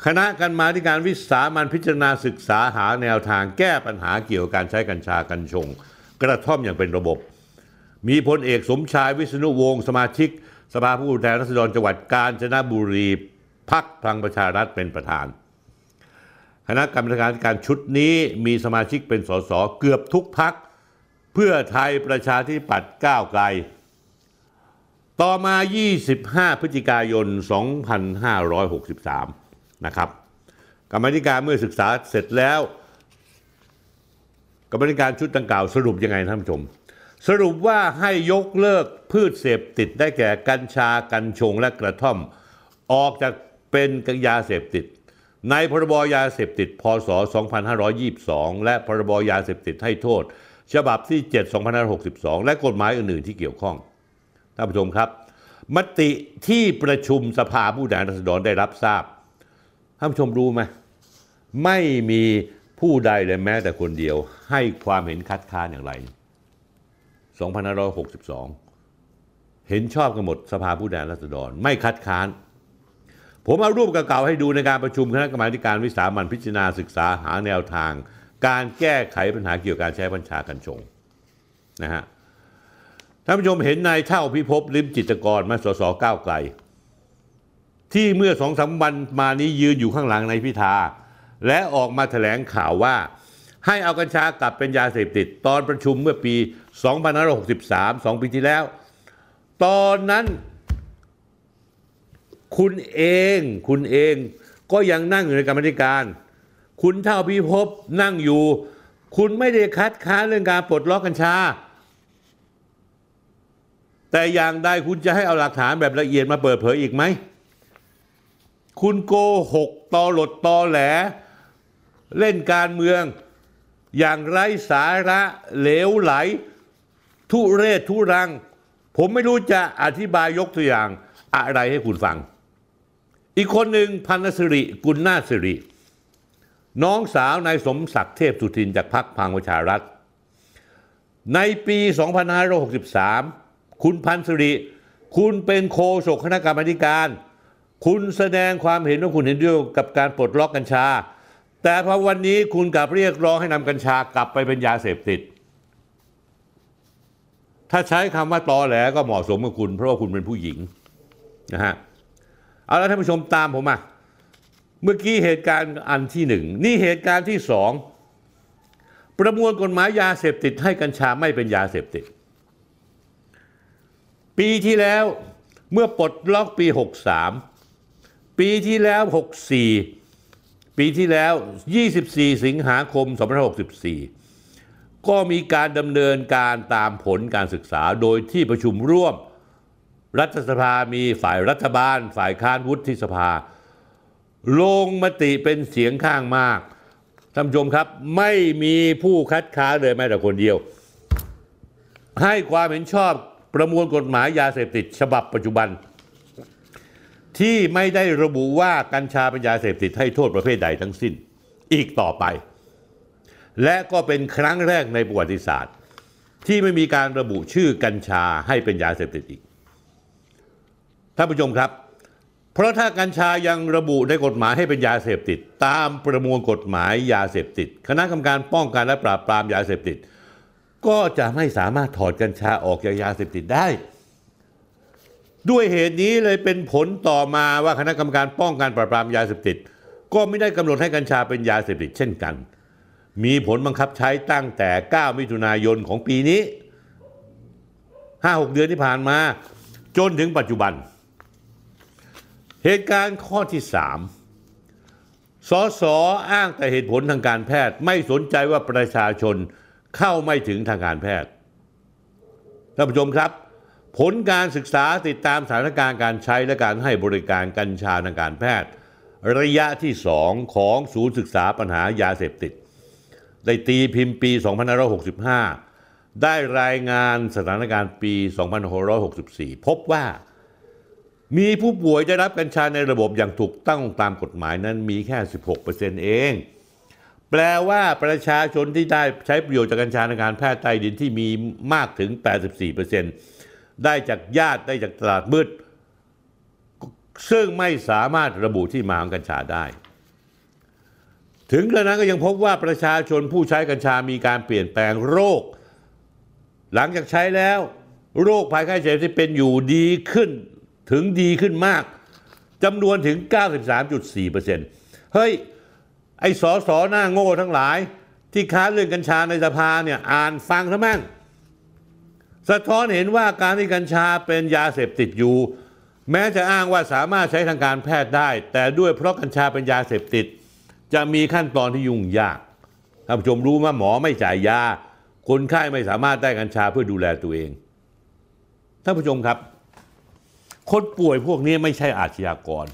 คณะกรรมาธิการวิสามันพิจารณาศึกษาหาแนวทางแก้ปัญหาเกี่ยวกับการใช้กัญชากัญชง กระท่อมอย่างเป็นระบบ มีพลเอกสมชายวิษณุวงศ์สมาชิก สภาผู้แทนราษฎรจังหวัดกาญจนบุรีพักพลังประชารัฐเป็นประธาน คณะกรรมการชุดนี้มีสมาชิกเป็นสสเกือบทุกพักเพื่อไทยประชาธิปัตย์ก้าวไกล ต่อมา 25 พฤศจิกายน 2563 นะครับกรรมธิการเมื่อศึกษาเสร็จแล้ว กรรมธิการชุดดังกล่าวสรุปยังไงท่านผู้ชม สรุปว่าให้ยกเลิกพืชเสพติดได้แก่กัญชากัญชงและกระท่อม ออกจากเป็นยาเสพติด ในพรบยาเสพติดพศ 2522 และพรบยาเสพติดให้โทษ ฉบับที่ 7 2562 และกฎหมายอื่นๆที่เกี่ยวข้องท่านผู้ชมครับ มติที่ประชุมสภาผู้แทนราษฎรได้รับทราบ ท่านผู้ชมรู้ไหมไม่มีผู้ใดเลยแม้แต่คนเดียว ให้ความเห็นคัดค้านอย่างไร 2562 เห็นชอบกันหมดสภาผู้แทนราษฎร ไม่คัดค้าน ผมเอารูปเก่าๆให้ดูในการประชุมคณะกรรมาการวิสามันพิจารณาศึกษาหาแนวทาง การแก้ไขปัญหาเกี่ยวกับการใช้บัญชากัญชงนะฮะท่านผู้ชมเห็นนายเท่าพิภพลิมจิตกรมาสสก้าวไกล ที่เมื่อสองสามวันมานี้ยืนอยู่ข้างหลังในพิธา และออกมาแถลงข่าวว่า ให้เอากัญชากลับเป็นยาเสพติด ตอนประชุมเมื่อปี 2563 2 ปีที่แล้ว ตอนนั้นคุณเองคุณเองก็ยังนั่งอยู่ในกรรมธิการ คุณเท่าพิภพนั่งอยู่ คุณไม่ได้คัดค้านเรื่องการปลดล็อกกัญชา แต่อย่างใดคุณจะให้เอาหลักฐานแบบละเอียดมาเปิดเผยอีกไหม คุณโกหกตอหลดตอแหล เล่นการเมือง อย่างไร้สาระเหลวไหล ทุเรศทุรัง ผมไม่รู้จะอธิบายยกตัวอย่างอะไรให้คุณฟัง อีกคนหนึ่งพันสิริกุลนาสิริ น้องสาวนายสมศักดิ์เทพสุทินจากพรรคพังประชารัฐ ในปี 2563 คุณพันสิริ คุณเป็นโฆษกคณะกรรมการ คุณแสดงความเห็นว่าคุณเห็นด้วยกับการปลดล็อกกัญชา แต่พอวันนี้คุณกลับเรียกร้องให้นำกัญชากลับไปเป็นยาเสพติด ถ้าใช้คำว่าตอแหลก็เหมาะสมกับคุณ เพราะว่าคุณเป็นผู้หญิงนะฮะเอาละท่านผู้ชมตามผมมาเมื่อกี้เหตุการณ์อันที่หนึ่งนี่เหตุการณ์ที่สองประมวลกฎหมายยาเสพติดให้กัญชาไม่เป็นยาเสพติด ปีที่แล้วเมื่อปลดล็อกปี 63 ปีที่แล้ว 64 ปีที่แล้ว 24 สิงหาคม 2564 ก็มีการดำเนินการตามผลการศึกษาโดยที่ประชุมร่วม รัฐสภามีฝ่ายรัฐบาล ฝ่ายค้านวุฒิสภา ลงมติเป็นเสียงข้างมากท่านผู้ชมครับไม่มีผู้คัดค้านเลยแม้แต่คนเดียว ให้ความเห็นชอบประมวลกฎหมายยาเสพติดฉบับปัจจุบัน ที่ไม่ได้ระบุว่ากัญชาเป็นยาเสพติดให้โทษประเภทใดทั้งสิ้น อีกต่อไป และก็เป็นครั้งแรกในประวัติศาสตร์ ที่ไม่มีการระบุชื่อกัญชาให้เป็นยาเสพติดอีกท่านผู้ชมครับ เพราะถ้ากัญชายังระบุในกฎหมายให้เป็นยาเสพติด ตามประมวลกฎหมายยาเสพติด คณะกรรมการป้องกันและปราบปรามยาเสพติด ก็จะไม่สามารถถอดกัญชาออกจากยาเสพติดได้ ด้วยเหตุนี้เลยเป็นผลต่อมาว่าคณะกรรมการป้องกันปราบปรามยาเสพติด ก็ไม่ได้กำหนดให้กัญชาเป็นยาเสพติดเช่นกัน มีผลบังคับใช้ตั้งแต่ 9 มิถุนายนของปีนี้ 5-6 เดือนที่ผ่านมา จนถึงปัจจุบัน เหตุการณ์ข้อที่ 3 สสอ้างแต่เหตุผลทางการแพทย์ ไม่สนใจว่าประชาชนเข้าไม่ถึงทางการแพทย์ท่านผู้ชมครับ ผลการศึกษาติดตามสถานการณ์การใช้และการให้บริการกัญชาทางการแพทย์ ระยะที่ 2 ของศูนย์ศึกษาปัญหายาเสพติด ได้ตีพิมพ์ปี 2565 ได้รายงานสถานการณ์ปี2564 พบว่า มีผู้ป่วยได้รับกัญชาในระบบอย่างถูกต้องตามกฎหมายนั้นมีแค่ 16%เอง แปลว่าประชาชนที่ได้ใช้ประโยชน์จากกัญชาในการแพทย์ใต้ดินที่มีมากถึง 84% ได้จากญาติได้จากตลาดมืด ซึ่งไม่สามารถระบุที่มาของกัญชาได้ ถึงกระนั้นก็ยังพบว่าประชาชนผู้ใช้กัญชามีการเปลี่ยนแปลงโรค หลังจากใช้แล้ว โรคภัยไข้เจ็บที่เป็นอยู่ดีขึ้นถึงดีขึ้นมากจำนวนถึง 93.4%เฮ้ย ไอ้สอสอหน้าโง่ทั้งหลาย ที่ค้านเรื่องกัญชาในสภาเนี่ย อ่านฟังซะมั่ง สะท้อนเห็นว่าการที่กัญชาเป็นยาเสพติดอยู่ แม้จะอ้างว่าสามารถใช้ทางการแพทย์ได้ แต่ด้วยเพราะกัญชาเป็นยาเสพติด จะมีขั้นตอนที่ยุ่งยากท่านผู้ชมรู้ว่าหมอไม่จ่ายยา คนไข้ไม่สามารถได้กัญชาเพื่อดูแลตัวเองท่านผู้ชมครับ คนป่วยพวกนี้ไม่ใช่อาชญากร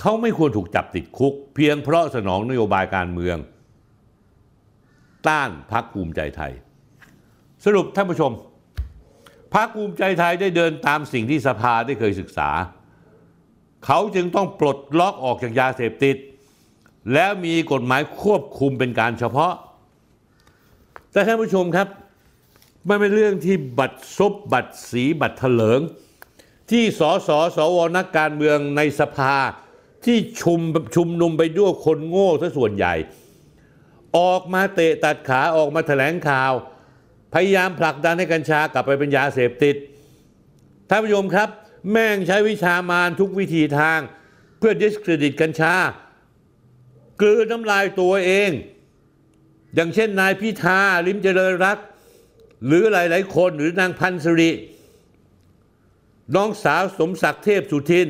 เขาไม่ควรถูกจับติดคุก เพียงเพราะสนองนโยบายการเมือง ต้านพักภูมิใจไทย สรุปท่านผู้ชม พักภูมิใจไทยได้เดินตามสิ่งที่สภาได้เคยศึกษา เขาจึงต้องปลดล็อกออกจากยาเสพติด แล้วมีกฎหมายควบคุมเป็นการเฉพาะ แต่ท่านผู้ชมครับ มันเป็นเรื่องที่บัตรซบบัตรสีบัตรเถลิง ที่สสสวนักการเมืองในสภาที่ชุมชุมนุมไปด้วยคนโง่ซะส่วนใหญ่ ออกมาเตะตัดขาออกมาแถลงข่าว พยายามผลักดันให้กัญชากลับไปเป็นยาเสพติดท่านผู้ชมครับ แม่งใช้วิชามารทุกวิธีทาง เพื่อดิสเครดิตกัญชากลืนน้ำลายตัวเอง อย่างเช่นนายพิธาลิมเจริญรัตหรือหลาย ๆ คนหรือนางพันศริน้องสาวสมศักดิ์เทพสุทิน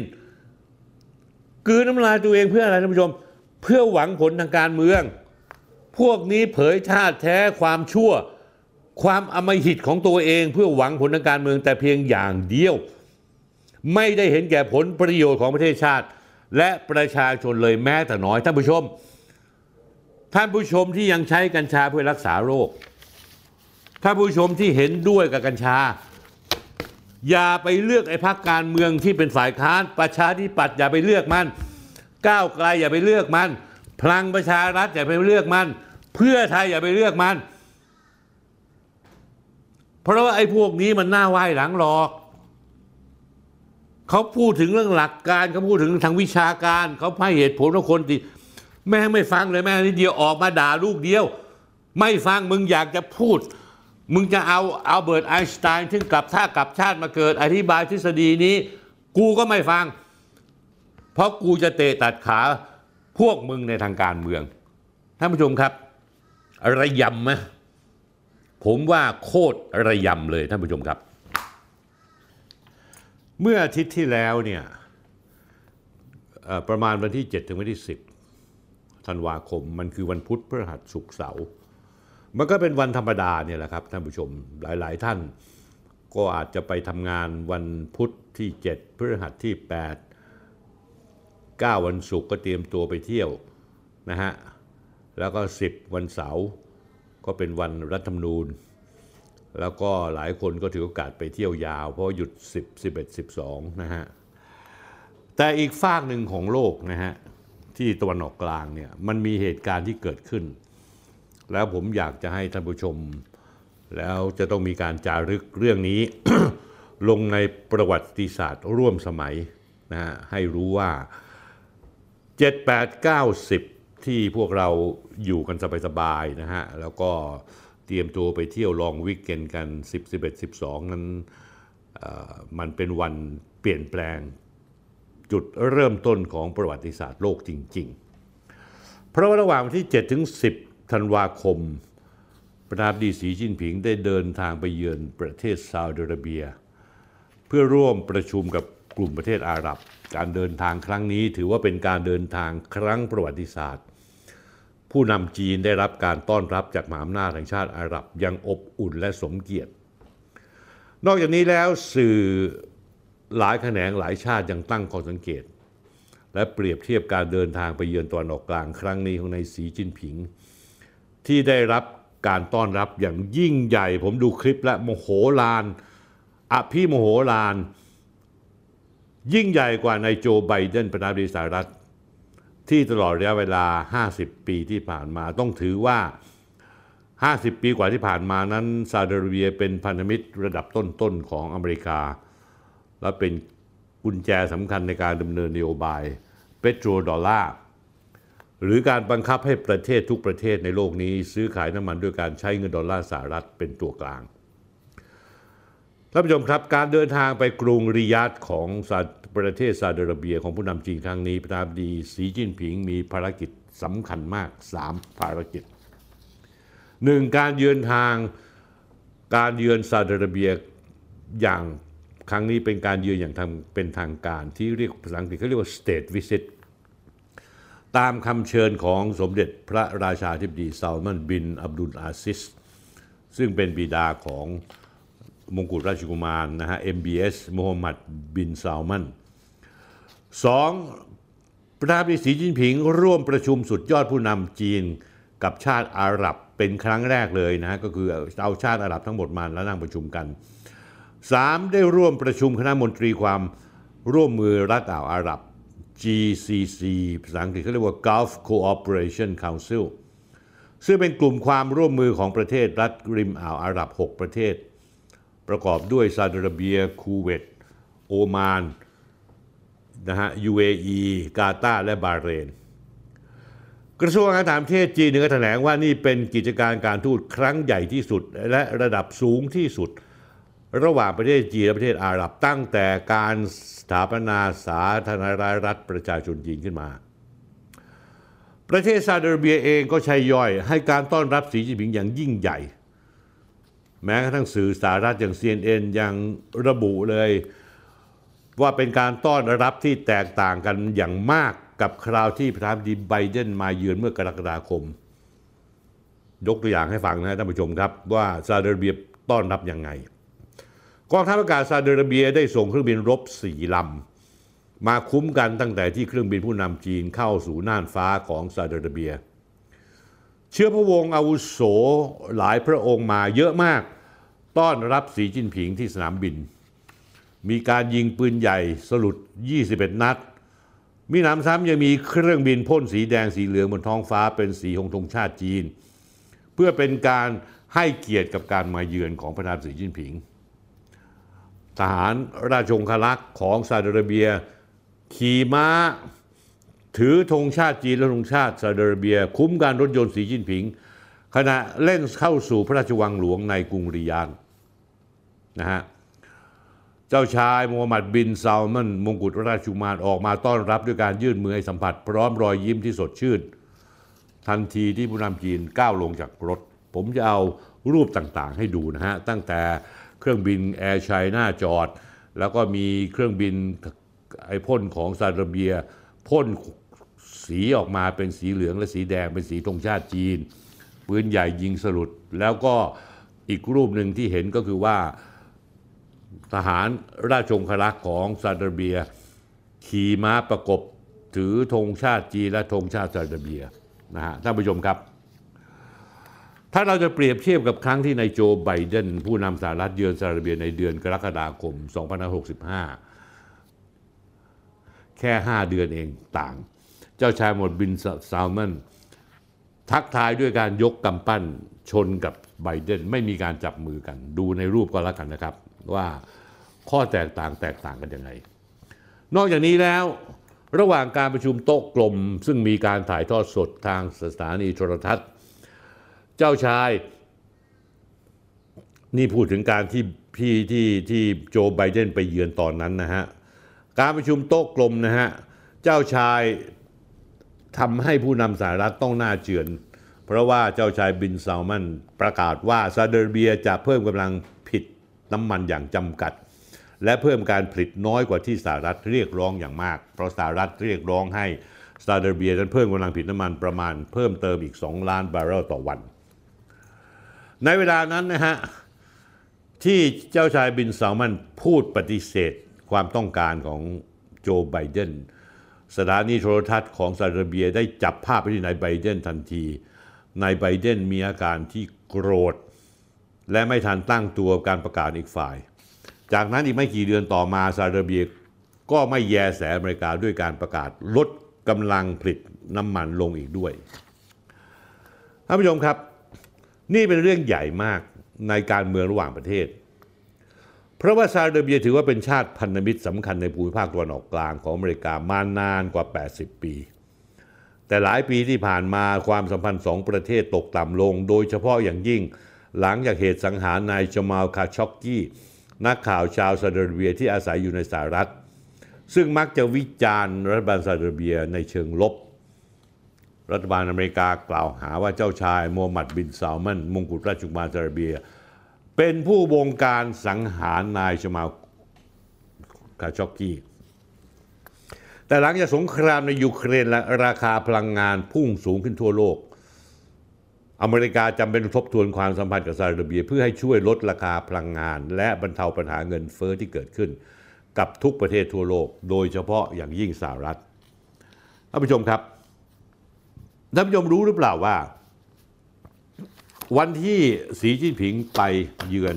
กลืนน้ำลายตัวเองเพื่ออะไรท่านผู้ชม เพื่อหวังผลทางการเมือง พวกนี้เผยชาติแท้ความชั่ว ความอมหิตของตัวเองเพื่อหวังผลทางการเมืองแต่เพียงอย่างเดียว ไม่ได้เห็นแก่ผลประโยชน์ของประเทศชาติ และประชาชนเลยแม้แต่น้อย ท่านผู้ชม ท่านผู้ชมที่ยังใช้กัญชาเพื่อรักษาโรค ท่านผู้ชมที่เห็นด้วยกับกัญชา อย่าไปเลือกไอ้พรรคการเมืองที่เป็นฝ่ายค้านประชาธิปัตย์อย่าไปเลือกมัน ก้าวไกลอย่าไปเลือกมัน พลังประชารัฐอย่าไปเลือกมัน เพื่อไทยอย่าไปเลือกมัน เพราะว่าไอ้พวกนี้มันหน้าไหว้หลังหลอก เขาพูดถึงเรื่องหลักการเขาพูดถึงทางวิชาการเขาให้เหตุผลว่าคนที่แม่ไม่ฟังเลยแม่นิดเดียวออกมาด่าลูกเดียว ไม่ฟังมึงอยากจะพูด มึงจะเอาเอาเบิร์ตไอน์สไตน์ซึ่งกลับท่ากลับชาติมาเกิดอธิบายทฤษฎีนี้ กูก็ไม่ฟัง เพราะกูจะเตะตัดขาพวกมึงในทางการเมืองท่านผู้ชมครับ ระยำไหม ผมว่าโคตรระยำเลยท่านผู้ชมครับ เมื่ออาทิตย์ที่แล้วเนี่ยประมาณวันที่ 7 ถึงวันที่ 10ธันวาคมมันคือวันพุธพฤหัสศุกร์เสาร์มันก็เป็นวันธรรมดาเนี่ยแหละครับท่านผู้ชมหลาย ๆ ท่านก็อาจจะไปทำงานวันพุธที่ 7 พฤหัสที่ 8 9 วันศุกร์ก็เตรียมตัวไปเที่ยวนะฮะแล้วก็ 10 วันเสาร์ ก็เป็นวันรัฐธรรมนูญ แล้วก็หลายคนก็ถือโอกาสไปเที่ยวยาว เพราะหยุด 10 11 12 นะฮะ แต่อีกฝากหนึ่งของโลกนะฮะ ที่ตะวันออกกลางเนี่ยมันมีเหตุการณ์ที่เกิดขึ้น แล้วผมอยากจะให้ท่านผู้ชม แล้วจะต้องมีการจารึกเรื่องนี้ ลงในประวัติศาสตร์ร่วมสมัยนะฮะให้รู้ว่า 7 8 9 10 ที่พวกเราอยู่กันสบายๆนะฮะ แล้วก็เตรียมตัวไปเที่ยวลองวิกเกนกัน 10 11 12 นั้นเอ่อมันเป็นวันเปลี่ยนแปลงจุดเริ่มต้นของประวัติศาสตร์โลกจริง ๆ เพราะว่าระหว่างวันที่ 7 ถึง 10 ธันวาคม ประธานาธิบดีสีจิ้นผิงได้เดินทางไปเยือนประเทศซาอุดิอาระเบีย เพื่อร่วมประชุมกับกลุ่มประเทศอาหรับ การเดินทางครั้งนี้ถือว่าเป็นการเดินทางครั้งประวัติศาสตร์ ผู้นำจีนได้รับการต้อนรับจากมหาอำนาจแห่งชาติอาหรับยังอบอุ่นและสมเกียรติ นอกจากนี้แล้วสื่อหลายแขนงหลายชาติยังตั้งข้อสังเกต และเปรียบเทียบการเดินทางไปเยือนตะวันออกกลางครั้งนี้ของนายสีจิ้นผิง ที่ได้รับการต้อนรับอย่างยิ่งใหญ่ ผมดูคลิปและโมโหลานอภิโมโหลาน ยิ่งใหญ่กว่านายโจไบเดนประธานาธิบดีสหรัฐ ที่ตลอดระยะเวลา 50 ปีที่ผ่านมาต้องถือว่า 50 ปีกว่าที่ผ่านมานั้นซาอุดิอาระเบียเป็นพันธมิตรระดับต้นๆของอเมริกา และเป็นกุญแจสำคัญในการดำเนินนโยบายเปโตรดอลลาร์หรือการบังคับให้ประเทศทุกประเทศในโลกนี้ ซื้อขายน้ำมันด้วยการใช้เงินดอลลาร์สหรัฐเป็นตัวกลางท่านผู้ชมครับการเดินทางไปกรุงริยาดของซา ประเทศซาอุดิอาระเบียของผู้นำจีนครั้งนี้ประธานาธิบดีสีจิ้นผิงมีภารกิจสำคัญมาก 3 ภารกิจหนึ่งการเยือนทางการเยือนซาอุดิอาระเบียอย่างครั้งนี้เป็นการเยือนอย่างทางเป็นทางการที่เรียกภาษาอังกฤษเขาเรียกว่า state visit ตามคำเชิญของสมเด็จพระราชาธิบดีซาลมันบินอับดุลอาซิส ซึ่งเป็นบิดาของมงกุฎราชกุมารนะฮะ MBS มูฮัมหมัดบินซาลมัน สองประธานาธิบดีสีจิ้นผิง ร่วมประชุมสุดยอดผู้นำจีนกับชาติอาหรับเป็นครั้งแรกเลยนะฮะก็คือเอาชาติอาหรับทั้งหมดมาแล้วนั่งประชุมกัน 3. ได้ร่วมประชุมคณะมนตรีความร่วมมือรัฐอ่าวอาหรับ GCC ภาษาอังกฤษเขาเรียกว่า Gulf Cooperation Council ซึ่งเป็นกลุ่มความร่วมมือของประเทศรัฐริมอ่าวอาหรับ 6 ประเทศ ประกอบด้วยซาอุดิอาระเบีย คูเวต โอมาน นะฮะ UAE กาตาร์และบาเรน กระทรวงการต่างประเทศจีนก็แถลงว่านี่เป็นกิจการการทูตครั้งใหญ่ที่สุด และระดับสูงที่สุด ระหว่างประเทศจีนและประเทศอาหรับตั้งแต่การสถาปนาสาธารณรัฐประชาชนจีนขึ้นมา ประเทศซาอุดิอาระเบียเองก็ใช้ย่อยให้การต้อนรับสีจิ้นผิงอย่างยิ่งใหญ่ แม้กระทั่งสื่อสารัฐอย่าง CNN ยังระบุเลย ว่าเป็นการต้อนรับที่แตกต่างกันอย่างมากกับคราวที่ประธานาธิบดีไบเดนมาเยือนเมื่อกรกฎาคม ยกตัวอย่างให้ฟังนะท่านผู้ชมครับ ว่าซาอุดิอาระเบียต้อนรับยังไง กองทัพอากาศซาอุดิอาระเบียได้ส่งเครื่องบินรบสี่ลำ มาคุ้มกันตั้งแต่ที่เครื่องบินผู้นำจีนเข้าสู่น่านฟ้าของซาอุดิอาระเบีย เชื้อพระวงศ์อาวุโสหลายพระองค์มาเยอะมาก ต้อนรับสีจิ้นผิงที่สนามบิน มีการยิงปืนใหญ่สลุด 21 นัด มีหนำซ้ำยังมีเครื่องบินพ่นสีแดงสีเหลืองบนท้องฟ้าเป็นสีของธงชาติจีน เพื่อเป็นการให้เกียรติกับการมาเยือนของประธานสีจิ้นผิง ทหารราชองครักษ์ของซาอุดิอาระเบีย ขี่ม้า ถือธงชาติจีนและธงชาติซาอุดิอาระเบีย คุ้มการรถยนต์สีจิ้นผิง ขณะเล่นเข้าสู่พระราชวังหลวงในกรุงริยาดนะฮะ เจ้าชายมูฮัมหมัดบินซาลมันมงกุฎราชกุมารออกมาต้อนรับด้วยการยื่นมือให้สัมผัส พร้อมรอยยิ้มที่สดชื่น ทันทีที่ผู้นำจีนก้าวลงจากรถ ผมจะเอารูปต่างๆ ให้ดูนะฮะ ตั้งแต่เครื่องบินแอร์ไชน่าจอด แล้วก็มีเครื่องบินไอพ่นของซาอุดิอาระเบียพ่นสีออกมาเป็นสีเหลืองและสีแดงเป็นสีธงชาติจีนปืนใหญ่ยิงสลุดแล้วก็อีกรูปหนึ่งที่เห็นก็คือว่า ทหารราชองครักษ์ของซาอุดิอาระเบีย ขี่ม้าประกบถือธงชาติจีนและธงชาติซาอุดิอาระเบียนะฮะท่านผู้ชมครับ ถ้าเราจะเปรียบเทียบกับครั้งที่นายโจไบเดนผู้นำสหรัฐเยือนซาอุดิอาระเบียในเดือนกรกฎาคม 2565 แค่ 5 เดือนเองต่าง เจ้าชายหมดบินซาลมันทักทายด้วยการยกกำปั้นชนกับไบเดนไม่มีการจับมือกัน ดูในรูปก็แล้วกันนะครับ ว่าข้อแตกต่างแตกต่างกันยังไง นอกจากนี้แล้วระหว่างการประชุมโต๊ะกลม ซึ่งมีการถ่ายทอดสดทางสถานีโทรทัศน์ เจ้าชาย นี่พูดถึงการที่พี่ที่ที่โจไบเดนไปเยือนตอนนั้นนะฮะ การประชุมโต๊ะกลมนะฮะ เจ้าชายทำให้ผู้นำสหรัฐต้องหน้าเจือน เพราะว่าเจ้าชายบินซาลมันประกาศว่าซาอุดิอระเบียจะเพิ่มกำลัง น้ำมันอย่างจำกัด และเพิ่มการผลิตน้อยกว่าที่สหรัฐเรียกร้องอย่างมาก เพราะสหรัฐเรียกร้องให้ซาอุดิอาระเบียนั้นเพิ่มกำลังผลิตน้ำมันประมาณเพิ่มเติมอีก 2 ล้านบาร์เรลต่อวัน ในเวลานั้นนะฮะที่เจ้าชายบินซาลมันพูดปฏิเสธความต้องการของโจไบเดนสถานีโทรทัศน์ของซาอุดิอาระเบียได้จับภาพไปที่นายไบเดนทันทีนายไบเดนมีอาการที่โกรธ และไม่ทันตั้งตัวการประกาศอีกฝ่าย จากนั้นอีกไม่กี่เดือนต่อมาซาอุดิอาระเบียก็ไม่แยแสอเมริกาด้วยการประกาศลดกำลังผลิตน้ำมันลงอีกด้วยท่านผู้ชมครับ นี่เป็นเรื่องใหญ่มากในการเมืองระหว่างประเทศ เพราะว่าซาอุดิอาระเบียถือว่าเป็นชาติพันธมิตรสำคัญในภูมิภาคตะวันออกกลางของอเมริกามานานกว่า 80 ปี แต่หลายปีที่ผ่านมาความสัมพันธ์สองประเทศตกต่ำลง โดยเฉพาะอย่างยิ่ง หลังจากเหตุสังหารนายจมาลคาช็อกกี้ นักข่าวชาวซาอุดิอาระเบียที่อาศัยอยู่ในสหรัฐ ซึ่งมักจะวิจารณ์รัฐบาลซาอุดิอาระเบียในเชิงลบ รัฐบาลอเมริกากล่าวหาว่าเจ้าชายโมฮัมหมัดบินซาลมันมงกุฎราชกุมารซาอุดิอาระเบีย เป็นผู้บงการสังหารนายจมาลคาช็อกกี้แต่หลังจากสงครามในยูเครนและราคาพลังงานพุ่งสูงขึ้นทั่วโลก อเมริกาจำเป็นทบทวนความสัมพันธ์กับซาอุดิอาระเบีย เพื่อให้ช่วยลดราคาพลังงาน และบรรเทาปัญหาเงินเฟ้อที่เกิดขึ้น กับทุกประเทศทั่วโลก โดยเฉพาะอย่างยิ่งสหรัฐท่านผู้ชมครับท่านผู้ชมรู้หรือเปล่าว่า วันที่สีจิ้นผิงไปเยือน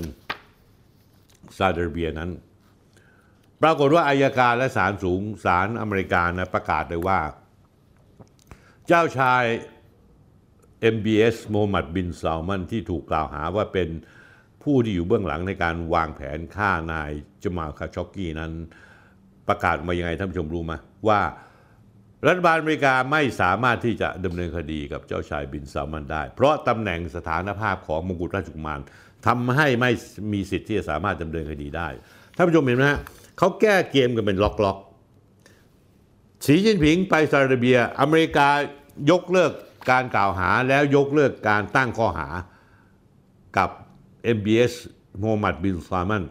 ซาอุดิอาระเบียนั้น ปรากฏว่าอายการและศาลสูงศาลอเมริกานะประกาศเลยว่า เจ้าชาย MBS โมฮัมหมัดบินซาลมันที่ถูกกล่าวหาว่าเป็นผู้ที่อยู่เบื้องหลังในการวางแผนฆ่านายจมาลคาช็อกกี้นั้นประกาศมายังไงท่านผู้ชมรู้ไหมว่ารัฐบาลอเมริกาไม่สามารถที่จะดำเนินคดีกับเจ้าชายบินซาลมันได้ เพราะตำแหน่งสถานภาพของมงกุฎราชกุมารทำให้ไม่มีสิทธิ์ที่จะสามารถดำเนินคดีได้ท่านผู้ชมเห็นไหมฮะเขาแก้เกมกันเป็นล็อกๆสีจิ้นผิงไปซาอุดิอาระเบีย อเมริกายกเลิก การกล่าวหาแล้วยกเลิกการตั้งข้อหากับ MBS โมฮัมหมัดบินซามัน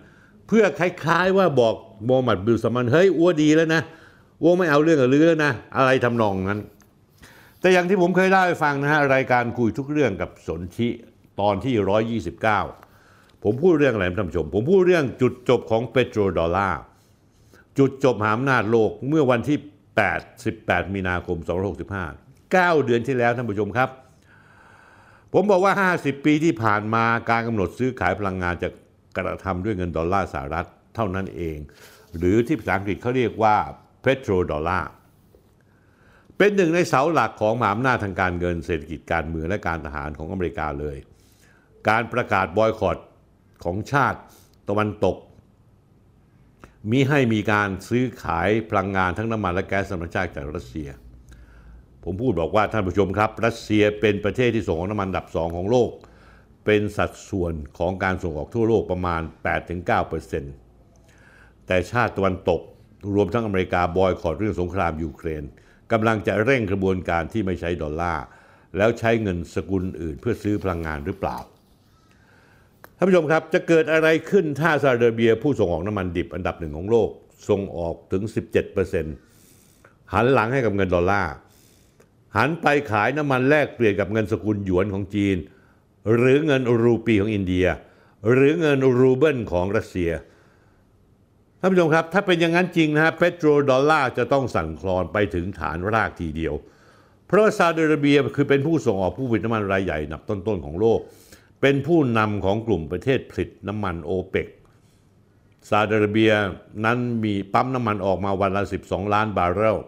เพื่อคล้ายๆว่าบอกโมฮัมหมัดบินซามัน เฮ้ยอ้วดีแล้วนะอ้วไม่เอาเรื่องกับลือแล้วนะ อะไรทำนองนั้น แต่อย่างที่ผมเคยเล่าให้ฟังนะฮะ รายการคุยทุกเรื่องกับสนธิตอนที่ 129 ผมพูดเรื่องอะไรท่านผู้ชม ผมพูดเรื่องจุดจบของเปโตรดอลลาร์จุดจบหามนาจโลกเมื่อวันที่ 8 18 มีนาคม265 9 เดือนที่แล้วท่านผู้ชมครับ ผมบอกว่า 50 ปีที่ผ่านมาการกำหนดซื้อขายพลังงานจะกระทำด้วยเงินดอลลาร์สหรัฐเท่านั้นเอง หรือที่ภาษาอังกฤษเขาเรียกว่าเพโตรดอลลาร์เป็นหนึ่งในเสาหลักของมหาอำนาจทางการเงินเศรษฐกิจการเมืองและการทหารของอเมริกาเลย การประกาศบอยคอรดของชาติตะวันตกมีให้มีการซื้อขายพลังงานทั้งน้ำมันและแก๊สธรรมชาติจากรัสเซีย ผมพูดบอกว่าท่านผู้ชมครับ รัสเซียเป็นประเทศที่ส่งออกน้ำมันอันดับสองของโลก เป็นสัดส่วนของการส่งออกทั่วโลกประมาณ 8-9%แต่ชาติตะวันตกรวมทั้งอเมริกาบอยคอรดเรื่องสงครามยูเครนกำลังจะเร่งกระบวนการที่ไม่ใช้ดอลลาร์แล้วใช้เงินสกุลอื่นเพื่อซื้อพลังงานหรือเปล่าท่านผู้ชมครับจะเกิดอะไรขึ้นถ้าซาอุดิอาระเบียผู้ส่งออกน้ำมันดิบอันดับหนึ่งของโลกส่งออกถึง 17%หันหลังให้กับเงินดอลลาร์ หันไปขายน้ำมันแลกเปลี่ยนกับเงินสกุลหยวนของจีน หรือเงินรูปีของอินเดีย หรือเงินรูเบิลของรัสเซียท่านผู้ชมครับ ถ้าเป็นอย่างนั้นจริงนะฮะเปโตรดอลลาร์จะต้องสั่นคลอนไปถึงฐานรากทีเดียว เพราะซาอุดิอาระเบียคือเป็นผู้ส่งออกผู้ผลิตน้ำมันรายใหญ่นับต้นๆของโลก เป็นผู้นำของกลุ่มประเทศผลิตน้ำมันโอเปกซาอุดิอาระเบียนั้นมีปั๊มน้ำมันออกมาวันละ 12 ล้านบาร์เรล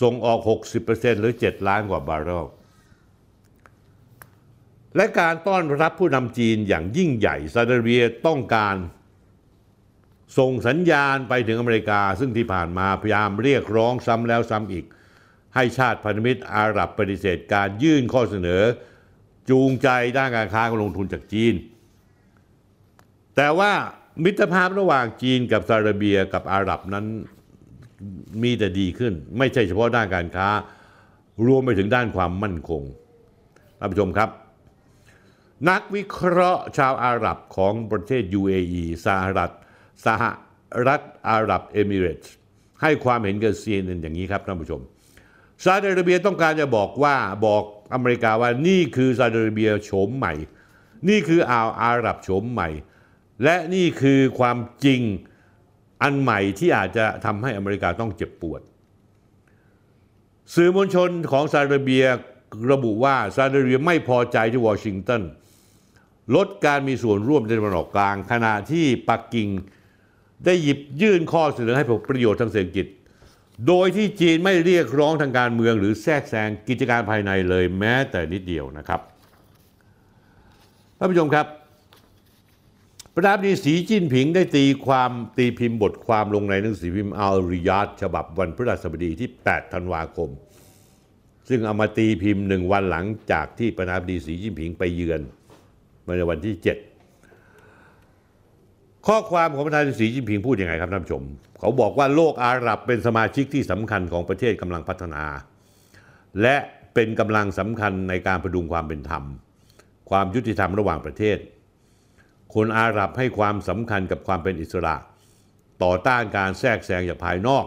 ส่งออก 60%หรือ 7 ล้านกว่าบาร์เรล และการต้อนรับผู้นำจีนอย่างยิ่งใหญ่ซาอุดิอาระเบียต้องการส่งสัญญาณไปถึงอเมริกา ซึ่งที่ผ่านมาพยายามเรียกร้องซ้ำแล้วซ้ำอีก ให้ชาติพันธมิตรอาหรับปฏิเสธการยื่นข้อเสนอ จูงใจด้านการค้าการลงทุนจากจีน แต่ว่ามิตรภาพระหว่างจีนกับซาอุดิอาระเบียกับอาหรับนั้น มีแต่ดีขึ้น ไม่ใช่เฉพาะด้านการค้า รวมไปถึงด้านความมั่นคงท่านผู้ชมครับ นักวิเคราะห์ชาวอาหรับของประเทศ UAE สหรัฐสหรัฐอาหรับเอมิเรตส์ให้ความเห็นกับ CNN อย่างนี้ครับท่านผู้ชมซาอุดิอาระเบียต้องการจะบอกว่าบอกอเมริกาว่านี่คือซาอุดิอาระเบียโฉมใหม่ นี่คืออ่าวอาหรับโฉมใหม่ และนี่คือความจริง อันใหม่ที่อาจจะทำให้อเมริกาต้องเจ็บปวด สื่อมวลชนของซาอุดิอาระเบียระบุว่าซาอุดิอาระเบียไม่พอใจที่วอชิงตันลดการมีส่วนร่วมในตะวันออกกลาง ขณะที่ปักกิ่งได้หยิบยื่นข้อเสนอให้ผลประโยชน์ทางเศรษฐกิจ โดยที่จีนไม่เรียกร้องทางการเมืองหรือแทรกแซงกิจการภายในเลยแม้แต่นิดเดียวนะครับท่านผู้ชมครับ ประธานาธิบดีสีจิ้นผิงได้ตีความตีพิมพ์บทความลงในหนังสือพิมพ์อัลริยาดฉบับวันพฤหัสบดีที่ 8 ธันวาคม ซึ่งเอามาตีพิมพ์หนึ่งวันหลังจากที่ประธานาธิบดีสีจิ้นผิงไปเยือนในวันที่ 7 ข้อความของประธานาธิบดีสีจิ้นผิงพูดยังไงครับท่านผู้ชม เขาบอกว่าโลกอาหรับเป็นสมาชิกที่สำคัญของประเทศกำลังพัฒนา และเป็นกำลังสำคัญในการประดุงความเป็นธรรม ความยุติธรรมระหว่างประเทศ คนอาหรับให้ความสำคัญกับความเป็นอิสระ ต่อต้านการแทรกแซงจากภายนอก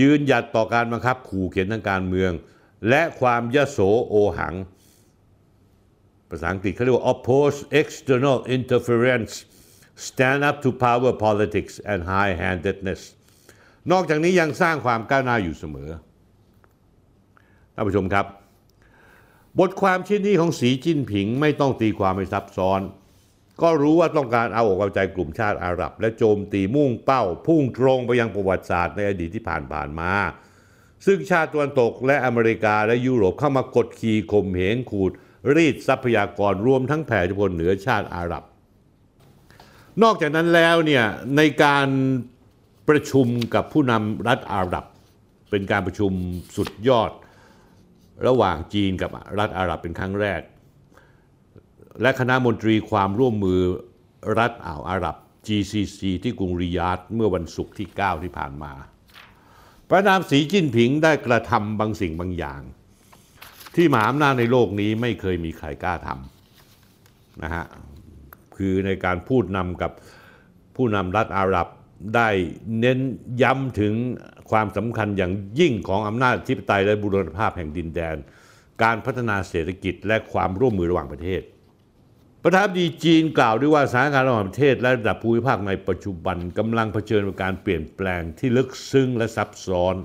ยืนหยัดต่อการบังคับขู่เข็นทางการเมือง และความยโสโอหัง ภาษาอังกฤษเขาเรียกว่า oppose external interference stand up to power politics and high-handedness นอกจากนี้ยังสร้างความก้าวหน้าอยู่เสมอท่านผู้ชมครับ บทความชิ้นนี้ของสีจิ้นผิงไม่ต้องตีความให้ซับซ้อน ก็รู้ว่าต้องการเอาอกเอาใจกลุ่มชาติอาหรับ และโจมตีมุ่งเป้า พุ่งตรงไปยังประวัติศาสตร์ในอดีตที่ผ่านผ่านมา ซึ่งชาติตะวันตกและอเมริกาและยุโรปเข้ามากดขี่ข่มเหงขูด รีดทรัพยากรรวมทั้งแผ่อิทธิพลเหนือชาติอาหรับ นอกจากนั้นแล้วเนี่ยในการประชุมกับผู้นำรัฐอาหรับ เป็นการประชุมสุดยอด ระหว่างจีนกับรัฐอาหรับเป็นครั้งแรก และคณะมนตรีความร่วมมือรัฐอ่าวอาหรับ GCC ที่กรุงริยาดเมื่อวันศุกร์ที่ 9 ที่ผ่านมาประธานสีจิ้นผิงได้กระทำบางสิ่งบางอย่าง ที่มหาอำนาจในโลกนี้ไม่เคยมีใครกล้าทำนะฮะคือในการพูดนำกับผู้นำรัฐอาหรับได้เน้นย้ำถึงความสำคัญอย่างยิ่งของอำนาจทิปไตยและบุรณภาพแห่งดินแดน การพัฒนาเศรษฐกิจและความร่วมมือระหว่างประเทศ ประธานดีจีนกล่าวด้วยว่าสถานการณ์ระหว่างประเทศและระดับภูมิภาคในปัจจุบันกำลังเผชิญกับการเปลี่ยนแปลงที่ลึกซึ้งและซับซ้อน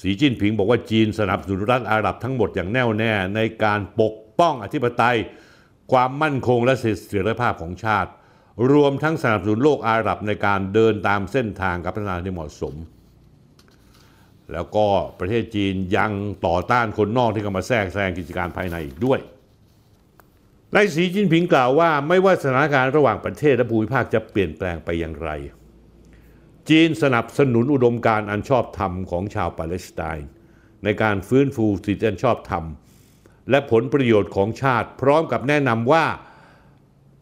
สีจิ้นผิงบอกว่าจีนสนับสนุนรัฐอาหรับทั้งหมดอย่างแน่วแน่ในการปกป้องอธิปไตย ความมั่นคงและเสถียรภาพของชาติ รวมทั้งสนับสนุนโลกอาหรับในการเดินตามเส้นทางการพัฒนาที่เหมาะสม แล้วก็ประเทศจีนยังต่อต้านคนนอกที่เข้ามาแทรกแซงกิจการภายในอีกด้วย นายสีจิ้นผิงกล่าวว่าไม่ว่าสถานการณ์ระหว่างประเทศและภูมิภาคจะเปลี่ยนแปลงไปอย่างไร จีนสนับสนุนอุดมการณ์อันชอบธรรมของชาวปาเลสไตน์ในการฟื้นฟูสิทธิอันชอบธรรม และผลประโยชน์ของชาติ พร้อมกับแนะนำว่า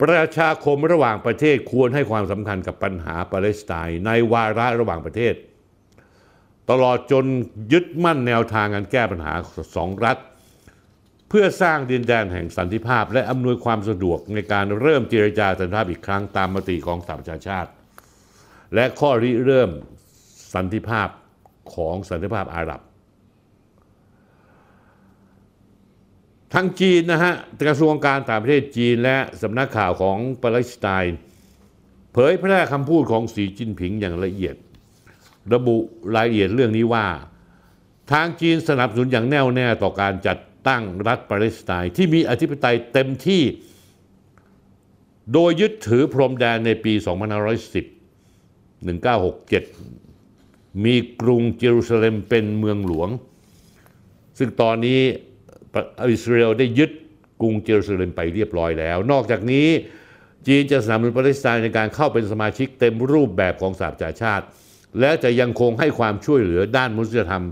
ประชาคมระหว่างประเทศควรให้ความสำคัญกับปัญหาปาเลสไตน์ในวาระระหว่างประเทศ ตลอดจนยึดมั่นแนวทางการแก้ปัญหาสองรัฐ เพื่อสร้างดินแดนแห่งสันติภาพ และอำนวยความสะดวกในการเริ่มเจรจาสันติภาพอีกครั้งตามมติของสหประชาชาติ และข้อริเริ่มสันติภาพของสันติภาพอาหรับทางจีนนะฮะกระทรวงการต่างประเทศจีนและสำนักข่าวของปาเลสไตน์เผยแพร่คำพูดของสีจิ้นผิงอย่างละเอียด ระบุรายละเอียดเรื่องนี้ว่า ทางจีนสนับสนุนอย่างแน่วแน่ต่อการจัด ตั้งรัฐปาเลสไตน์ที่มีอธิปไตยเต็มที่ โดยยึดถือพรมแดนในปี 2510 1967 มีกรุงเยรูซาเล็มเป็นเมืองหลวง ซึ่งตอนนี้อิสราเอลได้ยึดกรุงเยรูซาเล็มไปเรียบร้อยแล้ว นอกจากนี้จีนจะสนับสนุนปาเลสไตน์ในการเข้าเป็นสมาชิกเต็มรูปแบบของสหประชาชาติ และจะยังคงให้ความช่วยเหลือด้านมนุษยธรรม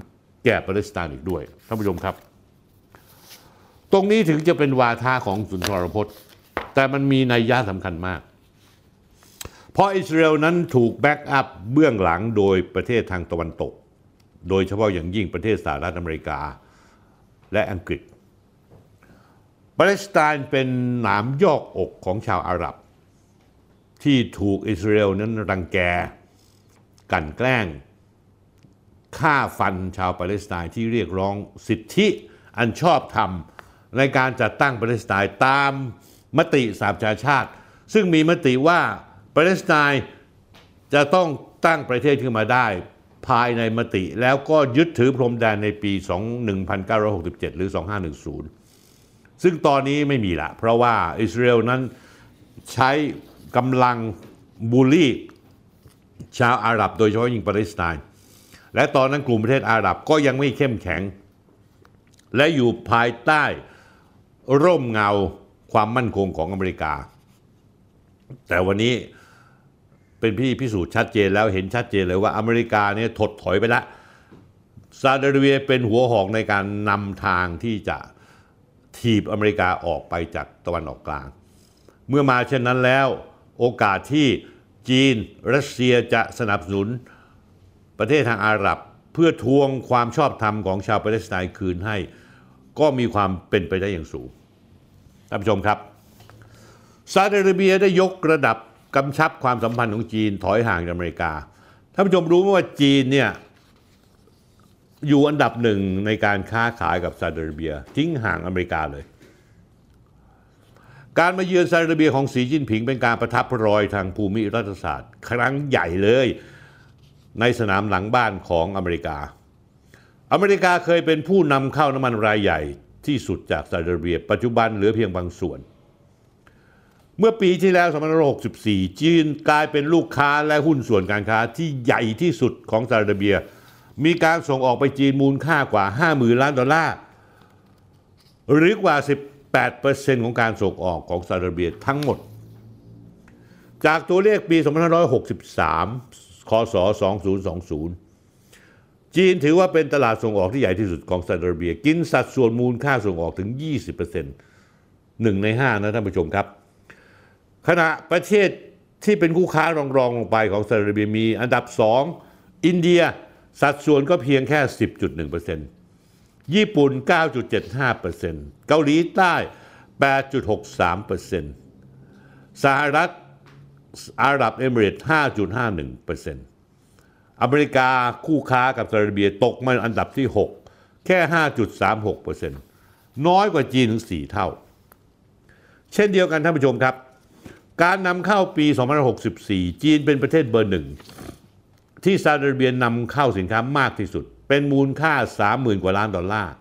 แก่ปาเลสไตน์อีกด้วยท่านผู้ชมครับ ตรงนี้ถึงจะเป็นวาทะของสุนทรพจน์ แต่มันมีนัยยะสำคัญมาก เพราะอิสราเอลนั้นถูก backup เบื้องหลังโดยประเทศทางตะวันตก โดยเฉพาะอย่างยิ่งประเทศสหรัฐอเมริกาและอังกฤษปาเลสไตน์เป็นหนามยอกอกของชาวอาหรับ ที่ถูกอิสราเอลนั้นรังแก กลั่นแกล้งฆ่าฟันชาวปาเลสไตน์ที่เรียกร้องสิทธิอันชอบธรรม ในการจัดตั้งปาเลสไตน์ตามมติสหประชาชาติ ซึ่งมีมติว่าปาเลสไตน์จะต้องตั้งประเทศขึ้นมาได้ภายในมติ แล้วก็ยึดถือพรมแดนในปี 1967 หรือ 2510 ซึ่งตอนนี้ไม่มีละ เพราะว่าอิสราเอลนั้นใช้กำลังบูลลี่ชาวอาหรับ โดยเฉพาะยิ่งปาเลสไตน์ และตอนนั้นกลุ่มประเทศอาหรับก็ยังไม่เข้มแข็ง และอยู่ภายใต้ ร่มเงาความมั่นคงของอเมริกา แต่วันนี้เป็นพี่พิสูจน์ชัดเจนแล้วเห็นชัดเจนเลยว่าอเมริกาเนี่ยถดถอยไปล้วซาอุดิอาระเบียเป็นหัวหอกในการนำทางที่จะถีบอเมริกาออกไปจากตะวันออกกลาง เมื่อมาเช่นนั้นแล้วโอกาสที่จีนรัสเซียจะสนับสนุนประเทศทางอาหรับ เพื่อทวงความชอบธรรมของชาวปาเลสไตน์คืนให้ ก็มีความเป็นไปได้อย่างสูงท่านผู้ชมครับซาอุดิอาระเบียได้ยกระดับกำชับความสัมพันธ์ของจีนถอยห่างจากอเมริกาท่านผู้ชมรู้ไหมว่าจีนเนี่ยอยู่อันดับหนึ่งในการค้าขายกับซาอุดิอาระเบีย ทิ้งห่างอเมริกาเลย การมาเยือนซาอุดิอาระเบียของสีจิ้นผิงเป็นการประทับรอยทางภูมิรัฐศาสตร์ ครั้งใหญ่เลย ในสนามหลังบ้านของอเมริกา อเมริกาเคยเป็นผู้นำเข้าน้ำมันรายใหญ่ที่สุดจากซาอุดิอาระเบีย ปัจจุบันเหลือเพียงบางส่วน เมื่อปีที่แล้ว2564 จีนกลายเป็นลูกค้าและหุ้นส่วนการค้าที่ใหญ่ที่สุดของซาอุดิอาระเบีย มีการส่งออกไปจีนมูลค่ากว่า 50,000 ล้านดอลลาร์ หรือกว่า 18%ของการส่งออกของซาอุดิอาระเบียทั้งหมด จากตัวเลขปี2563คศ2020 จีนถือว่าเป็นตลาดส่งออกที่ใหญ่ที่สุดของซาอุดิอาระเบีย กินสัดส่วนมูลค่าส่งออกถึง 20%หนึ่งในห้านะท่านผู้ชมครับ ขณะประเทศที่เป็นคู่ค้ารองรองลงไปของซาอุดิอาระเบียมีอันดับ 2 อินเดียสัดส่วนก็เพียงแค่ 10.1%ญี่ปุ่น 9.75%เกาหลีใต้ 8.63%สหรัฐอาหรับเอมิเรตส์5.51% อเมริกาคู่ค้ากับซาอุดิอาระเบียตกมาอันดับที่ 6 แค่ 5.36%น้อยกว่าจีนถึง 4 เท่า เช่นเดียวกันท่านผู้ชมครับ การนำเข้าปี2564 จีนเป็นประเทศเบอร์หนึ่ง ที่ซาอุดิอาระเบียนำเข้าสินค้ามากที่สุด เป็นมูลค่า 30,000 กว่าล้านดอลลาร์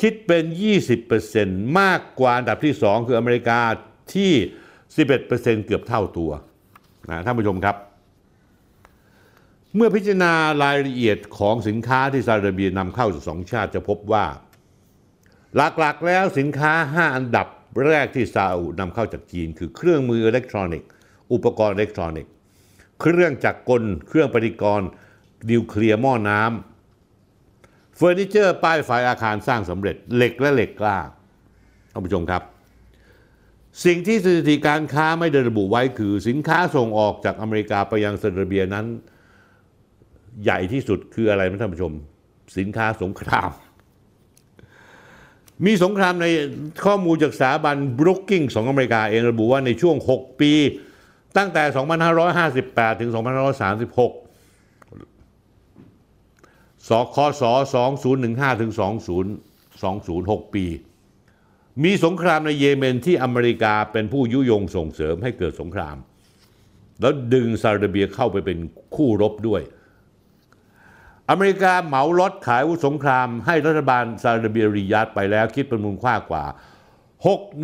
คิดเป็น 20%มากกว่าอันดับที่ 2 คืออเมริกาที่ 11%เกือบเท่าตัวนะท่านผู้ชมครับ เมื่อพิจารณารายละเอียดของสินค้าที่ซาอุดิอาระเบียนำเข้าจากสองชาติจะพบว่า หลักๆแล้วสินค้า 5 อันดับแรกที่ซาอุนำเข้าจากจีน คือเครื่องมืออิเล็กทรอนิกส์อุปกรณ์อิเล็กทรอนิกส์เครื่องจักรกล เครื่องปฏิกรณ์นิวเคลียร์หม้อน้ำเฟอร์นิเจอร์ป้ายไฟอาคารสร้างสำเร็จ เหล็กและเหล็กกล้าท่านผู้ชมครับ สิ่งที่สถิติการค้าไม่ได้ระบุไว้คือสินค้าส่งออกจากอเมริกาไปยังซาอุดิอาระเบียนั้น ใหญ่ที่สุดคืออะไรนะท่านผู้ชม สินค้าสงคราม มีสงครามในข้อมูลจากสถาบันบรุกกิงของอเมริกาเองระบุว่าในช่วง 6 ปี ตั้งแต่ 2558 ถึง 2536สคศ2015ถึง2026ปี มีสงครามในเยเมนที่อเมริกาเป็นผู้ยุยงส่งเสริมให้เกิดสงคราม แล้วดึงซาอุดิอาระเบียเข้าไปเป็นคู่รบด้วย อเมริกาเหมาล็อตขายอาวุธสงครามให้รัฐบาลซาอุดิอาระเบียริยาดไปแล้วคิดเป็นมูลค่ากว่า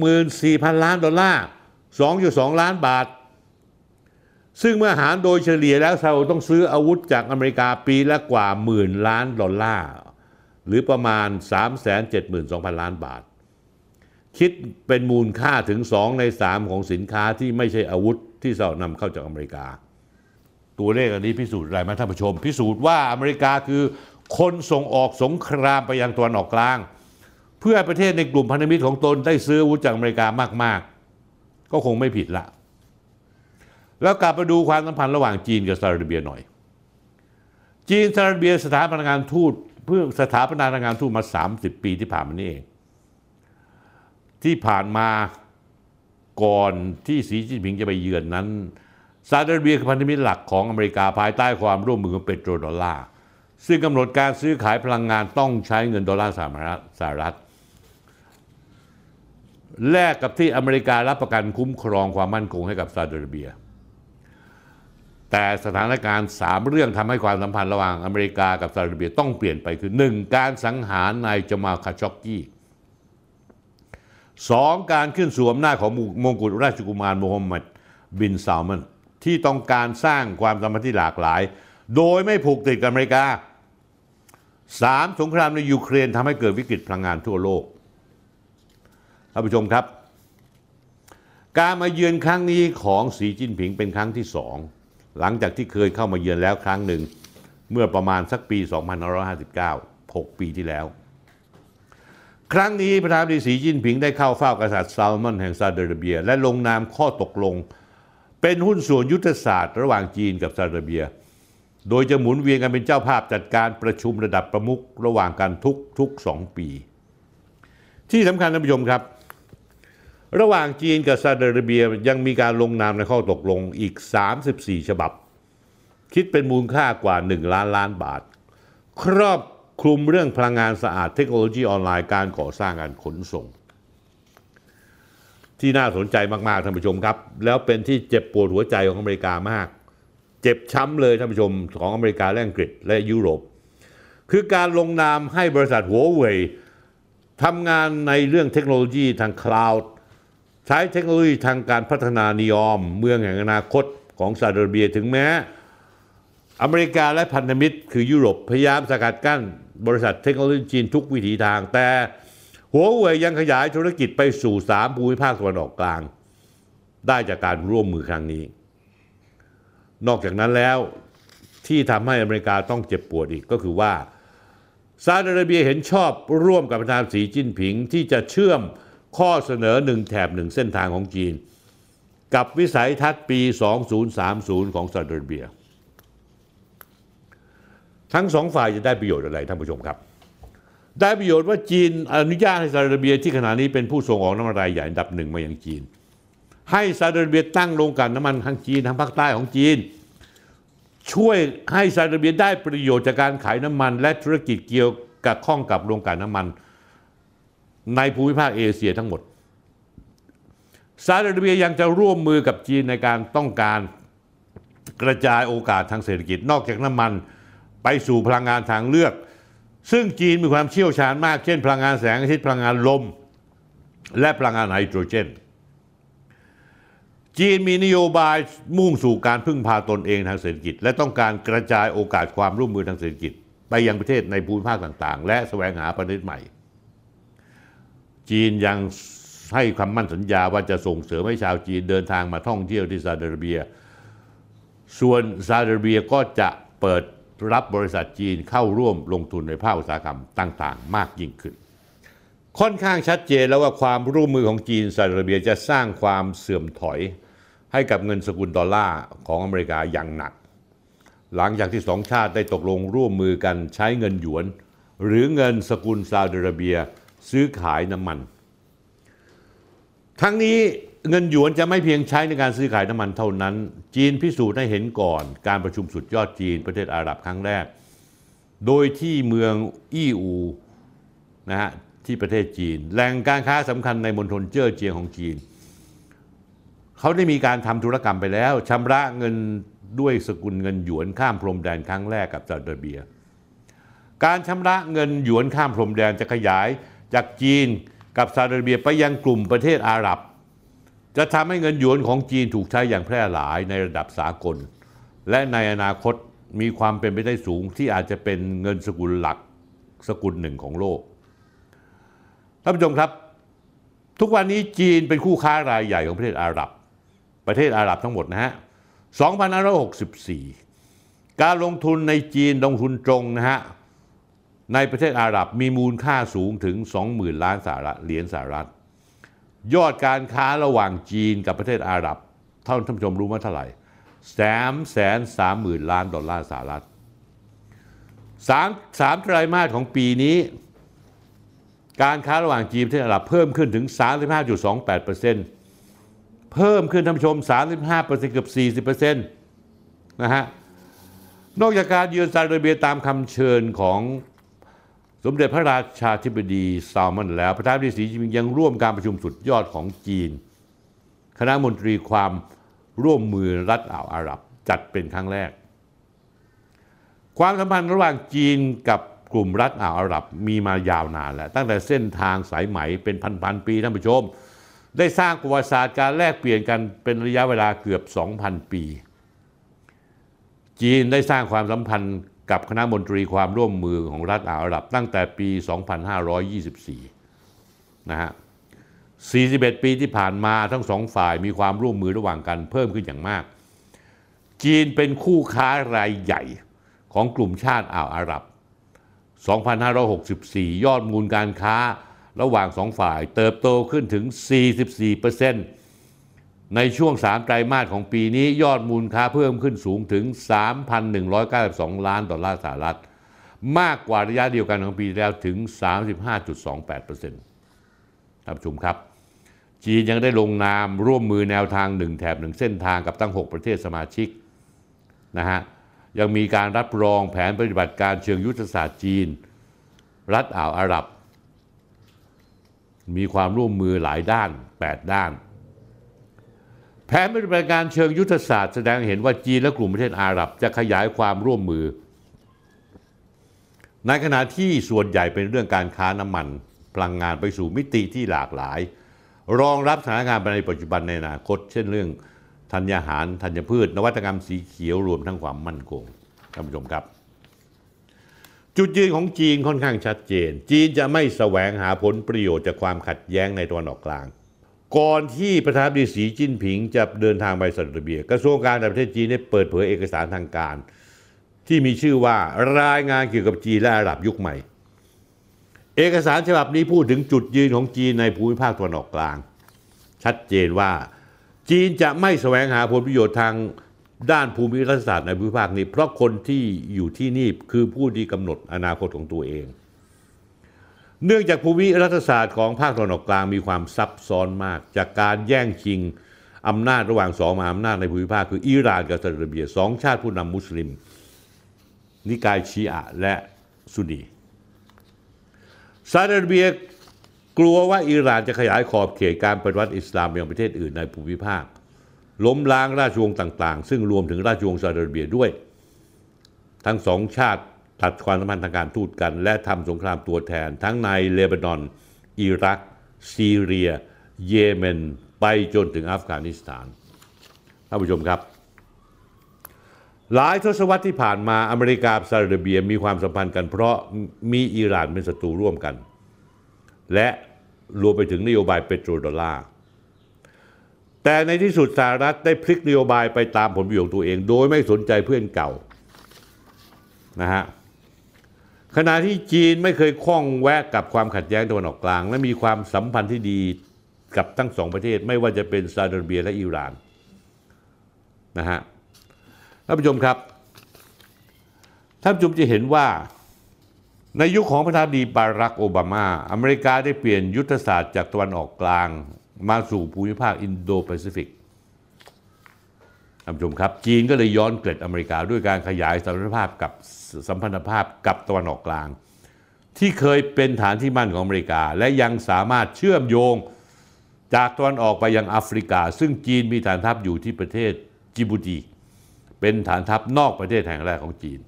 64,000 ล้านดอลลาร์ 2.2 ล้านบาท ซึ่งเมื่อหารโดยเฉลี่ยแล้วซาอุต้องซื้ออาวุธจากอเมริกาปีละกว่าหมื่นล้านดอลลาร์ หรือประมาณ 372,000 ล้านบาท คิดเป็นมูลค่าถึง 2 ใน 3 ของสินค้าที่ไม่ใช่อาวุธที่ซาอุนำเข้าจากอเมริกา ตัวเลขอันนี้พิสูจน์อะไรไหมท่านผู้ชม พิสูจน์ว่าอเมริกาคือคนส่งออกสงครามไปยังตะวันออกกลาง เพื่อประเทศในกลุ่มพันธมิตรของตนได้ซื้ออาวุธจากอเมริกามาก ๆ ก็คงไม่ผิดละ แล้วกลับมาดูความสัมพันธ์ระหว่างจีนกับซาอุดิอาระเบียหน่อย จีนซาอุดิอาระเบียสถาปนางานทูตเพื่อสถาปนางานทูตมา 30 ปีที่ผ่านมานี่เอง ที่ผ่านมาก่อนที่สีจิ้นผิงจะไปเยือนนั้น ซาอุดิอาระเบียคือพันธมิตรหลักของอเมริกาภายใต้ความร่วมมือกับเปโตรดอลลาร์ซึ่งกำหนดการซื้อขายพลังงานต้องใช้เงินดอลลาร์สหรัฐสหรัฐแลกกับที่อเมริการับประกันคุ้มครองความมั่นคงให้กับซาอุดิอาระเบีย แต่สถานการณ์สามเรื่องทำให้ความสัมพันธ์ระหว่างอเมริกากับซาอุดิอาระเบียต้องเปลี่ยนไปคือ 1. การสังหารนายจมาคาช็อกกี้ 2. การขึ้นสู่อำนาจของมงกุฎราชกุมารโมฮัมหมัดบินซาลมัน ที่ต้องการสร้างความสัมพันธ์ที่หลากหลาย โดยไม่ผูกติดกับอเมริกา 3. สงครามในยูเครนทำให้เกิดวิกฤตพลังงานทั่วโลกท่านผู้ชมครับ การมาเยือนครั้งนี้ของสีจิ้นผิงเป็นครั้งที่สองหลังจากที่เคยเข้ามาเยือนแล้วครั้งหนึ่ง เมื่อประมาณสักปี 2559 6 ปีที่แล้ว ครั้งนี้ประธานาธิบดีสีจิ้นผิงได้เข้าเฝ้ากษัตริย์ซาลมอนแห่งซาอุดิอาระเบีย และลงนามข้อตกลง เป็นหุ้นส่วนยุทธศาสตร์ระหว่างจีนกับซาอุดิอาระเบีย โดยจะหมุนเวียนกันเป็นเจ้าภาพจัดการประชุมระดับประมุขระหว่างกันทุกทุกสองปี ที่สำคัญท่านผู้ชมครับ ระหว่างจีนกับซาอุดิอาระเบียยังมีการลงนามในข้อตกลงอีก 34 ฉบับ คิดเป็นมูลค่ากว่า 1 ล้านล้านบาท ครอบคลุมเรื่องพลังงานสะอาดเทคโนโลยีออนไลน์การก่อสร้างการขนส่ง ที่น่าสนใจมากๆท่านผู้ชมครับ แล้วเป็นที่เจ็บปวดหัวใจของอเมริกามาก เจ็บช้ำเลยท่านผู้ชมของอเมริกาและอังกฤษและยุโรป คือการลงนามให้บริษัทหัวเว่ยทำงานในเรื่องเทคโนโลยีทาง cloudใช้เทคโนโลยีทางการพัฒนานิยมเมืองแห่งอนาคตของซาอุดิอาระเบียถึงแม้ อเมริกาและพันธมิตรคือยุโรปพยายามสกัดกั้นบริษัทเทคโนโลยีจีนทุกวิถีทางแต่ หัวเว่ยยังขยายธุรกิจไปสู่สามภูมิภาคตะวันออกกลาง ได้จากการร่วมมือครั้งนี้ นอกจากนั้นแล้วที่ทำให้อเมริกาต้องเจ็บปวดอีกก็คือว่าซาอุดิอาระเบียเห็นชอบร่วมกับประธานสีจิ้นผิงที่จะเชื่อมข้อเสนอหนึ่งแถบหนึ่งเส้นทางของจีน กับวิสัยทัศน์ปี 2030 ของซาอุดิอาระเบีย ทั้งสองฝ่ายจะได้ประโยชน์อะไรท่านผู้ชมครับ ได้ประโยชน์ว่าจีนอนุญาตให้ซาอุดิอาระเบียที่ขณะนี้เป็นผู้ส่งออกน้ำมันรายใหญ่อันดับหนึ่งมาอยังจีน ให้ซาอุดิอาระเบียตั้งโรงกลั่นน้ำมันทางจีนทางภาคใต้ของจีน ช่วยให้ซาอุดิอาระเบียได้ประโยชน์จากการขายน้ำมัน และธุรกิจเกี่ยวกับข้องกับโรงกลั่นน้ำมันในภูมิภาคเอเชียทั้งหมดซาอุดิอาระเบียยังจะร่วมมือกับจีนในการต้องการกระจายโอกาสทางเศรษฐกิจนอกจากน้ำมัน ไปสู่พลังงานทางเลือก ซึ่งจีนมีความเชี่ยวชาญมาก เช่น พลังงานแสงอาทิตย์พลังงานลม และพลังงานไฮโดรเจน จีนมีนโยบายมุ่งสู่การพึ่งพาตนเองทางเศรษฐกิจ และต้องการกระจายโอกาสความร่วมมือทางเศรษฐกิจ ไปยังประเทศในภูมิภาคต่าง ๆ และแสวงหาประเทศใหม่ จีนยังให้คำมั่นสัญญาว่าจะส่งเสริมให้ชาวจีนเดินทางมาท่องเที่ยวที่ซาอุดิอาระเบีย ส่วนซาอุดิอาระเบียก็จะเปิด รับบริษัทจีนเข้าร่วมลงทุนในภาคอุตสาหกรรมต่างๆ มากยิ่งขึ้น ค่อนข้างชัดเจนแล้วว่าความร่วมมือของจีนซาอุดิอาระเบียจะสร้างความเสื่อมถอยให้กับเงินสกุลดอลลาร์ของอเมริกาอย่างหนัก หลังจากที่สองชาติได้ตกลงร่วมมือกันใช้เงินหยวน หรือเงินสกุลซาอุดิอาระเบียซื้อขายน้ำมัน ทั้งนี้ เงินหยวนจะไม่เพียงใช้ในการซื้อขายน้ำมันเท่านั้น จีนพิสูจน์ให้เห็นก่อน การประชุมสุดยอดจีนประเทศอาหรับครั้งแรก โดยที่เมืองอี้อูนะฮะที่ประเทศจีน แหล่งการค้าสำคัญในมณฑลเจ้อเจียงของจีน เขาได้มีการทำธุรกรรมไปแล้วชำระเงินด้วยสกุลเงินหยวนข้ามพรมแดนครั้งแรกกับซาอุดิอาระเบีย การชำระเงินหยวนข้ามพรมแดนจะขยายจากจีนกับซาอุดิอาระเบียไปยังกลุ่มประเทศอาหรับ จะทำให้เงินหยวนของจีนถูกใช้อย่างแพร่หลายในระดับสากล และในอนาคตมีความเป็นไปได้สูงที่อาจจะเป็นเงินสกุลหลักสกุลหนึ่งของโลกท่านผู้ชมครับ ทุกวันนี้จีนเป็นคู่ค้ารายใหญ่ของประเทศอาหรับ ประเทศอาหรับทั้งหมดนะฮะ2564 การลงทุนในจีนลงทุนตรงนะฮะในประเทศอาหรับมีมูลค่าสูงถึง 20,000 ล้านสหรัฐเหรียญสหรัฐ ยอดการค้าระหว่างจีนกับประเทศอาหรับท่านท่านผู้ชมรู้ว่าเท่าไหร่สามแสนสามหมื่นล้านดอลลาร์สหรัฐสามสามไตรมาสของปีนี้ การค้าระหว่างจีนประเทศอาหรับเพิ่มขึ้นถึง 35.28%เพิ่มขึ้นท่านผู้ชม 35%เกือบ 40%นะฮะ นอกจากการเยือนซาอุดิอาระเบียตามคำเชิญของ สมเด็จพระราชาธิบดีซาลมันแล้ว ประธานาธิบดีสีจิ้นผิงยังร่วมการประชุมสุดยอดของจีน คณะมนตรีความร่วมมือรัฐอ่าวอาหรับจัดเป็นครั้งแรก ความสัมพันธ์ระหว่างจีนกับกลุ่มรัฐอ่าวอาหรับมีมายาวนานแล้วตั้งแต่เส้นทางสายไหมเป็นพันๆปีท่านผู้ชม ได้สร้างประวัติศาสตร์การแลกเปลี่ยนกันเป็นระยะเวลาเกือบ 2,000 ปี จีนได้สร้างความสัมพันธ์ กับคณะมนตรีความร่วมมือของรัฐอาวอาหรับตั้งแต่ปี 2524 นะฮะ 41 ปีที่ผ่านมาทั้งสองฝ่ายมีความร่วมมือระหว่างกันเพิ่มขึ้นอย่างมาก จีนเป็นคู่ค้ารายใหญ่ของกลุ่มชาติอ่าวอาหรับ 2564 ยอดมูลการค้าระหว่างสองฝ่ายเติบโตขึ้นถึง 44% ในช่วง 3 ไตรมาสของปีนี้ยอดมูลค้าเพิ่มขึ้นสูงถึง 3,192 ล้านดอลลาร์สหรัฐ มากกว่าระยะเดียวกันของปีที่แล้วถึง 35.28%ท่านผู้ชมครับจีนยังได้ลงนามร่วมมือแนวทางหนึ่งแถบหนึ่งเส้นทางกับตั้ง 6 ประเทศสมาชิกนะฮะยังมีการรับรองแผนปฏิบัติการเชิงยุทธศาสตร์จีน รัฐอ่าวอาหรับ มีความร่วมมือหลายด้าน 8 ด้าน แผนปฏิบัติการเชิงยุทธศาสตร์แสดงเห็นว่าจีนและกลุ่มประเทศอาหรับ จะขยายความร่วมมือ ในขณะที่ส่วนใหญ่เป็นเรื่องการค้าน้ำมัน พลังงานไปสู่มิติที่หลากหลาย รองรับสถานการณ์ในปัจจุบันในอนาคต เช่นเรื่องธัญญาหารธัญพืช นวัตกรรมสีเขียวรวมทั้งความมั่นคงท่านผู้ชมครับ จุดยืนของจีนค่อนข้างชัดเจน จีนจะไม่แสวงหาผลประโยชน์จากความขัดแย้งในตะวันออกกลาง ก่อนที่ประธานาธิบดีสีจิ้นผิงจะเดินทางไปซาอุดิอาระเบีย กระทรวงการต่างประเทศจีนได้เปิดเผยเอกสารทางการ ที่มีชื่อว่ารายงานเกี่ยวกับจีนและอาหรับยุคใหม่ เอกสารฉบับนี้พูดถึงจุดยืนของจีนในภูมิภาคตะวันออกกลาง ชัดเจนว่าจีนจะไม่แสวงหาผลประโยชน์ทางด้านภูมิรัฐศาสตร์ในภูมิภาคนี้ เพราะคนที่อยู่ที่นี่คือผู้ที่กำหนดอนาคตของตัวเอง เนื่องจากภูมิรัฐศาสตร์ของภาคตะวันออกกลางมีความซับซ้อนมาก จากการแย่งชิงอำนาจระหว่างสองมหาอำนาจในภูมิภาคคืออิหร่านกับซาอุดิอาระเบียสองชาติผู้นำมุสลิม นิกายชีอะและซุนนีซาอุดิอาระเบียกลัวว่าอิหร่านจะขยายขอบเขตการปฏิวัติอิสลามไปยังประเทศอื่นในภูมิภาค ล้มล้างราชวงศ์ต่าง ๆ ซึ่งรวมถึงราชวงศ์ซาอุดิอาระเบียด้วย ทั้งสองชาติ ตัดความสัมพันธ์ทางการทูตกัน และทำสงครามตัวแทน ทั้งในเลบานอน อิรัก ซีเรีย เยเมน ไปจนถึงอัฟกานิสถานท่านผู้ชมครับ หลายทศวรรษที่ผ่านมาอเมริกาซาอุดิอาระเบียมีความสัมพันธ์กันเพราะมีอิหร่านเป็นศัตรูร่วมกัน และรวมไปถึงนโยบายเปโตรดอลลาร์แต่ในที่สุดสหรัฐได้พลิกนโยบายไปตามผลประโยชน์ตัวเอง โดยไม่สนใจเพื่อนเก่านะฮะ ขณะที่จีนไม่เคยคล้องแวะกับความขัดแย้งตะวันออกกลาง และมีความสัมพันธ์ที่ดีกับทั้งสองประเทศ ไม่ว่าจะเป็นซาอุดิอาระเบียและอิหร่านนะฮะท่านผู้ชมครับท่านผู้ชมจะเห็นว่าในยุคของประธานาธิบดีบารักโอบามา อเมริกาได้เปลี่ยนยุทธศาสตร์จากตะวันออกกลางมาสู่ภูมิภาคอินโดแปซิฟิกท่านผู้ชมครับ จีนก็เลยย้อนเกล็ดอเมริกาด้วยการขยายสัมพันธภาพกับ สัมพันธภาพกับตะวันออกกลาง ที่เคยเป็นฐานที่มั่นของอเมริกา และยังสามารถเชื่อมโยงจากตะวันออกไปยังแอฟริกา ซึ่งจีนมีฐานทัพอยู่ที่ประเทศจิบูตีเป็นฐานทัพนอกประเทศแห่งแรกของจีน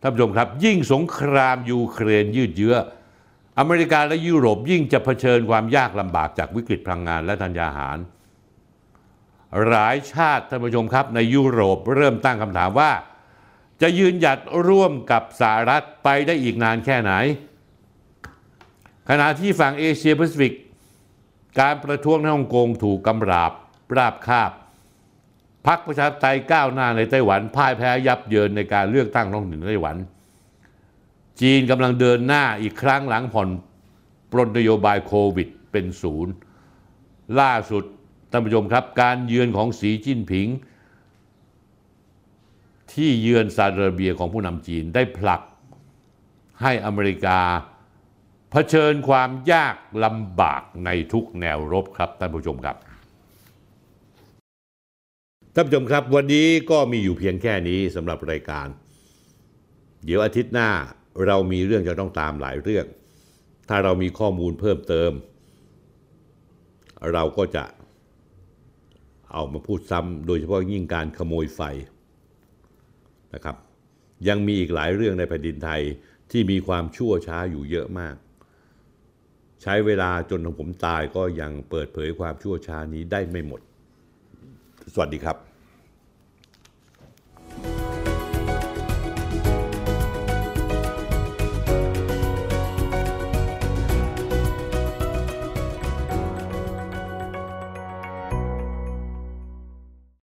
ท่านผู้ชมครับ ยิ่งสงครามยูเครนยืดเยื้ออเมริกาและยุโรปยิ่งจะเผชิญความยากลำบากจากวิกฤตพลังงานและธัญญาหาร หลายชาติท่านผู้ชมครับในยุโรปเริ่มตั้งคำถามว่า จะยืนหยัดร่วมกับสหรัฐไปได้อีกนานแค่ไหน ขณะที่ฝั่งเอเชียแปซิฟิก การประท้วงในฮ่องกงถูกกำราบราบคาบพรรคประชาธิปไตยก้าวหน้าในไต้หวันพ่ายแพ้ยับเยินในการเลือกตั้งท้องถิ่นในไต้หวัน จีนกำลังเดินหน้าอีกครั้งหลังผ่อนปลนนโยบายโควิดเป็นศูนย์ ล่าสุดท่านผู้ชมครับ การเยือนของสีจิ้นผิง ที่เยือนซาอุดิอาระเบียของผู้นำจีนได้ผลักให้อเมริกาเผชิญความยากลำบากในทุกแนวรบครับท่านผู้ชมครับท่านผู้ชมครับ วันนี้ก็มีอยู่เพียงแค่นี้สำหรับรายการ เดี๋ยวอาทิตย์หน้าเรามีเรื่องจะต้องตามหลายเรื่อง ถ้าเรามีข้อมูลเพิ่มเติม เราก็จะเอามาพูดซ้ำโดยเฉพาะยิ่งการขโมยไฟ นะครับ ยังมีอีกหลายเรื่องในแผ่นดินไทยที่มีความชั่วช้าอยู่เยอะมาก ใช้เวลาจนของผมตายก็ยังเปิดเผยความชั่วช้านี้ได้ไม่หมด สวัสดีครับ